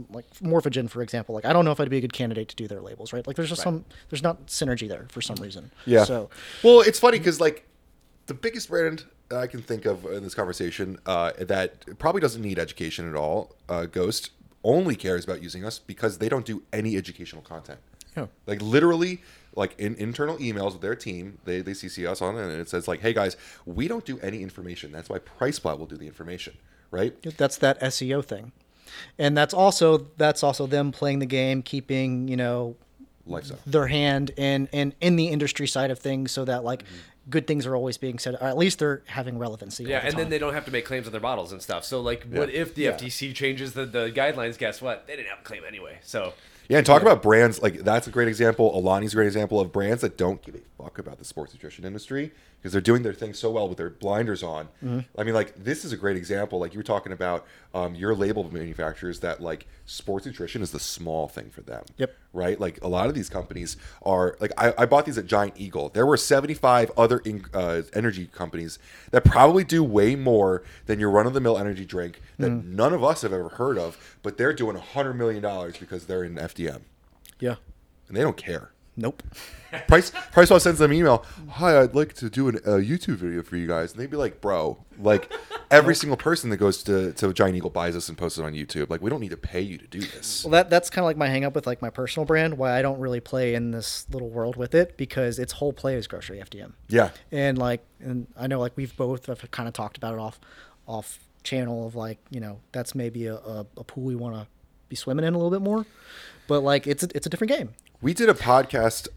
like Morphogen, for example. Like I don't know if I'd be a good candidate to do their labels, right? Like there's just some there's not synergy there for some reason. yeah. So well, it's funny because like the biggest brand I can think of in this conversation uh, that probably doesn't need education at all, uh, Ghost, only cares about using us because they don't do any educational content. Yeah. Like literally, like in internal emails with their team, they they CC us on it, and it says like, "Hey guys, we don't do any information. That's why PricePlow will do the information." Right? that's that SEO thing. and that's also that's also them playing the game, keeping you know Lifestyle. their hand in in in the industry side of things, so that like good things are always being said, or at least they're having relevancy. Yeah, the and then they don't have to make claims on their bottles and stuff. So, like, what if the FTC changes the, the guidelines? Guess what? They didn't have a claim anyway. So, Yeah, and talk about brands like that's a great example. Alani's a great example of brands that don't give a fuck about the sports nutrition industry because they're doing their thing so well with their blinders on. Mm-hmm. I mean, like this is a great example. Like you were talking about um, your label manufacturers that like sports nutrition is the small thing for them. Yep. Right. Like a lot of these companies are like I, I bought these at Giant Eagle. There were seventy five other in, uh, energy companies that probably do way more than your run of the mill energy drink that Mm-hmm. none of us have ever heard of, but they're doing hundred million dollars because they're in FDM yeah, and they don't care. Nope. Price Price sends them an email. Hi, I'd like to do an, a YouTube video for you guys, and they'd be like, "Bro, like every single person that goes to to Giant Eagle buys this and posts it on YouTube. Like, we don't need to pay you to do this." Well, that that's kind of like my hang up with like my personal brand. Why I don't really play in this little world with it because its whole play is grocery FDM. Yeah, and like and i know like we've both have kind of talked about it off off channel of like you know that's maybe a, a, a pool we want to be swimming in a little bit more but like it's a, it's a different game we did a podcast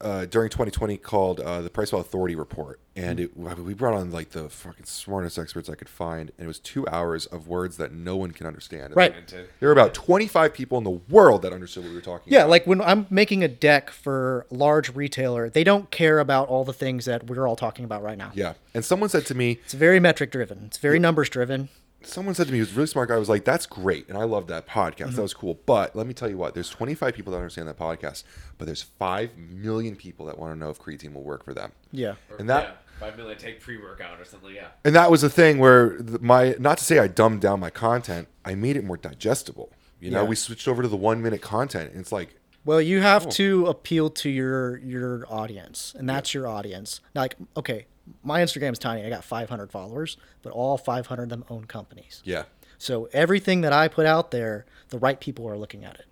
uh, during 2020 called uh, the PricePlow Authority Report, and it we brought on like the fucking smartest experts I could find, and it was two hours of words that no one can understand. Right. There were about 25 people in the world that understood what we were talking yeah about. like when i'm making a deck for large retailer they don't care about all the things that we're all talking about right now Yeah. And someone said to me, it's very metric driven it's very numbers driven someone said to me, he was a really smart guy. I was like, that's great. And I love that podcast. Mm-hmm. That was cool. But let me tell you what, there's 25 people that understand that podcast, but there's 5 million people that want to know if creatine will work for them. yeah And that, yeah, five million take pre workout or something. Yeah. and that was the thing where my, not to say I dumbed down my content, I made it more digestible. You know, Yeah. we switched over to the one minute content. And it's like, Well, you have Oh. to appeal to your your audience, and that's your audience. Like, okay, my Instagram is tiny. I got 500 followers, but all 500 of them own companies. yeah. So everything that I put out there, the right people are looking at it.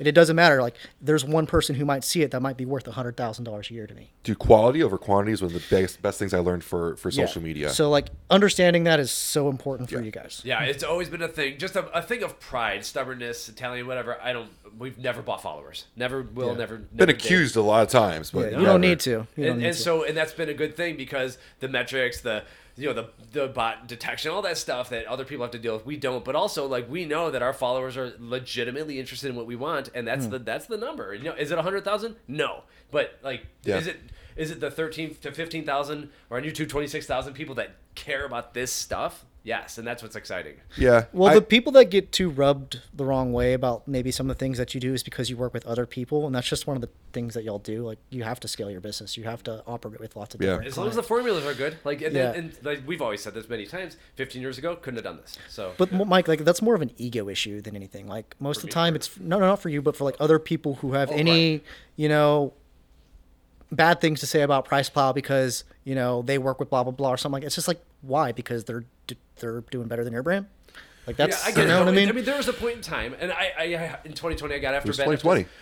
And it doesn't matter. Like, there's one person who might see it that might be worth a hundred thousand dollars a year to me. Dude, quality over quantity is one of the best, best things I learned for, for Yeah. social media. So like understanding that is so important for Yeah. you guys. Yeah, it's always been a thing, just a, a thing of pride, stubbornness, Italian, whatever. I don't. We've never bought followers. Never will. Yeah. Never. Been never did. accused a lot of times, but Yeah, you never. don't need to. You don't and, need and to. so and that's been a good thing because the metrics the you know the the bot detection all that stuff that other people have to deal with. We don't but also like we know that our followers are legitimately interested in what we want and that's hmm. the that's the number. You know is it 100,000 no. But like Yeah. is it is it the 13 to 15,000 or on YouTube 26,000 people that care about this stuff yes and that's what's exciting Yeah. Well, I- the people that get too rubbed the wrong way about maybe some of the things that you do is because you work with other people, and that's just one of the things that y'all do. Like you have to scale your business, you have to operate with lots of Yeah. different. as long as the formulas are good like and, Yeah. and, like we've always said this many times 15 years ago couldn't have done this so But Mo- Mike, like that's more of an ego issue than anything. Like most of the time, or- it's no, no, not for you, but for like other people who have Oh, any, right. you know, bad things to say about PricePlow because you know they work with blah blah blah or something like. It's just like why? Because they're they're doing better than your brand. Like that's yeah, I get you know it. what I mean. I mean, there was a point in time, and I, I, I in 2020, I got after was Ben 2020. after-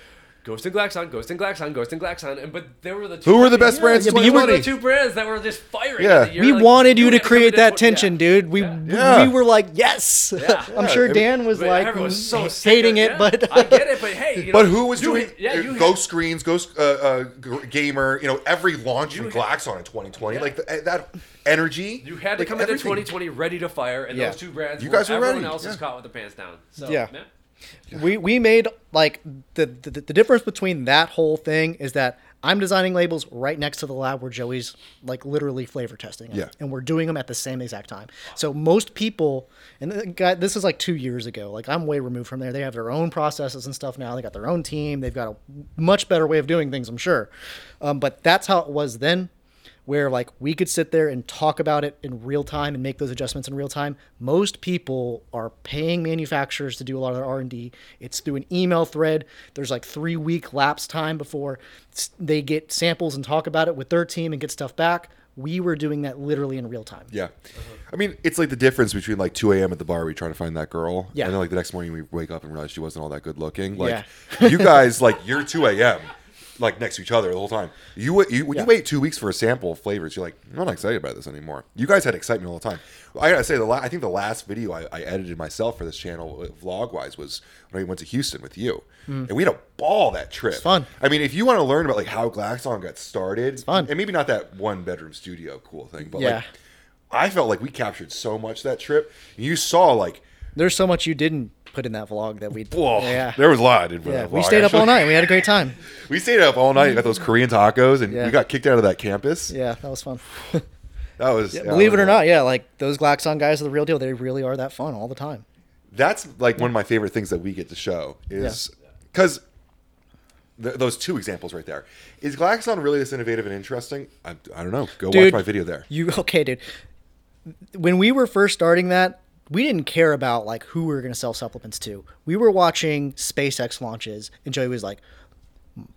Ghost and Glaxon, Ghost and Glaxon, Ghost and Glaxon, and but there were the two Who were the best brands yeah, but you were the two brands that were just firing. Yeah. in the year, we like, wanted you to had come create into that tw- tension, yeah. dude. We Yeah. we were like, yes. Yeah. I'm Yeah, sure I Dan was But like everyone was so h- sick hating of- it, yeah, but I get it. But hey, you know, But who was you doing had- yeah, you uh, had- Ghost Greens, Ghost uh, uh, G- Gamer, you know, every launch from had- Glaxon in 2020, Yeah. like the, uh, that energy. You had to like come into everything. 2020 ready to fire, and Yeah. those two brands. You were, guys were everyone ready, else is yeah. caught with the pants down. So, Yeah. yeah. We we made like the, the the difference between that whole thing is that I'm designing labels right next to the lab where Joey's like literally flavor testing. Yeah. and we're doing them at the same exact time. So most people, and guy, this is like two years ago. Like I'm way removed from there. They have their own processes and stuff now. They got their own team. They've got a much better way of doing things. I'm sure, um, but that's how it was then where like we could sit there and talk about it in real time and make those adjustments in real time most people are paying manufacturers to do a lot of their r&d it's through an email thread there's like three week lapse time before they get samples and talk about it with their team and get stuff back we were doing that literally in real time Yeah. I mean, it's like the difference between like 2 a.m. at the bar, we try to find that girl. Yeah. And then like the next morning we wake up and realize she wasn't all that good looking. Like, Yeah. you guys, like, you're 2 a.m. like next to each other the whole time. You you, when Yeah. you wait two weeks for a sample of flavors, you're like, I'm not excited about this anymore. You guys had excitement all the time. I gotta say, the la- I think the last video I, I edited myself for this channel, uh, vlog wise, was when I went to Houston with you, hmm. and we had a ball that trip. It's fun. I mean, if you want to learn about like how Glaxon got started, it's fun. and maybe not that one bedroom studio cool thing, but Yeah. like, I felt like we captured so much that trip. You saw like, There's so much you didn't put in that vlog that we. whoa, yeah. there was a lot I did. yeah. We stayed up all night. We had a great time. We stayed up all night. Got those Korean tacos, and Yeah. we got kicked out of that campus. Yeah, that was fun. That was Yeah, yeah, believe it or not, yeah, like those Glaxon guys are the real deal. They really are that fun all the time. That's like one of my favorite things that we get to show is because th- those two examples right there. Is Glaxon really this innovative and interesting? I, I don't know. Go Dude, watch my video there. You okay, dude? When we were first starting that, we didn't care about like who we were going to sell supplements to. We were watching SpaceX launches, and Joey was like,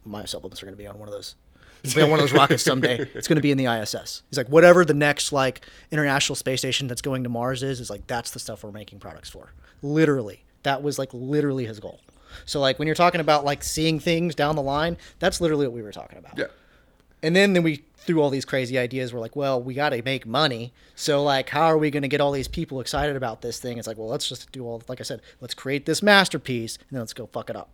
"My supplements are going to be on one of those." It's be on one of those rockets someday. It's going to be in the ISS. He's like, whatever the next like international space station that's going to Mars is, is like that's the stuff we're making products for. Literally, that was like literally his goal. So like when you're talking about like seeing things down the line, that's literally what we were talking about. Yeah. And then then we threw all these crazy ideas. We're like, well, we got to make money. So like, how are we going to get all these people excited about this thing? It's like, well, let's just do all. Like I said, let's create this masterpiece, and then let's go fuck it up.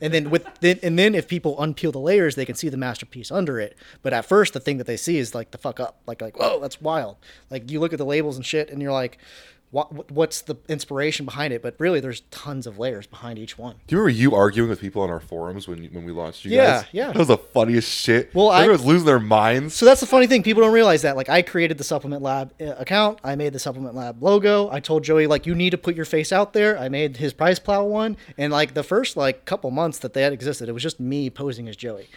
And then with then and then if people unpeel the layers, they can see the masterpiece under it. But at first, the thing that they see is like the fuck up. Like like, whoa, that's wild. Like you look at the labels and shit, and you're like. What, what's the inspiration behind it? But really, there's tons of layers behind each one. Do you remember you arguing with people on our forums when when we launched you Yeah, guys? yeah. That was the funniest shit. Well, I- everyone was losing their minds. So that's the funny thing. People don't realize that. Like, I created the Supplement Lab uh, account. I made the Supplement Lab logo. I told Joey, like, you need to put your face out there. I made his PricePlow one. And, like, the first, like, couple months that they had existed, it was just me posing as Joey.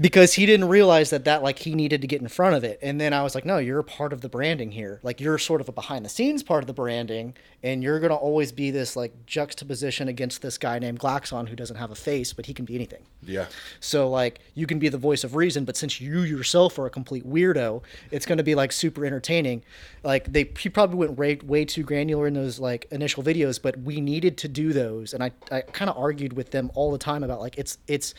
because he didn't realize that that like he needed to get in front of it and then i was like no you're a part of the branding here like you're sort of a behind the scenes part of the branding and you're going to always be this like juxtaposition against this guy named glaxon who doesn't have a face but he can be anything yeah. so like you can be the voice of reason, but since you yourself are a complete weirdo, it's going to be like super entertaining. Like they he probably went way, way too granular in those like initial videos, but we needed to do those, and I I kind of argued with them all the time about like it's it's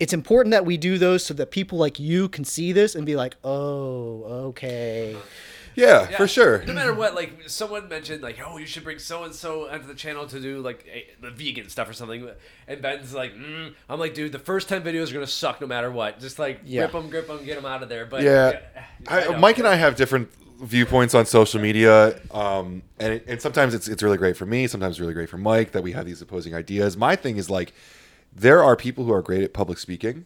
it's important that we do those so that people like you can see this and be like, oh, okay. yeah, Yeah, for sure. No matter what, like someone mentioned, like, oh, you should bring so and so onto the channel to do like a, the vegan stuff or something. And Ben's like, mm. I'm like, dude, the first ten videos are gonna suck no matter what. Just like Yeah. rip them, grip them, get them out of there. But Yeah, I I. Mike and I have different viewpoints on social media, um, and it, and sometimes it's it's really great for me, sometimes really great for Mike that we have these opposing ideas. My thing is like, there are people who are great at public speaking,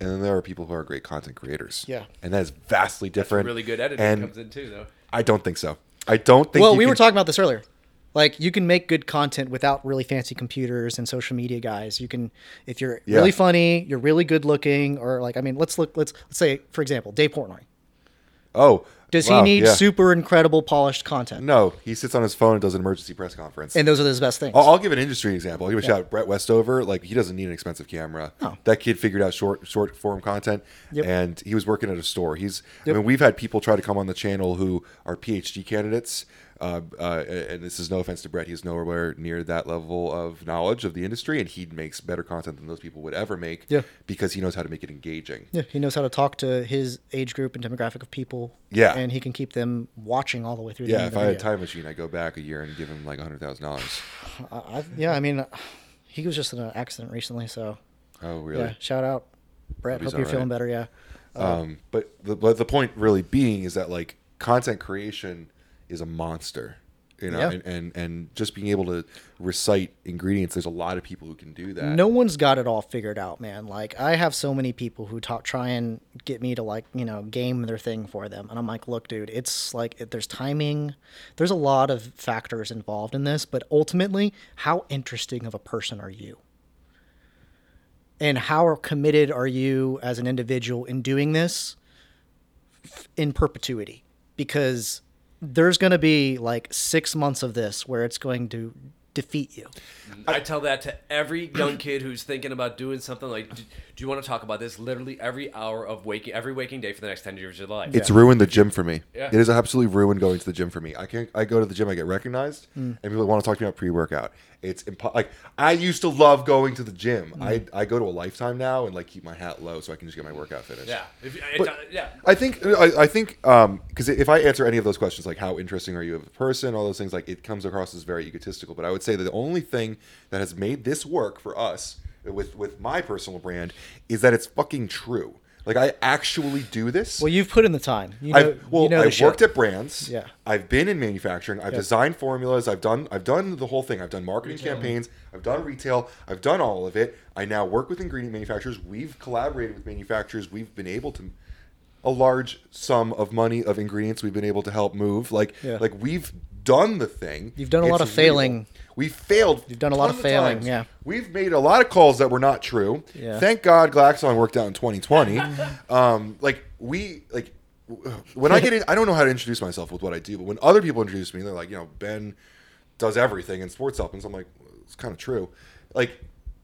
and then there are people who are great content creators. Yeah. and that is vastly different. really good editing and comes in too, though. I don't think so. I don't think. Well, you we can- were talking about this earlier. Like you can make good content without really fancy computers and social media guys. You can, if you're Yeah. really funny, you're really good looking, or like I mean, let's look. Let's let's say for example, Dave Portnoy. Oh, Does wow, he need yeah. super incredible polished content? No, he sits on his phone and does an emergency press conference. And those are his best things. I'll, I'll give an industry example. I'll give a shout out Brett Westover. Like he doesn't need an expensive camera. No. That kid figured out short short form content, Yep. and he was working at a store. He's. Yep. I mean, we've had people try to come on the channel who are PhD candidates. Uh, uh, and this is no offense to Brett. He's nowhere near that level of knowledge of the industry, and he makes better content than those people would ever make. Yeah. Because he knows how to make it engaging. Yeah, he knows how to talk to his age group and demographic of people. Yeah. and he can keep them watching all the way through. the Yeah. If I had a time machine, I'd go back a year and give him like a hundred thousand dollars. Yeah, I mean, he was just in an accident recently, so Oh, really? yeah. Shout out, Brett. Hope Hope you're all feeling better. Yeah. Um, but the but the point really being is that like content creation is a monster, you know, Yeah. and, and and just being able to recite ingredients. There's a lot of people who can do that. No one's got it all figured out, man. Like I have so many people who talk, try and get me to like you know game their thing for them, and I'm like, look, dude, it's like it- there's timing, there's a lot of factors involved in this, but ultimately, how interesting of a person are you? And how committed are you as an individual in doing this in perpetuity? Because there's going to be like six months of this where it's going to defeat you. I tell that to every young kid who's thinking about doing something like, do, do you want to talk about this? Literally every hour of waking, every waking day for the next 10 years of your life. It's ruined the gym for me. Yeah. It is absolutely ruined going to the gym for me. I can't. I go to the gym, I get recognized, Mm. and people want to talk to me about pre workout. It's impo- like I used to love going to the gym. Mm-hmm. I I go to a lifetime now and like keep my hat low so I can just get my workout finished. Yeah. If, But- uh, yeah. I think I, I think because if I answer any of those questions, like how interesting are you as a person, all those things, like it comes across as very egotistical. But I would say that the only thing that has made this work for us with with my personal brand is that it's fucking true. Like I actually do this. Well, you've put in the time. You know, I've, well, you know I've shit. worked at brands. Yeah. I've been in manufacturing. I've Yeah. designed formulas. I've done. I've done the whole thing. I've done marketing campaigns. I've done retail. I've done all of it. I now work with ingredient manufacturers. We've collaborated with manufacturers. We've been able to a large sum of money of ingredients we've been able to help move. Like Yeah. like we've done the thing. You've done a lot It's of failing. We've failed. You've done a lot of failing, times. yeah. We've made a lot of calls that were not true. Yeah. Thank God Glaxon worked out in 2020. um, like we like when I get in, I don't know how to introduce myself with what I do, but when other people introduce me, they're like, you know, Ben does everything in sports supplements. I'm like, it's kind of true. Like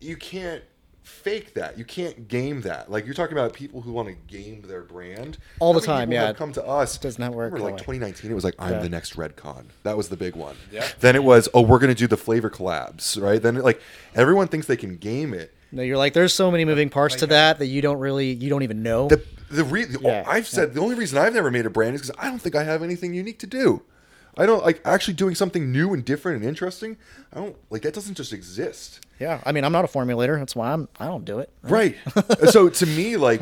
you can't fake that. You can't game that. Like you're talking about people who want to game their brand All the How many time, yeah. have come to us. Does not work Remember, like 2019, it was like I'm Yeah. the next Redcon. That was the big one. Yeah. Then it was oh we're gonna do the flavor collabs, right? Then it, like everyone thinks they can game it. No, you're like, there's so many moving parts to that that you don't really, you don't even know. The the re- the- Yeah, I've said the only reason I've never made a brand is because I don't think I have anything unique to do. I don't like actually doing something new and different and interesting. I don't like that doesn't just exist. yeah, I mean, I'm not a formulator. That's why I'm, I don't do it. Right. so to me, like,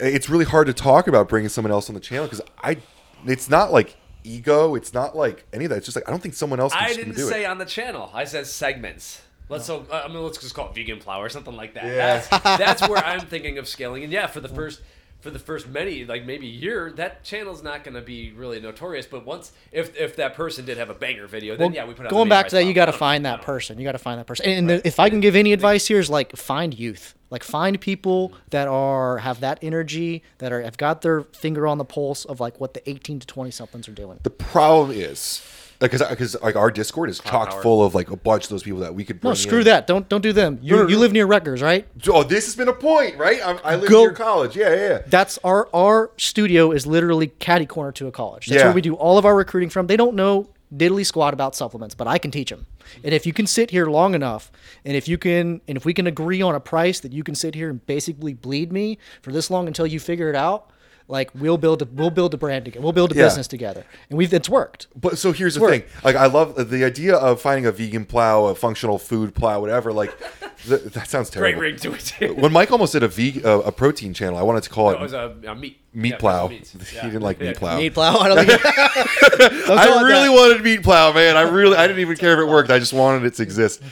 it's really hard to talk about bringing someone else on the channel because I, it's not like ego. It's not like any of that. It's just like I don't think someone else. Can I just didn't do say it. on the channel. I said segments. Let's so uh, I mean let's just call it vegan plow or something like that. Yeah. That's that's where I'm thinking of scaling. And yeah, for the first for the first many like maybe year, that channel's not going to be really notorious. But once if if that person did have a banger video, then Well, yeah, we put it going back to that, you got to find that person. You got to find that person. And if I can give any advice here is like find youth. Like find people that are have that energy that are have got their finger on the pulse of like what the 18 to 20 somethings are doing. The problem is because because like our Discord is chock power. full of like a bunch of those people that we could. No, screw in. that. Don't don't do them. You No, no, you live near Rutgers, right? Oh, this has been a point, right? I, I live Go- near college. Yeah, yeah, yeah. That's our our studio is literally catty corner to a college. That's Yeah. where we do all of our recruiting from. They don't know diddly squat about supplements, but I can teach them. And if you can sit here long enough, and if you can, and if we can agree on a price that you can sit here and basically bleed me for this long until you figure it out, like we'll build a we'll build a brand together. We'll build a Yeah. business together, and we've it's worked. But so here's the Work. thing. Like I love the idea of finding a vegan plow, a functional food plow, whatever. Like th- that sounds terrible. Great ring to it. too. When Mike almost did a veg uh, a protein channel, I wanted to call it It was a, a meat meat yeah, plow. meats. He didn't like Yeah. meat plow. Meat plow. I don't think. I really that. wanted meat plow, man. I really, I didn't even care if it worked. I just wanted it to exist.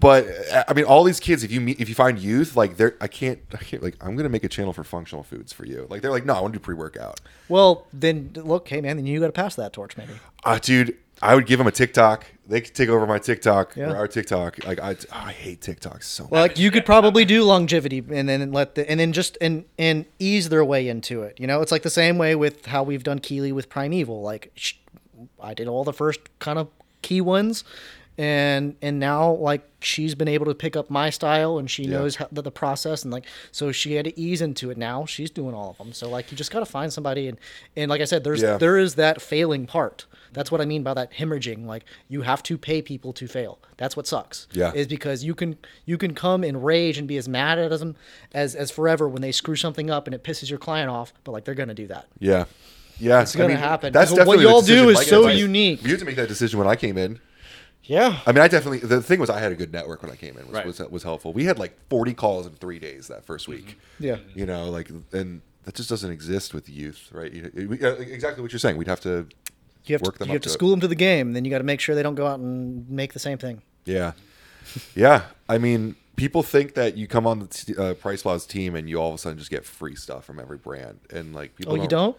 But uh, I mean, all these kids, if you meet, if you find youth, like they're, I can't, I can't, like, I'm gonna make a channel for functional foods for you. Like they're like, no, I want to do pre workout. Well, then look, hey man, then you got to pass that torch, maybe. Uh, dude, I would give them a TikTok. They could take over my TikTok Yeah. or our TikTok. Like I, oh, I hate TikTok so much. Well, like you could probably do longevity and then let the and then just and and ease their way into it. You know, it's like the same way with how we've done Keely with Primeval. Like sh- I did all the first kind of key ones, and and now like she's been able to pick up my style and she Yeah. knows how, the, the process and like so she had to ease into it. Now she's doing all of them. So like you just got to find somebody and and like I said, there's Yeah. there is that failing part. That's what I mean by that hemorrhaging. Like you have to pay people to fail. That's what sucks Yeah. is because you can you can come and rage and be as mad at them as as forever when they screw something up and it pisses your client off, but like they're gonna do that. yeah, yeah, It's gonna happen. That's Because what y'all do is Mike so unique. You had to make that decision when I came in. Yeah. I mean, I definitely. The thing was, I had a good network when I came in, which Right. was was helpful. We had like 40 calls in three days that first week. Yeah. You know, like, and that just doesn't exist with youth, right? You- it- we- uh, exactly what you're saying. We'd have to. You have Work to them you up have to to it. school them to the game, then you got to make sure they don't go out and make the same thing. Yeah. yeah. I mean, people think that you come on the t- uh, PricePlow's team and you all of a sudden just get free stuff from every brand, and like people. Oh, you don't?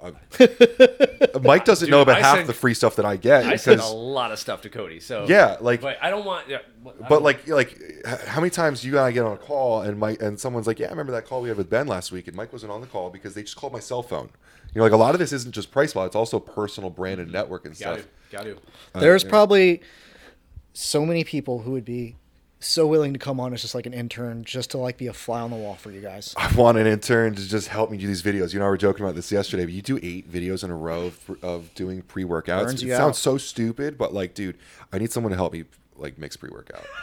Mike doesn't Dude, know about I half sent- the free stuff that I get I send a lot of stuff to Cody. So Yeah, like- but I don't want. Yeah, I But don't- like, like, how many times you and I get on a call and Mike and someone's like, "Yeah, I remember that call we had with Ben last week," and Mike wasn't on the call because they just called my cell phone. You know, like a lot of this isn't just PricePlow; it's also personal brand and network and got to, stuff. got to. Uh, There's yeah. probably so many people who would be so willing to come on as just like an intern just to like be a fly on the wall for you guys. I want an intern to just help me do these videos. You know, we were joking about this yesterday, but you do eight videos in a row of, of doing pre workouts. It you sounds out. so stupid, but like, dude, I need someone to help me like mix pre workout.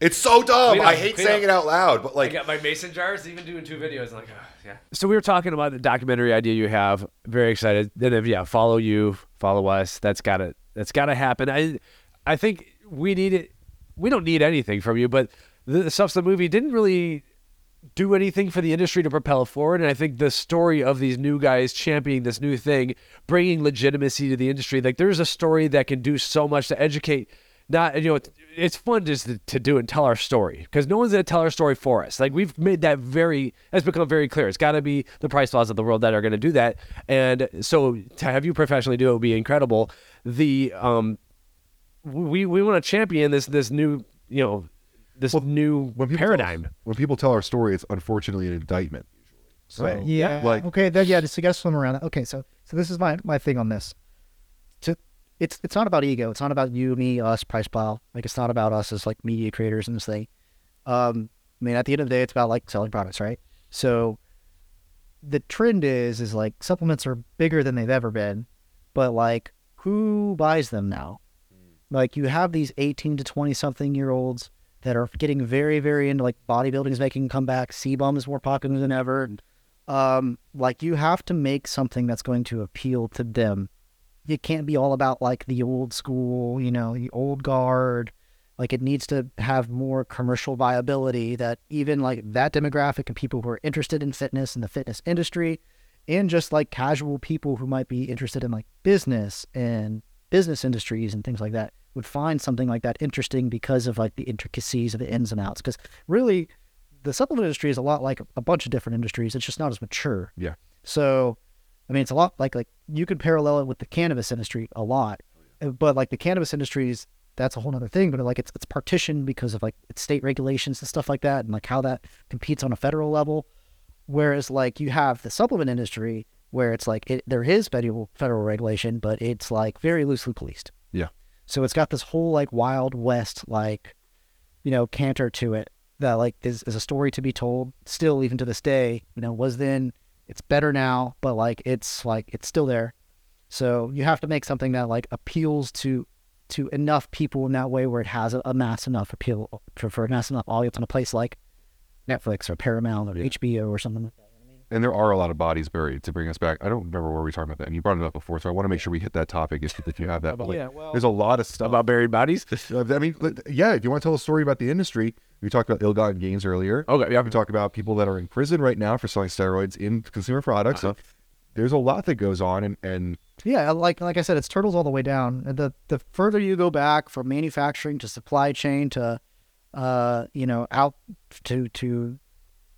It's so dumb. Clean I hate saying up. it out loud, but like, I like got my mason jars, even doing two videos. I'm like, oh, yeah. So we were talking about the documentary idea you have. Very excited. Then if yeah, follow you, follow us. That's gotta that's gotta happen. I I think we need it. We don't need anything from you, but the, the Substance movie didn't really do anything for the industry to propel forward. And I think the story of these new guys championing this new thing, bringing legitimacy to the industry, like there's a story that can do so much to educate. Not you know, it's, it's fun just to, to do and tell our story because no one's gonna tell our story for us. Like we've made that very, that's become very clear. It's got to be the PricePlows of the world that are gonna do that. And so to have you professionally do it would be incredible. The um, we we want to champion this this new you know this new when paradigm. Tell, when people tell our story, it's unfortunately an indictment. So Right, yeah. like- okay, then yeah, just you got to swim around that. Okay, so so this is my my thing on this. to it's it's not about ego. It's not about you, me, us, PricePlow. Like it's not about us as like media creators and this thing. Um, I mean, at the end of the day, it's about like selling products, right? So the trend is is like supplements are bigger than they've ever been, but like who buys them now? Like you have these eighteen to twenty something year olds that are getting very very into like bodybuilding is making a comeback. CBum is more popular than ever. Um, like you have to make something that's going to appeal to them it can't be all about like the old school, you know, the old guard. Like it needs to have more commercial viability that even like that demographic and people who are interested in fitness and the fitness industry and just like casual people who might be interested in like business and business industries and things like that would find something like that interesting because of like the intricacies of the ins and outs. Because really, the supplement industry is a lot like a bunch of different industries. It's just not as mature. Yeah. So, I mean, it's a lot like like you could parallel it with the cannabis industry a lot, Uh, but like the cannabis industry is that's a whole other thing. But like it's it's partitioned because of like its state regulations and stuff like that, and like how that competes on a federal level. Whereas like you have the supplement industry where it's like it, there is federal federal regulation, but it's like very loosely policed. Yeah. So it's got this whole like wild west like, you know, canter to it that like is, is a story to be told still even to this day. You know, was then it's better now, but like it's like it's still there. So you have to make something that like appeals to to enough people in that way where it has a, a mass enough appeal for, for a mass enough audience on a place like Netflix or Paramount or HBO or something. like that. And there are a lot of bodies buried to bring us back. I don't remember where we were talking about that, and you brought it up before, so I want to make sure we hit that topic if, if you have that. But, like, Yeah, well- there's a lot of stuff. About buried bodies. Uh, I mean, yeah, if you want to tell a story about the industry, we talked about ill-gotten gains earlier. Okay, yeah. We talk about people that are in prison right now for selling steroids in consumer products. Uh-huh. There's a lot that goes on, and, and Yeah, like like I said, it's turtles all the way down. And The the further you go back from manufacturing to supply chain to, uh, you know, out to to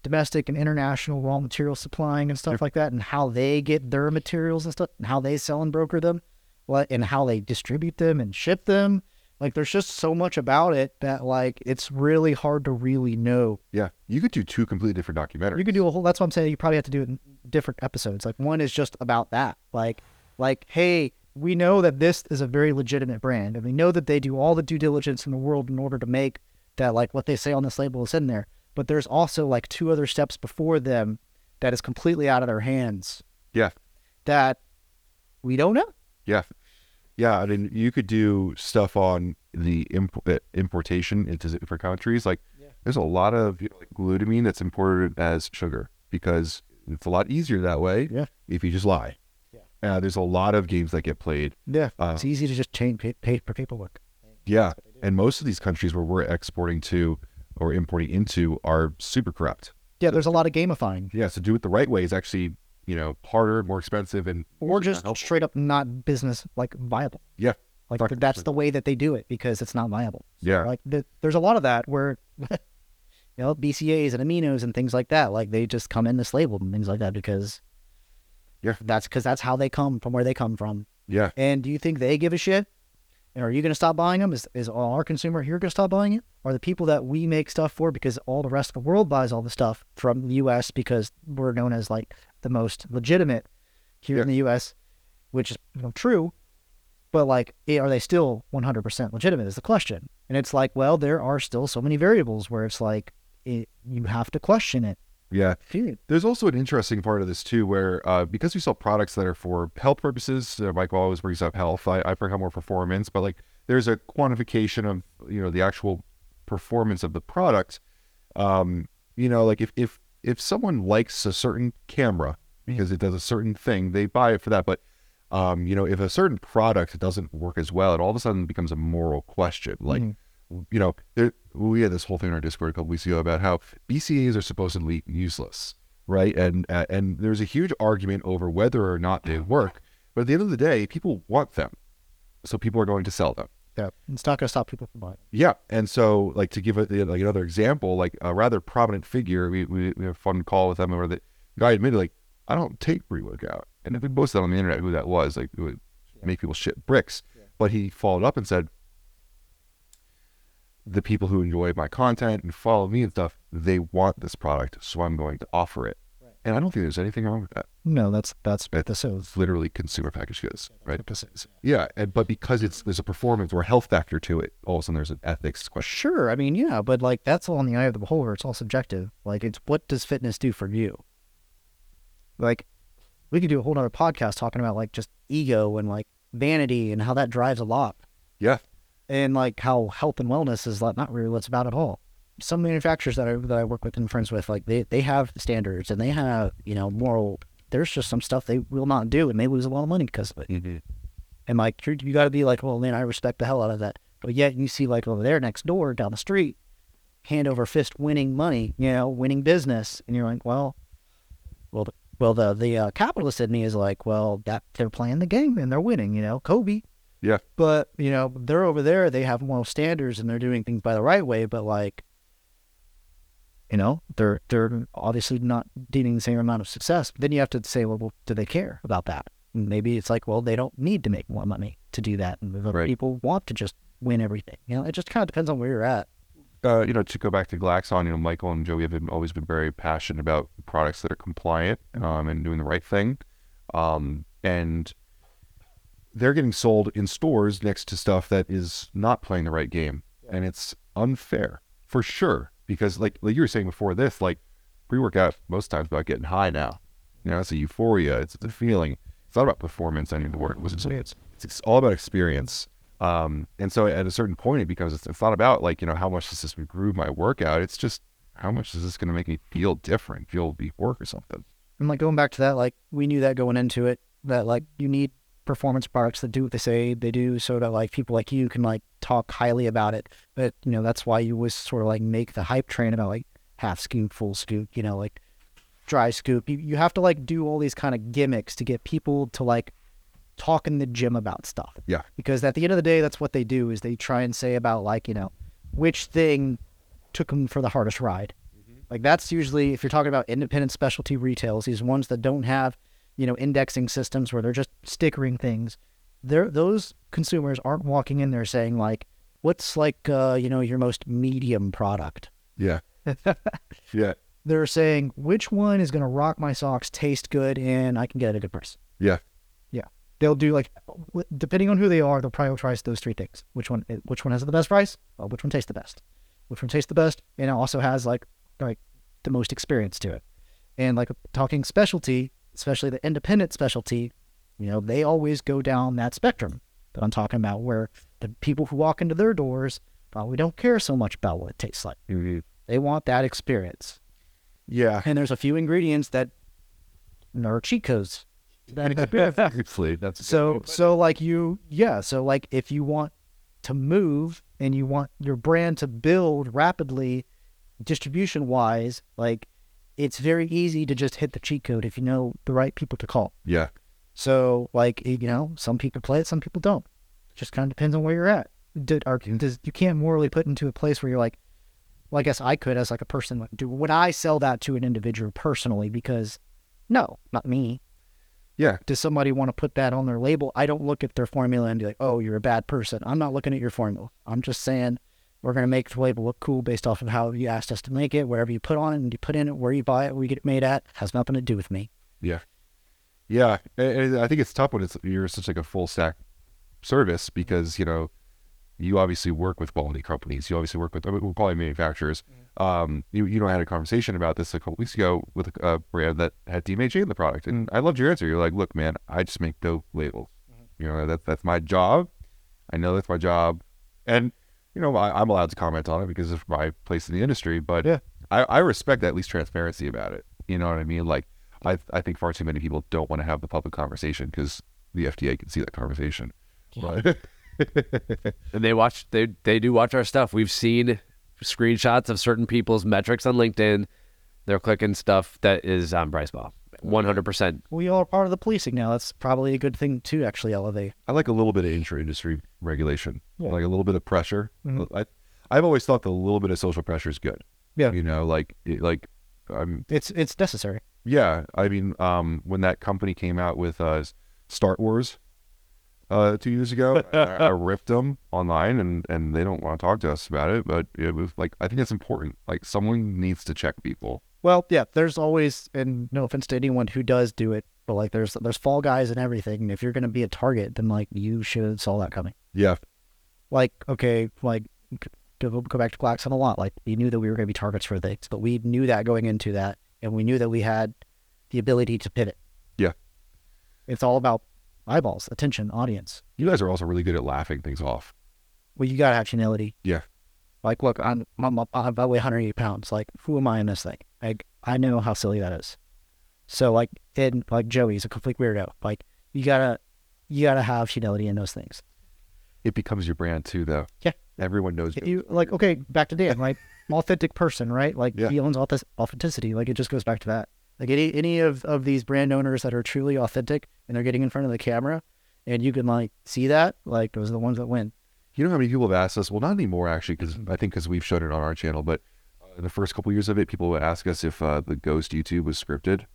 domestic and international raw material supplying and stuff like that, and how they get their materials and stuff, and how they sell and broker them, what and how they distribute them and ship them. Like, there's just so much about it that like it's really hard to really know yeah, you could do two completely different documentaries. you could do a whole. That's what I'm saying. You probably have to do it in different episodes. Like one is just about that. Like, like, hey, we know that this is a very legitimate brand, and we know that they do all the due diligence in the world in order to make that like what they say on this label is in there. But there's also like two other steps before them that is completely out of their hands yeah, that we don't know. yeah, yeah. I mean, you could do stuff on the uh, importation into different countries. Like, there's a lot of you know, like glutamine that's imported as sugar because it's a lot easier that way. Yeah. if you just lie. Yeah. Uh, there's a lot of games that get played. Yeah, Uh, it's easy to just change paper pay paperwork. Yeah, and most of these countries where we're exporting to or importing into are super corrupt. Yeah, there's a lot of gamifying, Yeah, so do it the right way is actually you know harder, more expensive, and or just not helpful. straight up not business like viable. yeah, Like Doctor that's the way that they do it because it's not viable. yeah, Like the, there's a lot of that where, you know, BCAAs and aminos and things like that. Like they just come in this labeled and things like that because, Yeah. that's because that's how they come from where they come from. yeah, And do you think they give a shit? And are you going to stop buying them? Is is our consumer here going to stop buying it? Are the people that we make stuff for because all the rest of the world buys all the stuff from the U.S. because we're known as like the most legitimate here in the U.S., which is you know, true. But like, eh, are they still 100% legitimate? Is the question. And it's like, well, there are still so many variables where it's like it, you have to question it. Yeah. There's also an interesting part of this too, where uh, because we sell products that are for health purposes, uh, Mike always brings up health. I, I bring up more performance, but like there's a quantification of you know the actual performance of the product. Um, you know, like if if if someone likes a certain camera because it does a certain thing, they buy it for that. But um, you know, if a certain product doesn't work as well, it all of a sudden becomes a moral question. Like, you know, there, we had this whole thing in our Discord a couple weeks ago about how BCAAs are supposedly useless, right? And uh, and there's a huge argument over whether or not they work. But at the end of the day, people want them, so people are going to sell them. Yeah, it's not going to stop people from buying. Yeah, and so like to give it like another example, like a rather prominent figure, we we, we had a fun call with them where the guy admitted like I don't take pre workout, and if we posted on the internet who that was, like it would make people shit bricks. But he followed up and said, the people who enjoy my content and follow me and stuff, they want this product, so I'm going to offer it. And I don't think there's anything wrong with that. No, that's that's It- this is It's literally consumer packaged goods, right? is. Yeah, and, but because it's there's a performance or a health factor to it, all of a sudden there's an ethics question. Sure, I mean, yeah, but like that's all in the eye of the beholder. It's all subjective. Like, it's what does fitness do for you? Like, we could do a whole other podcast talking about like just ego and like vanity and how that drives a lot, Yeah, and like how health and wellness is like not really what it's about at all. Some manufacturers that I that I work with and friends with, like they they have standards and they have you know moral. There's just some stuff they will not do, and they lose a lot of money because of it. And like you, you got to be like, well, man, I respect the hell out of that. But yet you see like over there next door down the street, hand over fist winning money, you know, winning business, and you're like, well, well, the, well, the the uh, capitalist in me is like, well, that they're playing the game and they're winning, you know, Kobe. Yeah, But you know, they're over there. They have moral standards and they're doing things by the right way. But like, you know, they're they're obviously not dealing the same amount of success. Then you have to say, well, well do they care about that? And maybe it's like, well, they don't need to make more money to do that, and Right. people want to just win everything. You know, it just kind of depends on where you're at. uh, you know, to go back to Glaxon, you know, Michael and Joey have been, always been very passionate about products that are compliant um, and doing the right thing. Um, and they're getting sold in stores next to stuff that is not playing the right game. And it's unfair for sure. Because, like, like you were saying before this, like, pre workout most times about getting high now. You know, it's a euphoria, it's, a feeling. It's not about performance anymore. It was it's, it's all about experience. Um, and so at a certain point, it becomes it's, it's not about like you know how much does this improve my workout. It's just how much is this going to make me feel different, feel be work or something. And like going back to that, like we knew that going into it, that like you need performance products that do what they say they do, so that like people like you can like talk highly about it. But you know that's why you always sort of like make the hype train about like half scoop, full scoop, you know, like dry scoop. You you have to like do all these kind of gimmicks to get people to like talk in the gym about stuff. Yeah. Because at the end of the day, that's what they do is they try and say about like you know which thing took them for the hardest ride. Mm-hmm. Like that's usually if you're talking about independent specialty retails, these ones that don't have, you know, indexing systems where they're just stickering things. They're those consumers aren't walking in there saying like, "What's like, uh, you know, your most medium product?" Yeah, yeah, They're saying which one is going to rock my socks, taste good, and I can get it at a good price. yeah, Yeah, they'll do like, depending on who they are, they'll prioritize those three things. Which one? Which one has the best price? Well, which one tastes the best? Which one tastes the best? And it also has like, like the most experience to it. And like talking specialty, especially the independent specialty, you know, they always go down that spectrum that I'm talking about, where the people who walk into their doors probably don't care so much about what it tastes like. They want that experience. yeah. And there's a few ingredients that are cheat codes. That that's so so like you yeah, so like if you want to move and you want your brand to build rapidly distribution wise, like it's very easy to just hit the cheat code if you know the right people to call. yeah, So like you know, some people play it, some people don't. It just kind of depends on where you're at. Did, or, does, you can't morally put into a place where you're like, well, I guess I could as like a person. like, Do would I sell that to an individual personally? Because no, not me. yeah, Does somebody want to put that on their label? I don't look at their formula and be like, oh, you're a bad person. I'm not looking at your formula. I'm just saying we're going to make the label look cool based off of how you asked us to make it. Wherever you put on it and you put in it, where you buy it, we get it made at, has nothing to do with me. yeah, yeah. And- I think it's tough when it's you're such like a full stack service because you know you obviously work with quality companies. You obviously work with quality manufacturers. Um, you you know I had a conversation about this a couple weeks ago with a, a brand that had DMHA in the product, and I loved your answer. You're like, look, man, I just make dope labels. You know that that's my job. I know that's my job, and you know I, I'm allowed to comment on it because of my place in the industry. But Yeah. I, I respect at least transparency about it. You know what I mean? Like I I think far too many people don't want to have the public conversation because the FDA can see that conversation. But and they watch they they do watch our stuff. We've seen screenshots of certain people's metrics on LinkedIn. They're clicking stuff that is on PricePlow. One hundred percent. We all are part of the policing now. That's probably a good thing to actually elevate. I like a little bit of intra-industry regulation, Yeah. like a little bit of pressure. Mhm. I, I've always thought that a little bit of social pressure is good. Yeah. you know, like like I'm It's it's necessary. yeah. I mean, um, when that company came out with uh, Start Wars, uh, two years ago, I, I ripped them online, and and they don't want to talk to us about it. But it was like I think it's important. Like someone needs to check people. Well, yeah, there's always, and no offense to anyone who does do it, but like there's there's fall guys and everything. And if you're going to be a target, then like you should saw that coming. Yeah, Like okay, like to go back to Glaxon a lot. Like we knew that we were going to be targets for things, but we knew that going into that, and we knew that we had the ability to pivot. Yeah. it's all about eyeballs, attention, audience. you guys are also really good at laughing things off. Well, you gotta have humility. Yeah. Like, look, I'm, I'm, I weigh 180 pounds. Like, who am I in this thing? Like, I know how silly that is. So, like, and like Joey's a complete weirdo. Like, you gotta, you gotta have humility in those things. It becomes your brand too, though. Yeah. everyone knows. You like, okay, back to Dan, right? authentic person, right? Like, Yeah. he owns authentic- authenticity. Like, it just goes back to that. Like, any any of of these brand owners that are truly authentic and they're getting in front of the camera, and you can like see that, like, those are the ones that win. You know how many people have asked us? Well, not anymore actually, because I think because we've shown it on our channel. But uh, in the first couple years of it, people would ask us if uh, the Ghost YouTube was scripted.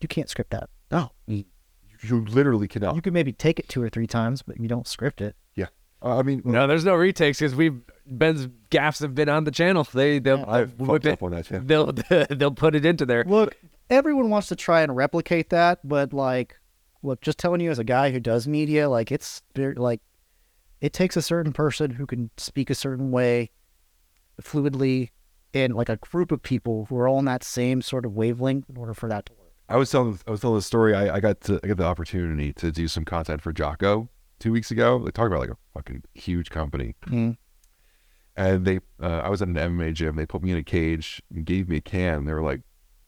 You can't script that. No, you, you literally cannot. You could maybe take it two or three times, but you don't script it. Uh, I mean, No, there's no retakes because we've Ben's gaffs have been on the channel. They they'll I've whip it- up on that channel. They'll they'll put it into there. Look, everyone wants to try and replicate that, but like, look, just telling you as a guy who does media, like it's very like, it takes a certain person who can speak a certain way, fluidly, and like a group of people who are all on that same sort of wavelength in order for that to work. I was telling I was telling the story. I, I got to I got the opportunity to do some content for Jocko two weeks ago. They talk about like a fucking huge company, Mm. and they uh, I was at an MMA gym. They put me in a cage and gave me a can. They were like,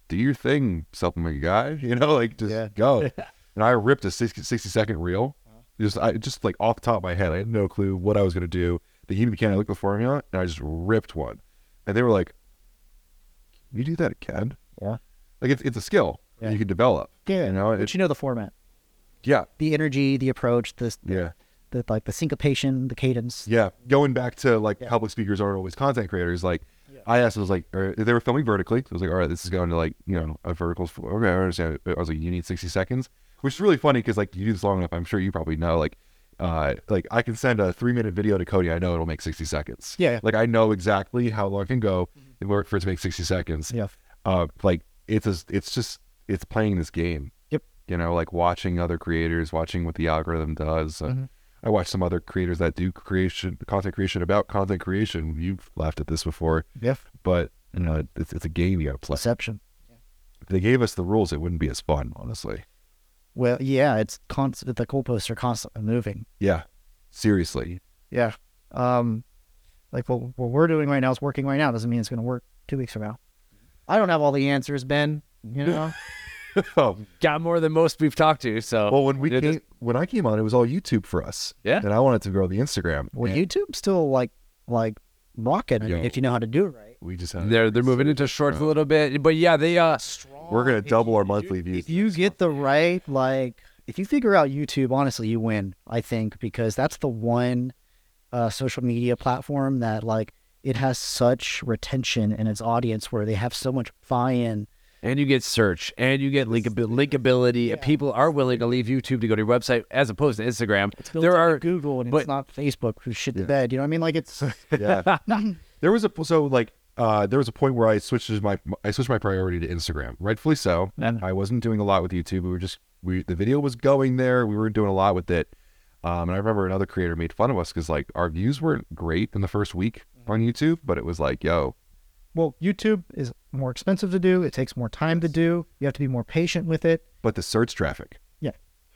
"Do your thing, supplement guy. You know, like just Yeah. go." and I ripped a 60, 60 second reel. Just I just like off the top of my head, I had no clue what I was gonna do. They gave me the can. I looked at the formula and I just ripped one, and they were like, "Can "You do that again?" Yeah. Like it's it's a skill Yeah. you can develop. Yeah, You know, but you know the format, yeah, the energy, the approach, the yeah, the like the syncopation, the cadence. yeah. Going back to like Yeah. public speakers aren't always content creators. Like I asked, I was like, they were filming vertically. So I was like, all right, this is going to like you know a vertical. Okay, I understand. I was like, you need sixty seconds, which is really funny because like you do this long enough. I'm sure you probably know like. Uh, like I can send a three minute video to Cody. I know it'll make sixty seconds. Yeah, yeah. Like I know exactly how long it can go in order for it to make sixty seconds. Yeah. Uh, like it's a, it's just it's playing this game. Yep. You know, like watching other creators, watching what the algorithm does. Uh, Mhm. I watch some other creators that do creation, content creation about content creation. You've laughed at this before, Yeah. but you know, it's, it's a game you got to play. Deception. If they gave us the rules, it wouldn't be as fun, honestly. Well, yeah, it's constant. The goalposts are constantly moving. Yeah, seriously. Yeah. Um, like what, what we're doing right now is working right now. Doesn't mean it's going to work two weeks from now. I don't have all the answers, Ben. You know, oh, Got more than most we've talked to. So well, when we came, is- when I came on, it was all YouTube for us. Yeah. and I wanted to grow the Instagram. well, and YouTube's still like like rocking it Yo. if you know how to do it right. we just had they're they're moving into shorts a little bit, but yeah, they uh we're gonna double our monthly views. If you get the right like, if you figure out YouTube, honestly, you win. I think because that's the one uh, social media platform that like it has such retention in its audience where they have so much buy-in. And you get search and you get linkabil- linkability. People are willing to leave YouTube to go to your website as opposed to Instagram. built There are Google and but- it's not Facebook who shit the Yeah. bed. You know what I mean? Like it's yeah. there was a so like uh there was a point where I switched my I switched my priority to Instagram. Rightfully so. And- I wasn't doing a lot with YouTube. We were just we the video was going there. We were doing a lot with it. Um, and I remember another creator made fun of us because like our views weren't great in the first week on YouTube, but it was like, yo, well, YouTube is more expensive to do. It takes more time to do. You have to be more patient with it. but the search traffic. Yeah.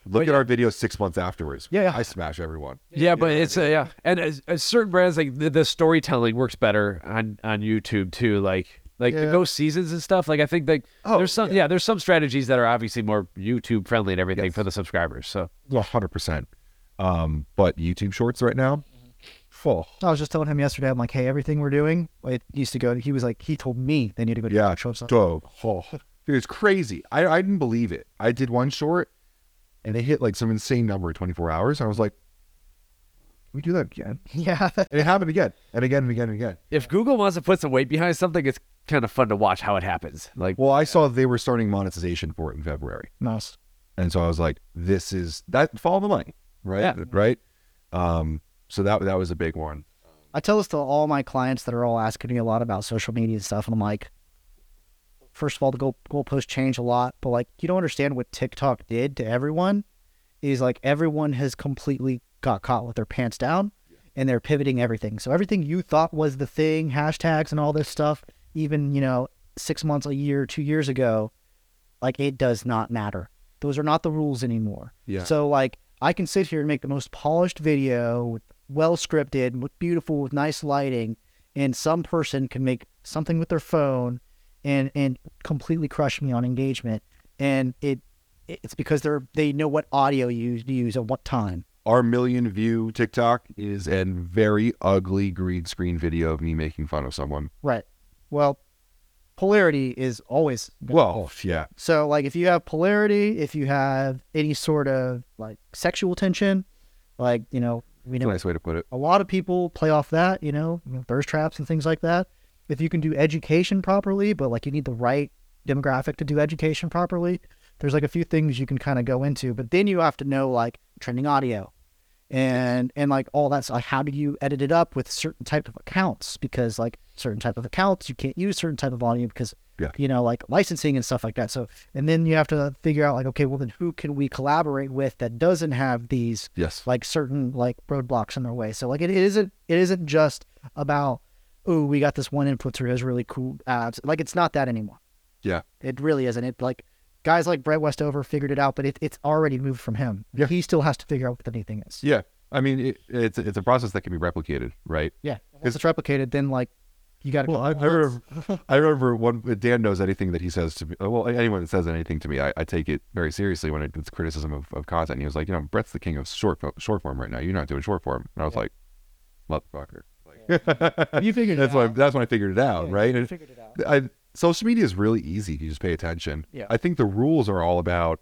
Look at our videos six months afterwards. Yeah, yeah. I smash everyone. Yeah, but it's uh, yeah, and as, as certain brands like the, the storytelling works better on on YouTube too. Like like the ghost seasons and stuff. Like I think like Oh, there's some yeah. there's some strategies that are obviously more YouTube friendly and everything for the subscribers. So One hundred percent. Um, but YouTube Shorts right now, full. I was just telling him yesterday. I'm like, hey, everything we're doing, it used to go. He was like, he told me they need to go. to Yeah, show dope. Oh, dude, it's crazy. I I didn't believe it. I did one short, and it hit like some insane number in 24 hours. I was like, Can we do that again? Yeah, And it happened again and again and again and again. if Google wants to put some weight behind something, it's kind of fun to watch how it happens. Like Well, I saw they were starting monetization for it in February. nice. And so I was like, this is that follow the money, right? Yeah. Right. Um, so that that was a big one. I tell this to all my clients that are all asking me a lot about social media and stuff, and I'm like, first of all, the goal goalposts change a lot, but like you don't understand what TikTok did to everyone. Is like everyone has completely got caught with their pants down, and they're pivoting everything. So everything you thought was the thing, hashtags and all this stuff, even you know six months, a year, two years ago, like it does not matter. Those are not the rules anymore. Yeah. So like I can sit here and make the most polished video, with well scripted, with beautiful, with nice lighting, and some person can make something with their phone and and completely crush me on engagement. And it it's because they're they know what audio use to use at what time. Our million view TikTok is a very ugly green screen video of me making fun of someone. Right. Well, polarity is always Well, yeah. So, like, if you have polarity, if you have any sort of like sexual tension, like you know, we know nice way to put it. a lot of people play off that, you know, you know, thirst traps and things like that. If you can do education properly, but like you need the right demographic to do education properly, there's like a few things you can kind of go into. But then you have to know like trending audio, and and like all that's like how do you edit it up with certain type of accounts because like certain type of accounts you can't use certain type of audio because Yeah. you know like licensing and stuff like that so and then you have to figure out like okay well then who can we collaborate with that doesn't have these Yes. like certain like roadblocks in their way so like it, it isn't it isn't just about oh we got this one influencer who has really cool ads like it's not that anymore Yeah. it really isn't it like guys like Brett Westover figured it out but it, it's already moved from him Yeah. he still has to figure out what the new thing is Yeah. I mean, it, it's it's a process that can be replicated, right? yeah once it's replicated then like you got to Well, I, I remember, I remember one. Dan knows anything that he says to me. Uh, well, anyone that says anything to me, I, I take it very seriously when it's criticism of, of content. He was like, you know, Brett's the king of short short form right now. You're not doing short form, and I was like, motherfucker. Like, you figured it that's out. when that's when I figured it out, Yeah, right? you And figured it out. I, social media is really easy if you just pay attention. Yeah. I think the rules are all about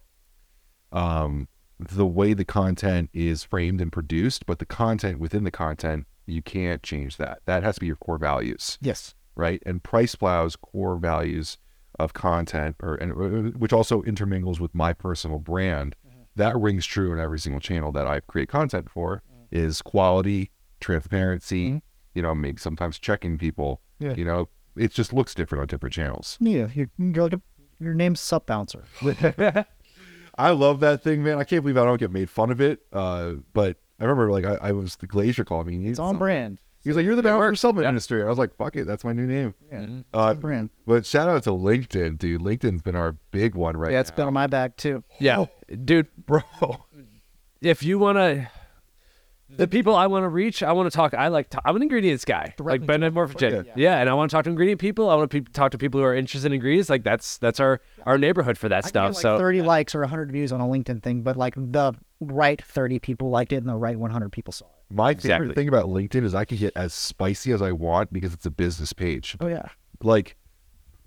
um, the way the content is framed and produced, but the content within the content, you can't change that. That has to be your core values, yes right? And PricePlow's core values of content, or and uh, which also intermingles with my personal brand, that rings true in every single channel that I create content for. Is quality, transparency. You know, maybe sometimes checking people. Yeah. You know, it just looks different on different channels. Yeah, you're, you're like a, your name's Sup Bouncer. I love that thing, man. I can't believe I don't get made fun of it. Uh, but I remember, like, I, I was the Glazier called me. and It's he's- on brand. He was like, "You're the bouncer for supplement industry." I was like, "Fuck it, that's my new name." Yeah, Uh, on brand. but shout out to LinkedIn, dude. LinkedIn's been our big one right Yeah, it's now, been on my back too. yeah, dude. bro. If you want to. The people I want to reach, I want to talk. I like. To, I'm an ingredients guy, Directly like Ben and Morphogen. Yeah. Yeah. and I want to talk to ingredient people. I want to pe- talk to people who are interested in ingredients. Like that's that's our our neighborhood for that I stuff. get like so 30 likes or 100 views on a LinkedIn thing, but like the right 30 people liked it and the right 100 people saw it. My Exactly. favorite thing about LinkedIn is I can get as spicy as I want because it's a business page. Oh yeah. Like,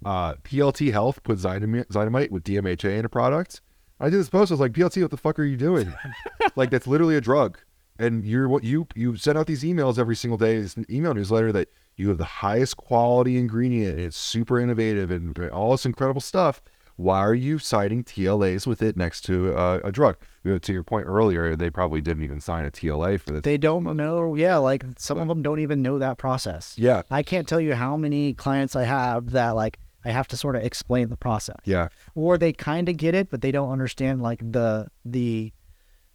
uh, PLT Health put Zynom- Zynamite with DMHA in a product. I did this post. I was like, PLT, what the fuck are you doing? like, that's literally a drug. And you're what you you send out these emails every single day. This email newsletter that you have the highest quality ingredient. It's super innovative and all this incredible stuff. Why are you citing TLAs with it next to uh, a drug? You know, to your point earlier, they probably didn't even sign a TLA for this. They don't know. Yeah, like some of them don't even know that process. yeah, I can't tell you how many clients I have that like I have to sort of explain the process. yeah, Or they kind of get it, but they don't understand like the the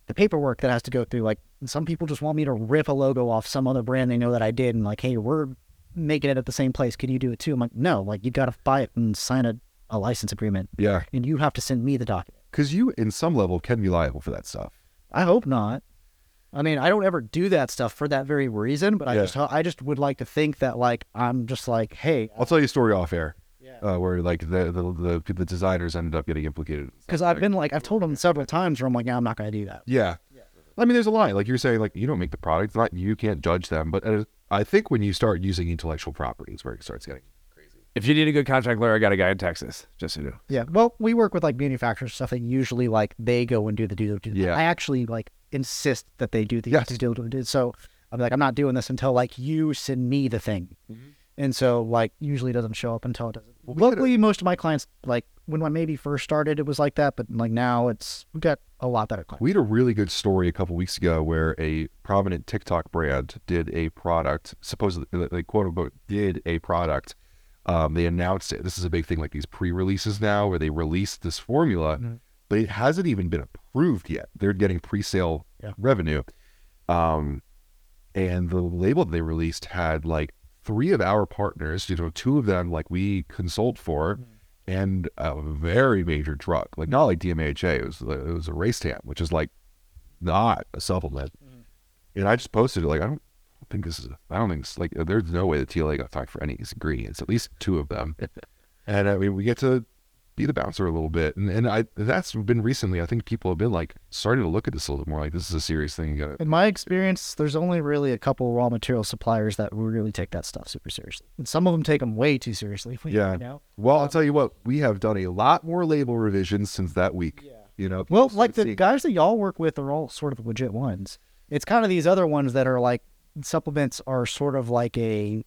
the paperwork that has to go through. Like some people just want me to rip a logo off some other brand they know that I did, and like, hey, we're making it at the same place. Can you do it too? I'm like, no. Like you got to buy it and sign a, a license agreement, yeah. and you have to send me the document. because you, in some level, can be liable for that stuff. I hope not. I mean, I don't ever do that stuff for that very reason, but I Yeah. just I just would like to think that like I'm just like, hey, I'll tell you a story off air. Yeah. Uh, where like the, the the the designers ended up getting implicated. because I've been like I've told them several times where I'm like, yeah, I'm not going to do that. Yeah. I mean, there's a line. Like you're saying, like you don't make the product. It's not you can't judge them. But uh, I think when you start using intellectual property, is where it starts getting. Crazy. If you need a good contract lawyer, I got a guy in Texas. Just so you know. Yeah. Well, we work with like manufacturers and stuff, and usually like they go and do the due diligence. Yeah. I actually like insist that they do the Yes. due diligence. So I'm like, I'm not doing this until like you send me the thing. Mm-hmm. And so like usually it doesn't show up until it doesn't. Well, we coulda- Luckily, most of my clients like when I maybe first started, it was like that, but like now it's we've got a lot better clients. We had a really good story a couple weeks ago where a prominent TikTok brand did a product, supposedly, like quote unquote, did a product. Um, they announced it. This is a big thing, like these pre-releases now, where they released this formula, but it hasn't even been approved yet. They're getting pre-sale Yeah. revenue, um, and the label that they released had like three of our partners. You know, two of them like we consult for, and a very major drug, like not like DMHA. It was it was a racetam, which is like not a supplement. Mm-hmm. And I just posted it like I don't think this is. A, I don't think it's like there's no way the TLA got fined for any of these ingredients. At least two of them. and I mean, we get to be the bouncer a little bit, and and I that's been recently. I think people have been like starting to look at this a little bit more. Like this is a serious thing. You got. In my experience, there's only really a couple raw material suppliers that really take that stuff super seriously, and some of them take them way too seriously. Yeah. You know? Well, I'll tell you what. We have done a lot more label revisions since that week. Yeah. You know. Well, like the seeing- guys that y'all work with are all sort of legit ones. It's kind of these other ones that are like supplements are sort of like a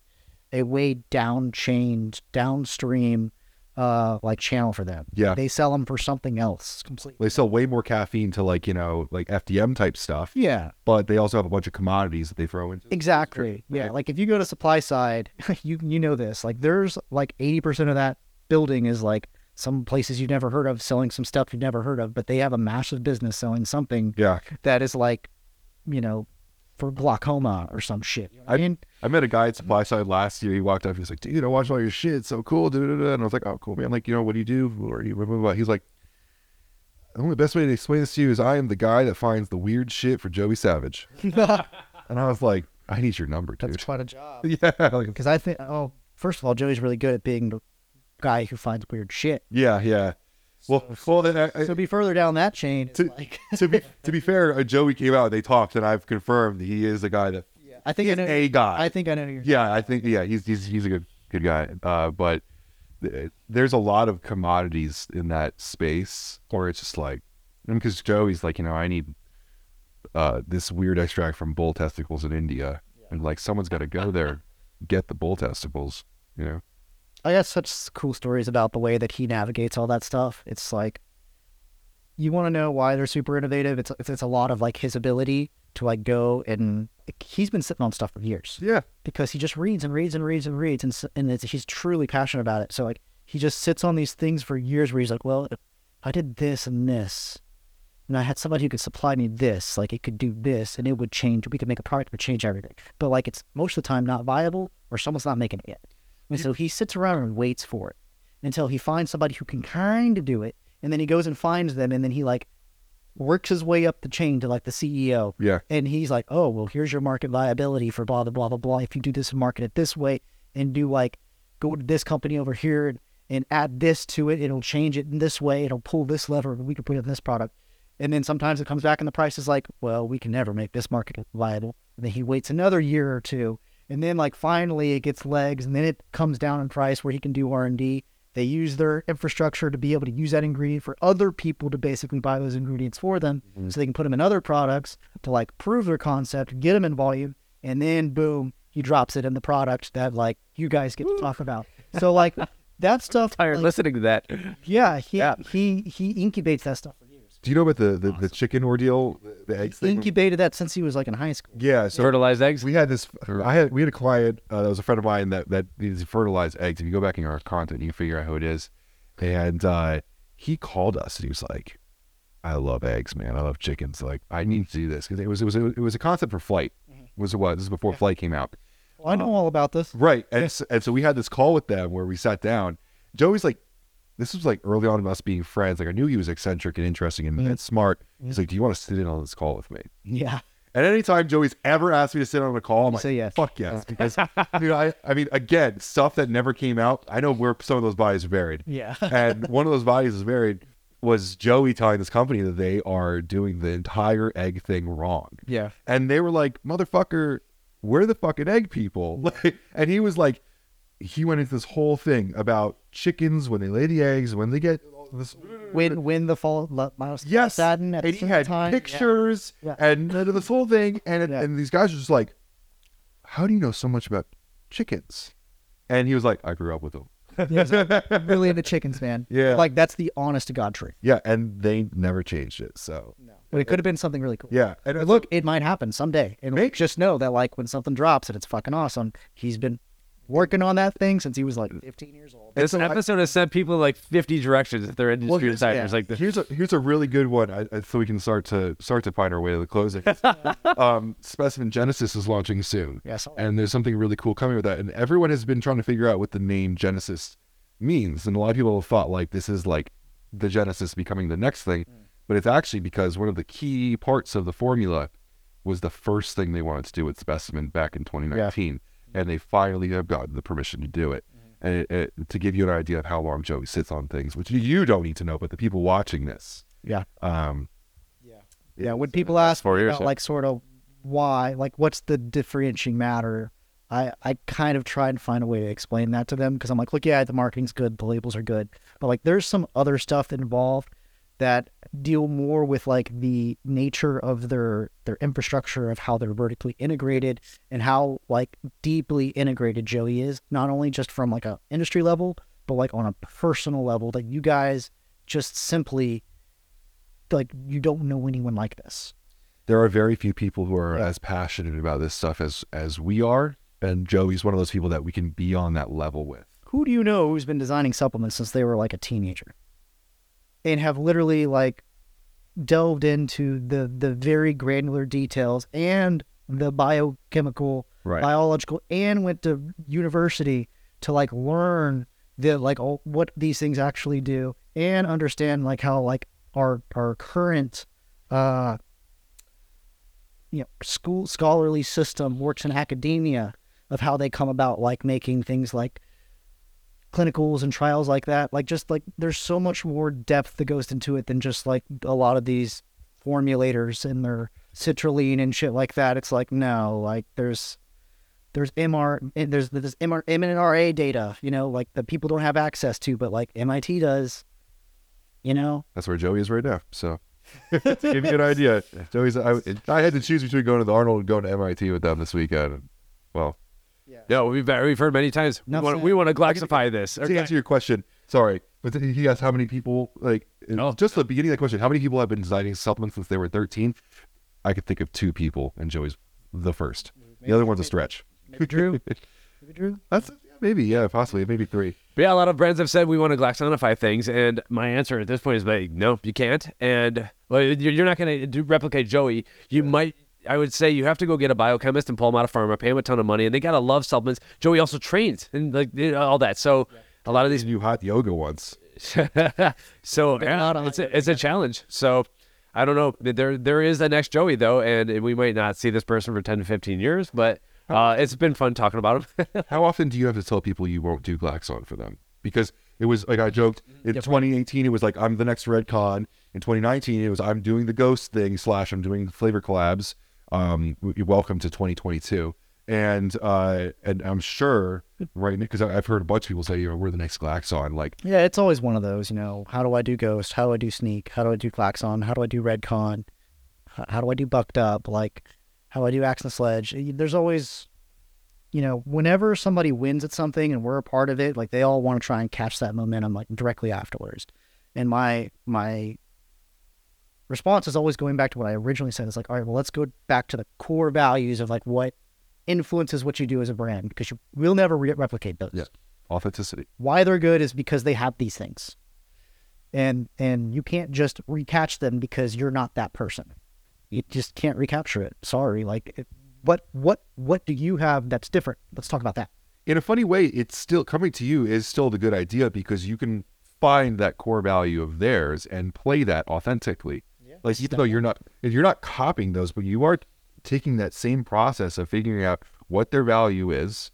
a way down chained downstream uh like channel for them. Yeah. They sell them for something else completely. They sell way more caffeine to like you know like FDM type stuff, Yeah. but they also have a bunch of commodities that they throw into. Exactly. Yeah. Like if you go to SupplySide, you you know this. Like there's like eighty percent of that building is like some places you've never heard of selling some stuff you've never heard of, but they have a massive business selling something Yeah. that is like, you know, for glaucoma or some shit. You know I mean, I met a guy at SupplySide last year. He walked up. He was like, "Dude, I watched all your shit. It's so cool." da, da, da, da." And I was like, "Oh, cool, man." Like, you know, what do you do? Or you blah, blah, blah. He's like, "The only best way to explain this to you is I am the guy that finds the weird shit for Joey Savage." and I was like, "I need your number, dude." that's quite a job. yeah, like, Because I think, oh, first of all, Joey's really good at being the guy who finds weird shit. yeah, yeah. Well, well, then I, I, So be further down that chain. To, like, to be to be fair, uh, Joey came out. They talked, and I've confirmed he is the guy that. Yeah, I think I know, a guy. I think I know. Yeah, I think yeah, he's he's he's a good good guy. Uh, but th- there's a lot of commodities in that space or it's just like, because Joey's like, you know, I need uh this weird extract from bull testicles in India, and like someone's got to go there, get the bull testicles, you know. I got such cool stories about the way that he navigates all that stuff. It's like you want to know why they're super innovative. It's it's, it's a lot of like his ability to like go and he's been sitting on stuff for years Yeah, because he just reads and reads and reads and reads and and it's, he's truly passionate about it. So like he just sits on these things for years where he's like, well, I did this and this, and I had somebody who could supply me this, like it could do this, and it would change. We could make a product that would change everything. But like it's most of the time not viable, or someone's not making it yet. And so he sits around and waits for it until he finds somebody who can kind of do it, and then he goes and finds them, and then he like works his way up the chain to like the CEO. yeah, And he's like, oh, well, here's your market viability for blah, blah, blah, blah, blah. If you do this and market it this way and do like, go to this company over here and, and add this to it, it'll change it in this way. It'll pull this lever. We can put it in this product. And then sometimes it comes back and the price is like, well, we can never make this market viable. And then he waits another year or two. And then like finally it gets legs and then it comes down in price where he can do R&D. They use their infrastructure to be able to use that ingredient for other people to basically buy those ingredients for them mm-hmm. so they can put them in other products to like prove their concept, get them in volume, and then boom, he drops it in the product that like you guys get to talk about. So like that stuff, I'm Tired like, listening to that. yeah, he, Yeah. he he incubates that stuff. Do you know about the the, the chicken ordeal, the, the eggs thing? Incubated that since he was like in high school. yeah, so Fertilized eggs. we had this. I had we had a client uh, that was a friend of mine that that needs fertilized fertilize eggs. If you go back in our content, you can figure out who it is. And uh, he called us and he was like, "I love eggs, man. I love chickens. Like, I need to do this because it was it was it was a concept for flight. Was it was this is before flight came out, Well, I know all about this. right? And so, and so we had this call with them where we sat down. Joey's like this was like early on in us being friends. Like I knew he was eccentric and interesting and, mm-hmm. and smart. He's mm-hmm. like, "Do you want to sit in on this call with me?" Yeah. And anytime Joey's ever asked me to sit on a call, I'm like, say yes. fuck yes. Uh. Because, dude, I, I mean, again, stuff that never came out. I know where some of those bodies are buried. Yeah. and one of those bodies is buried was Joey telling this company that they are doing the entire egg thing wrong. Yeah. And they were like, motherfucker, we're the fucking egg people. Like, and he was like, he went into this whole thing about chickens when they lay the eggs, when they get this When when the fall Miles Yes, Sadden at and he had time. Pictures Yeah. and uh, this whole thing, and it, Yeah. and these guys are just like, "How do you know so much about chickens?" And he was like, "I grew up with them." yeah really into chickens, man. Yeah. Like that's the honest to God truth. Yeah, and they never changed it. So But it could have been something really cool. yeah, and But look, it might happen someday. And Make- just know that like when something drops and it's fucking awesome, he's been working on that thing since he was like 15 years old. This so I- episode has sent people like 50 directions if they're industry here's- designers. yeah. Like the, here's a here's a really good one, I, I, so we can start to start to find our way to the closing. um, Specimen Genesis is launching soon. Yeah, I saw that. and there's something really cool coming with that. And everyone has been trying to figure out what the name Genesis means, and a lot of people have thought like this is like the Genesis becoming the next thing, but it's actually because one of the key parts of the formula was the first thing they wanted to do with Specimen back in 2019, and they finally have gotten the permission to do it. And it, it, to give you an idea of how long Joey sits on things, which you don't need to know, but the people watching this, Yeah. um, Yeah. When people ask Four me years, about yeah. like sort of why, like what's the differentiating matter, I, I kind of try and find a way to explain that to them because I'm like, look, yeah, the marketing's good, the labels are good, but like there's some other stuff involved that deal more with like the nature of their their infrastructure of how they're vertically integrated and how like deeply integrated Joey is, not only just from like a industry level, but like on a personal level that you guys just simply like you don't know anyone like this. there are very few people who are as passionate about this stuff as as we are and joey's one of those people that we can be on that level with Who do you know who's been designing supplements since they were like a teenager? And have literally like delved into the the very granular details and the biochemical, Right. biological, and went to university to like learn the like all, what these things actually do and understand like how like our our current uh you know school scholarly system works in academia of how they come about like making things like clinicals and trials like that like just like there's so much more depth that goes into it than just like a lot of these formulators and their citrulline and shit like that. It's like no like there's there's MR there's this MR, MNRA data you know like that people don't have access to but like MIT does you know? That's where joey is right now so. To give you an idea joey's I, I had to choose between going to the arnold and going to mit with them this weekend. Well no, we've, uh, we've heard many times. We want, we want to classify this. to Okay. answer your question sorry but he asked how many people like Oh. just the beginning of the question how many people have been designing supplements since they were 13 i could think of two people and joey's the first the other one's a stretch maybe Drew maybe Drew that's maybe yeah possibly maybe three But yeah, a lot of brands have said we want to Glaxonify things, and my answer at this point is like, no, you can't. And well, you're you're not going to replicate Joey. You might. I would say you have to go get a biochemist and pull him out of pharma, pay him a ton of money, and they gotta love supplements. Joey also trains and like all that. So a lot of these new hot yoga once so yeah, it's a, it's a challenge. So I don't know. There there is the next Joey though, and we might not see this person for ten to fifteen years, but uh, it's been fun talking about him. How often do you have to tell people you won't do Glaxon for them? Because it was like I joked in 2018, it was like I'm the next Redcon. In 2019, it was I'm doing the Ghost thing slash I'm doing flavor collabs. Um, welcome to 2022, and uh, and I'm sure right because I've heard a bunch of people say you know we're the next Glaxon. Like Yeah, it's always one of those, you know, how do I do Ghost? How do I do Sneak? How do I do Glaxon? How do I do Redcon? How do I do Bucked Up? Like, how do I do Axe and Sledge? There's always, you know, whenever somebody wins at something and we're a part of it, like they all want to try and catch that momentum like directly afterwards. And my my response is always going back to what I originally said. It's like, all right, well, let's go back to the core values of like what influences what you do as a brand because you will never re- replicate those Yeah. authenticity. why they're good is because they have these things and and you can't just recatch them because you're not that person you just can't recapture it sorry like it, what what what do you have that's different let's talk about that in a funny way, it's still coming to you is still the good idea because you can find that core value of theirs and play that authentically. Like even though you're not you're not copying those, but you are taking that same process of figuring out what their value is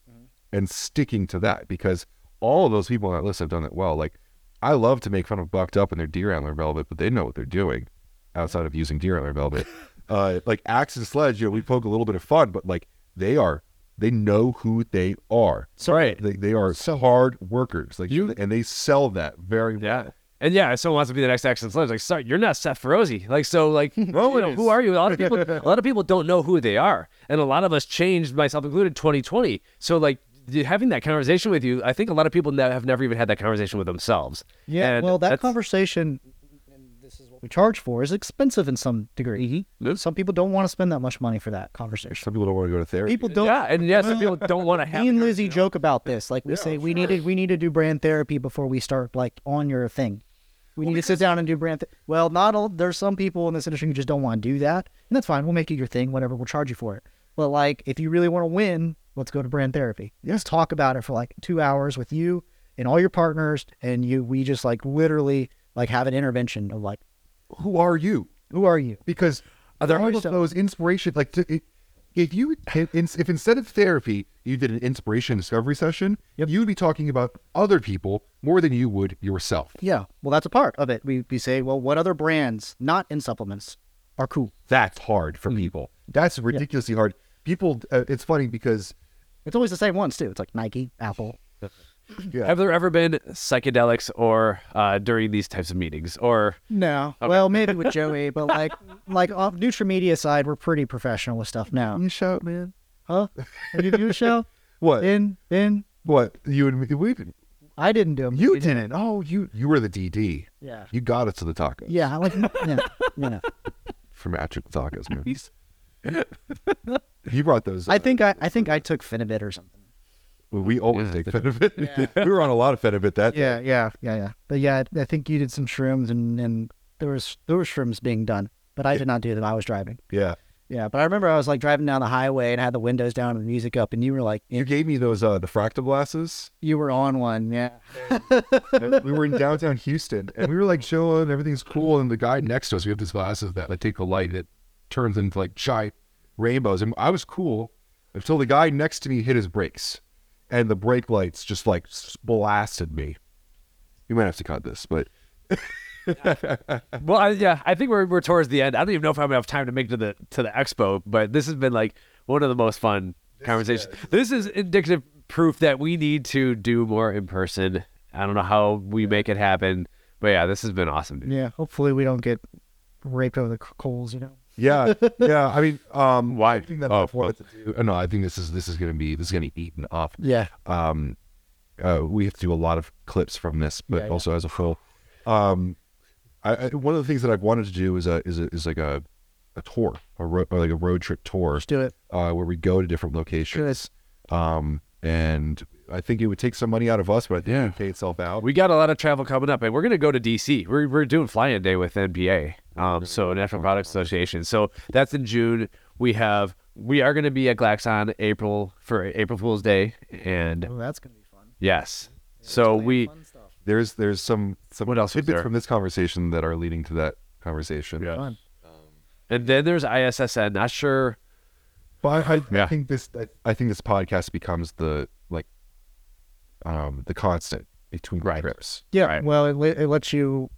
and sticking to that because all of those people on that list have done it well. Like I love to make fun of Bucked Up and their deer antler velvet, but they know what they're doing outside of using deer antler velvet. uh, like Axe and Sledge, you know, we poke a little bit of fun, but like they are, they know who they are. right. They, they are hard workers. Like You- and they sell that very well. Yeah. And yeah, if someone wants to be the next Axe and Sledge, like, sorry, you're not Seth Feroce. Like, so, like, No, you know, who are you? A lot of people, a lot of people don't know who they are, and a lot of us changed, myself included, 2020. So, like, having that conversation with you, I think a lot of people ne- have never even had that conversation with themselves. Yeah, And well, that conversation, and this is what we charge for, is expensive in some degree. Mhm. Some people don't want to spend that much money for that conversation. Some people don't want to go to therapy. People don't. Yeah, and yes, some people don't want to have. Me and Lizzie joke about this. Like we say, we needed we need to do brand therapy before we start like on your thing. We need to sit down and do brand. Th- well, not all. There's some people in this industry who just don't want to do that, and that's fine. We'll make it your thing. Whatever. We'll charge you for it. But like, if you really want to win, let's go to brand therapy. Let's talk about it for like two hours with you and all your partners, and you. We just like literally like have an intervention of like, Who are you? who are you? because Are there all those inspiration like to, it, if you if instead of therapy you did an inspiration discovery session Yep. you'd be talking about other people more than you would yourself Yeah. Well, that's a part of it. We we say, well, what other brands not in supplements are cool? that's hard for people that's ridiculously hard people uh, it's funny because It's always the same ones too. It's like Nike, Apple. yeah Have there ever been psychedelics or uh, during these types of meetings or? No. Well, maybe with Joey, but like like on NutraMedia side, we're pretty professional with stuff now. you shout man Huh? Did you do a show? what In in what you and me we didn't I didn't do them. you didn't oh you you were the dd Yeah. you got us to the tacos Yeah. I Like yeah. Yeah. for magic tacos man you brought those I uh, think I I think I took Phenibut or something. We always take Phenibut. we were on a lot of Phenibut that Yeah. Yeah. Yeah. Yeah. But yeah, I think you did some shrooms and and there was there were shrooms being done, but I did not do them. I was driving. yeah Yeah, but I remember I was like driving down the highway and I had the windows down and the music up, and you were like, You gave me those uh the fractal glasses. you were on one, yeah. we were in downtown Houston and we were like chilling, everything's cool, and the guy next to us, we have these glasses that like take a light, it turns into like giant rainbows. And I was cool until the guy next to me hit his brakes. And the brake lights just like blasted me. You might have to cut this, but Well, I, yeah, I think we're we're towards the end. I don't even know if I'm gonna have time to make it to the to the expo, but this has been like one of the most fun conversations. This is indicative proof that we need to do more in person. I don't know how we make it happen, but yeah, this has been awesome. Dude. Yeah, hopefully we don't get raped over the coals, you know. Yeah, yeah. I mean, um, Why? I think that Oh, to do. uh, No, I think this is this is gonna be this is gonna be eaten up. Yeah. um uh we have to do a lot of clips from this but Yeah, yeah. also as a whole um I, I one of the things that i've wanted to do is a is a, is like a a tour a ro- or like a road trip tour Let's do it. uh where we go to different locations um and i think it would take some money out of us but i think it would pay itself out We got a lot of travel coming up, and we're gonna go to DC. We're we're doing fly-in day with NPA, um, so National Product Association. So that's in June. We have we are gonna be at Glaxon April for April Fool's Day, and Oh, that's gonna be fun. yes, so we there's there's some some What else tidbits from this conversation that are leading to that conversation Yeah. Fun. and then there's ISSN. Not sure. But I, I, Yeah. I think this I, I think this podcast becomes the like um the constant between Right. trips Yeah. Right. Well, it, it lets you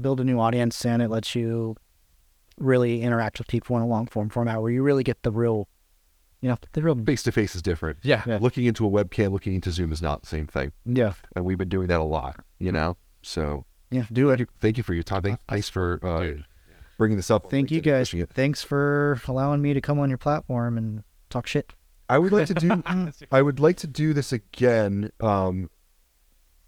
build a new audience and it lets you really interact with people in a long form format where you really get the real, you know, the real. face to face is different. Yeah. Yeah. Looking into a webcam, looking into Zoom is not the same thing. Yeah. And we've been doing that a lot, you know? So Yeah. Do it. thank you for your time. Thank, thanks for uh, bringing this up. Thank you guys. Thanks for allowing me to come on your platform and talk shit. I would like to do I would like to do this again. Um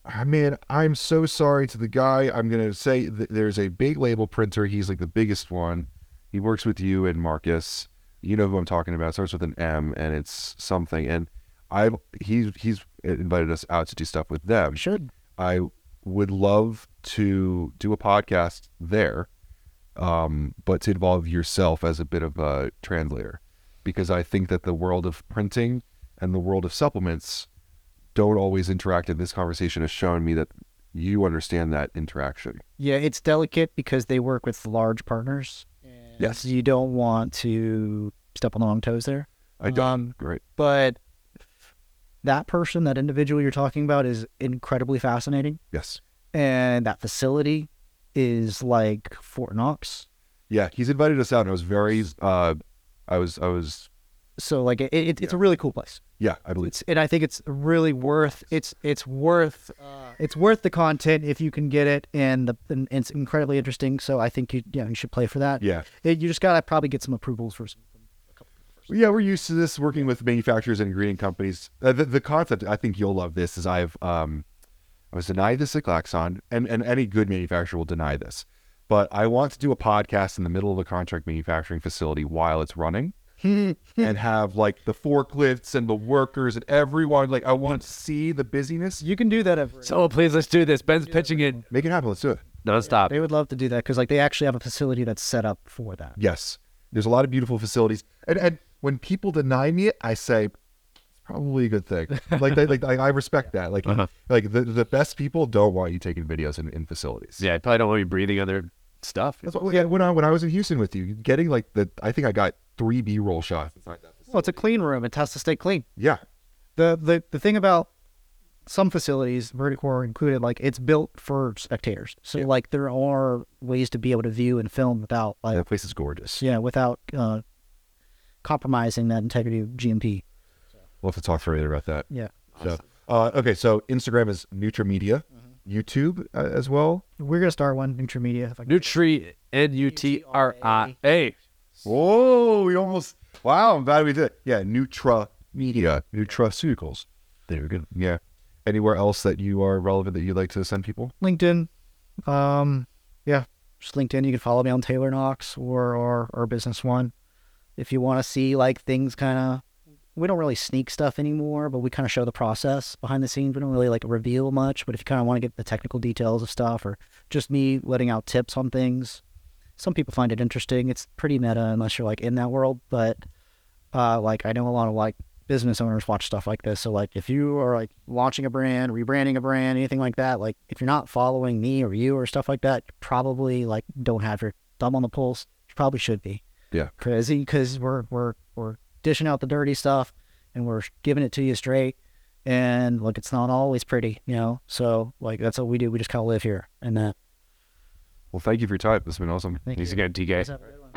I mean, I'm so sorry to the guy. I'm gonna say there's a big label printer. He's like the biggest one. He works with you and Marcus. You know who I'm talking about. It starts with an M, and it's something. And I've he's he's invited us out to do stuff with them. Should. I would love to do a podcast there, um, but to involve yourself as a bit of a translator, because I think that the world of printing and the world of supplements don't always interact. And this conversation has shown me that you understand that interaction. Yeah, it's delicate because they work with large partners. Yes. You don't want to step on the wrong toes there. I don't. Um, right. but that person, that individual you're talking about, is incredibly fascinating, Yes. and that facility is like Fort Knox. Yeah, he's invited us out, and I was very. Uh, I was. I was. So like it, it, it's a really cool place. Yeah, I believe. It's and I think it's really worth it's it's worth it's worth the content if you can get it and the and it's incredibly interesting. So I think you yeah you should play for that. Yeah. It, you just gotta probably get some approvals for some. Yeah, we're used to this working with manufacturers and ingredient companies. Uh, the, the concept, I think you'll love this, is I've um, I was denied the at and, and any good manufacturer will deny this. But I want to do a podcast in the middle of a contract manufacturing facility while it's running and have like the forklifts and the workers and everyone. Like, I want to see the busyness. You can do that. Every, So please, let's do this. Ben's pitching it. Make it happen. Let's do it. nonstop. they would love to do that because like they actually have a facility that's set up for that. Yes. There's a lot of beautiful facilities. And, and when people deny me it, I say, it's probably a good thing. Like, they, like I I respect that. Like, uh-huh. like the, the best people don't want you taking videos in, in facilities. Yeah, I probably don't want to be breathing other stuff. That's what, yeah, when I when I was in Houston with you, getting like the I think I got three B roll shots inside that. Well, it's a clean room. It has to stay clean. Yeah, The the the thing about some facilities, Verticore included, like it's built for spectators. So like there are ways to be able to view and film without like that place is gorgeous. yeah without uh, compromising that integrity of GMP. We'll have to talk further about that. Yeah. So, uh, okay, so Instagram is Nutramedia, YouTube uh, as well. We're gonna start one Nutrimedia. If I can- Nutri N U T R I A. Whoa, we almost wow! I'm glad we did. it. Yeah, Nutra Media, Nutraceuticals. There we go. Yeah. Anywhere else that you are relevant that you'd like to send people? LinkedIn, um, yeah, just LinkedIn. You can follow me on Taylor Knox or or, or Business One. If you want to see like things kind of, we don't really sneak stuff anymore, but we kind of show the process behind the scenes. We don't really like reveal much, but if you kind of want to get the technical details of stuff or just me letting out tips on things, some people find it interesting. It's pretty meta unless you're like in that world, but uh, like I know a lot of like business owners watch stuff like this. So like if you are like launching a brand, rebranding a brand, anything like that, like if you're not following me or you or stuff like that, you probably like don't have your thumb on the pulse. You probably should be. Yeah. Crazy because we're we're dishing out the dirty stuff and we're giving it to you straight. And look, it's not always pretty, you know. So like that's what we do. We just kind of live here and that. Well, thank you for your time. This has been awesome. Thank Thanks you. again, TK. What's up, Red?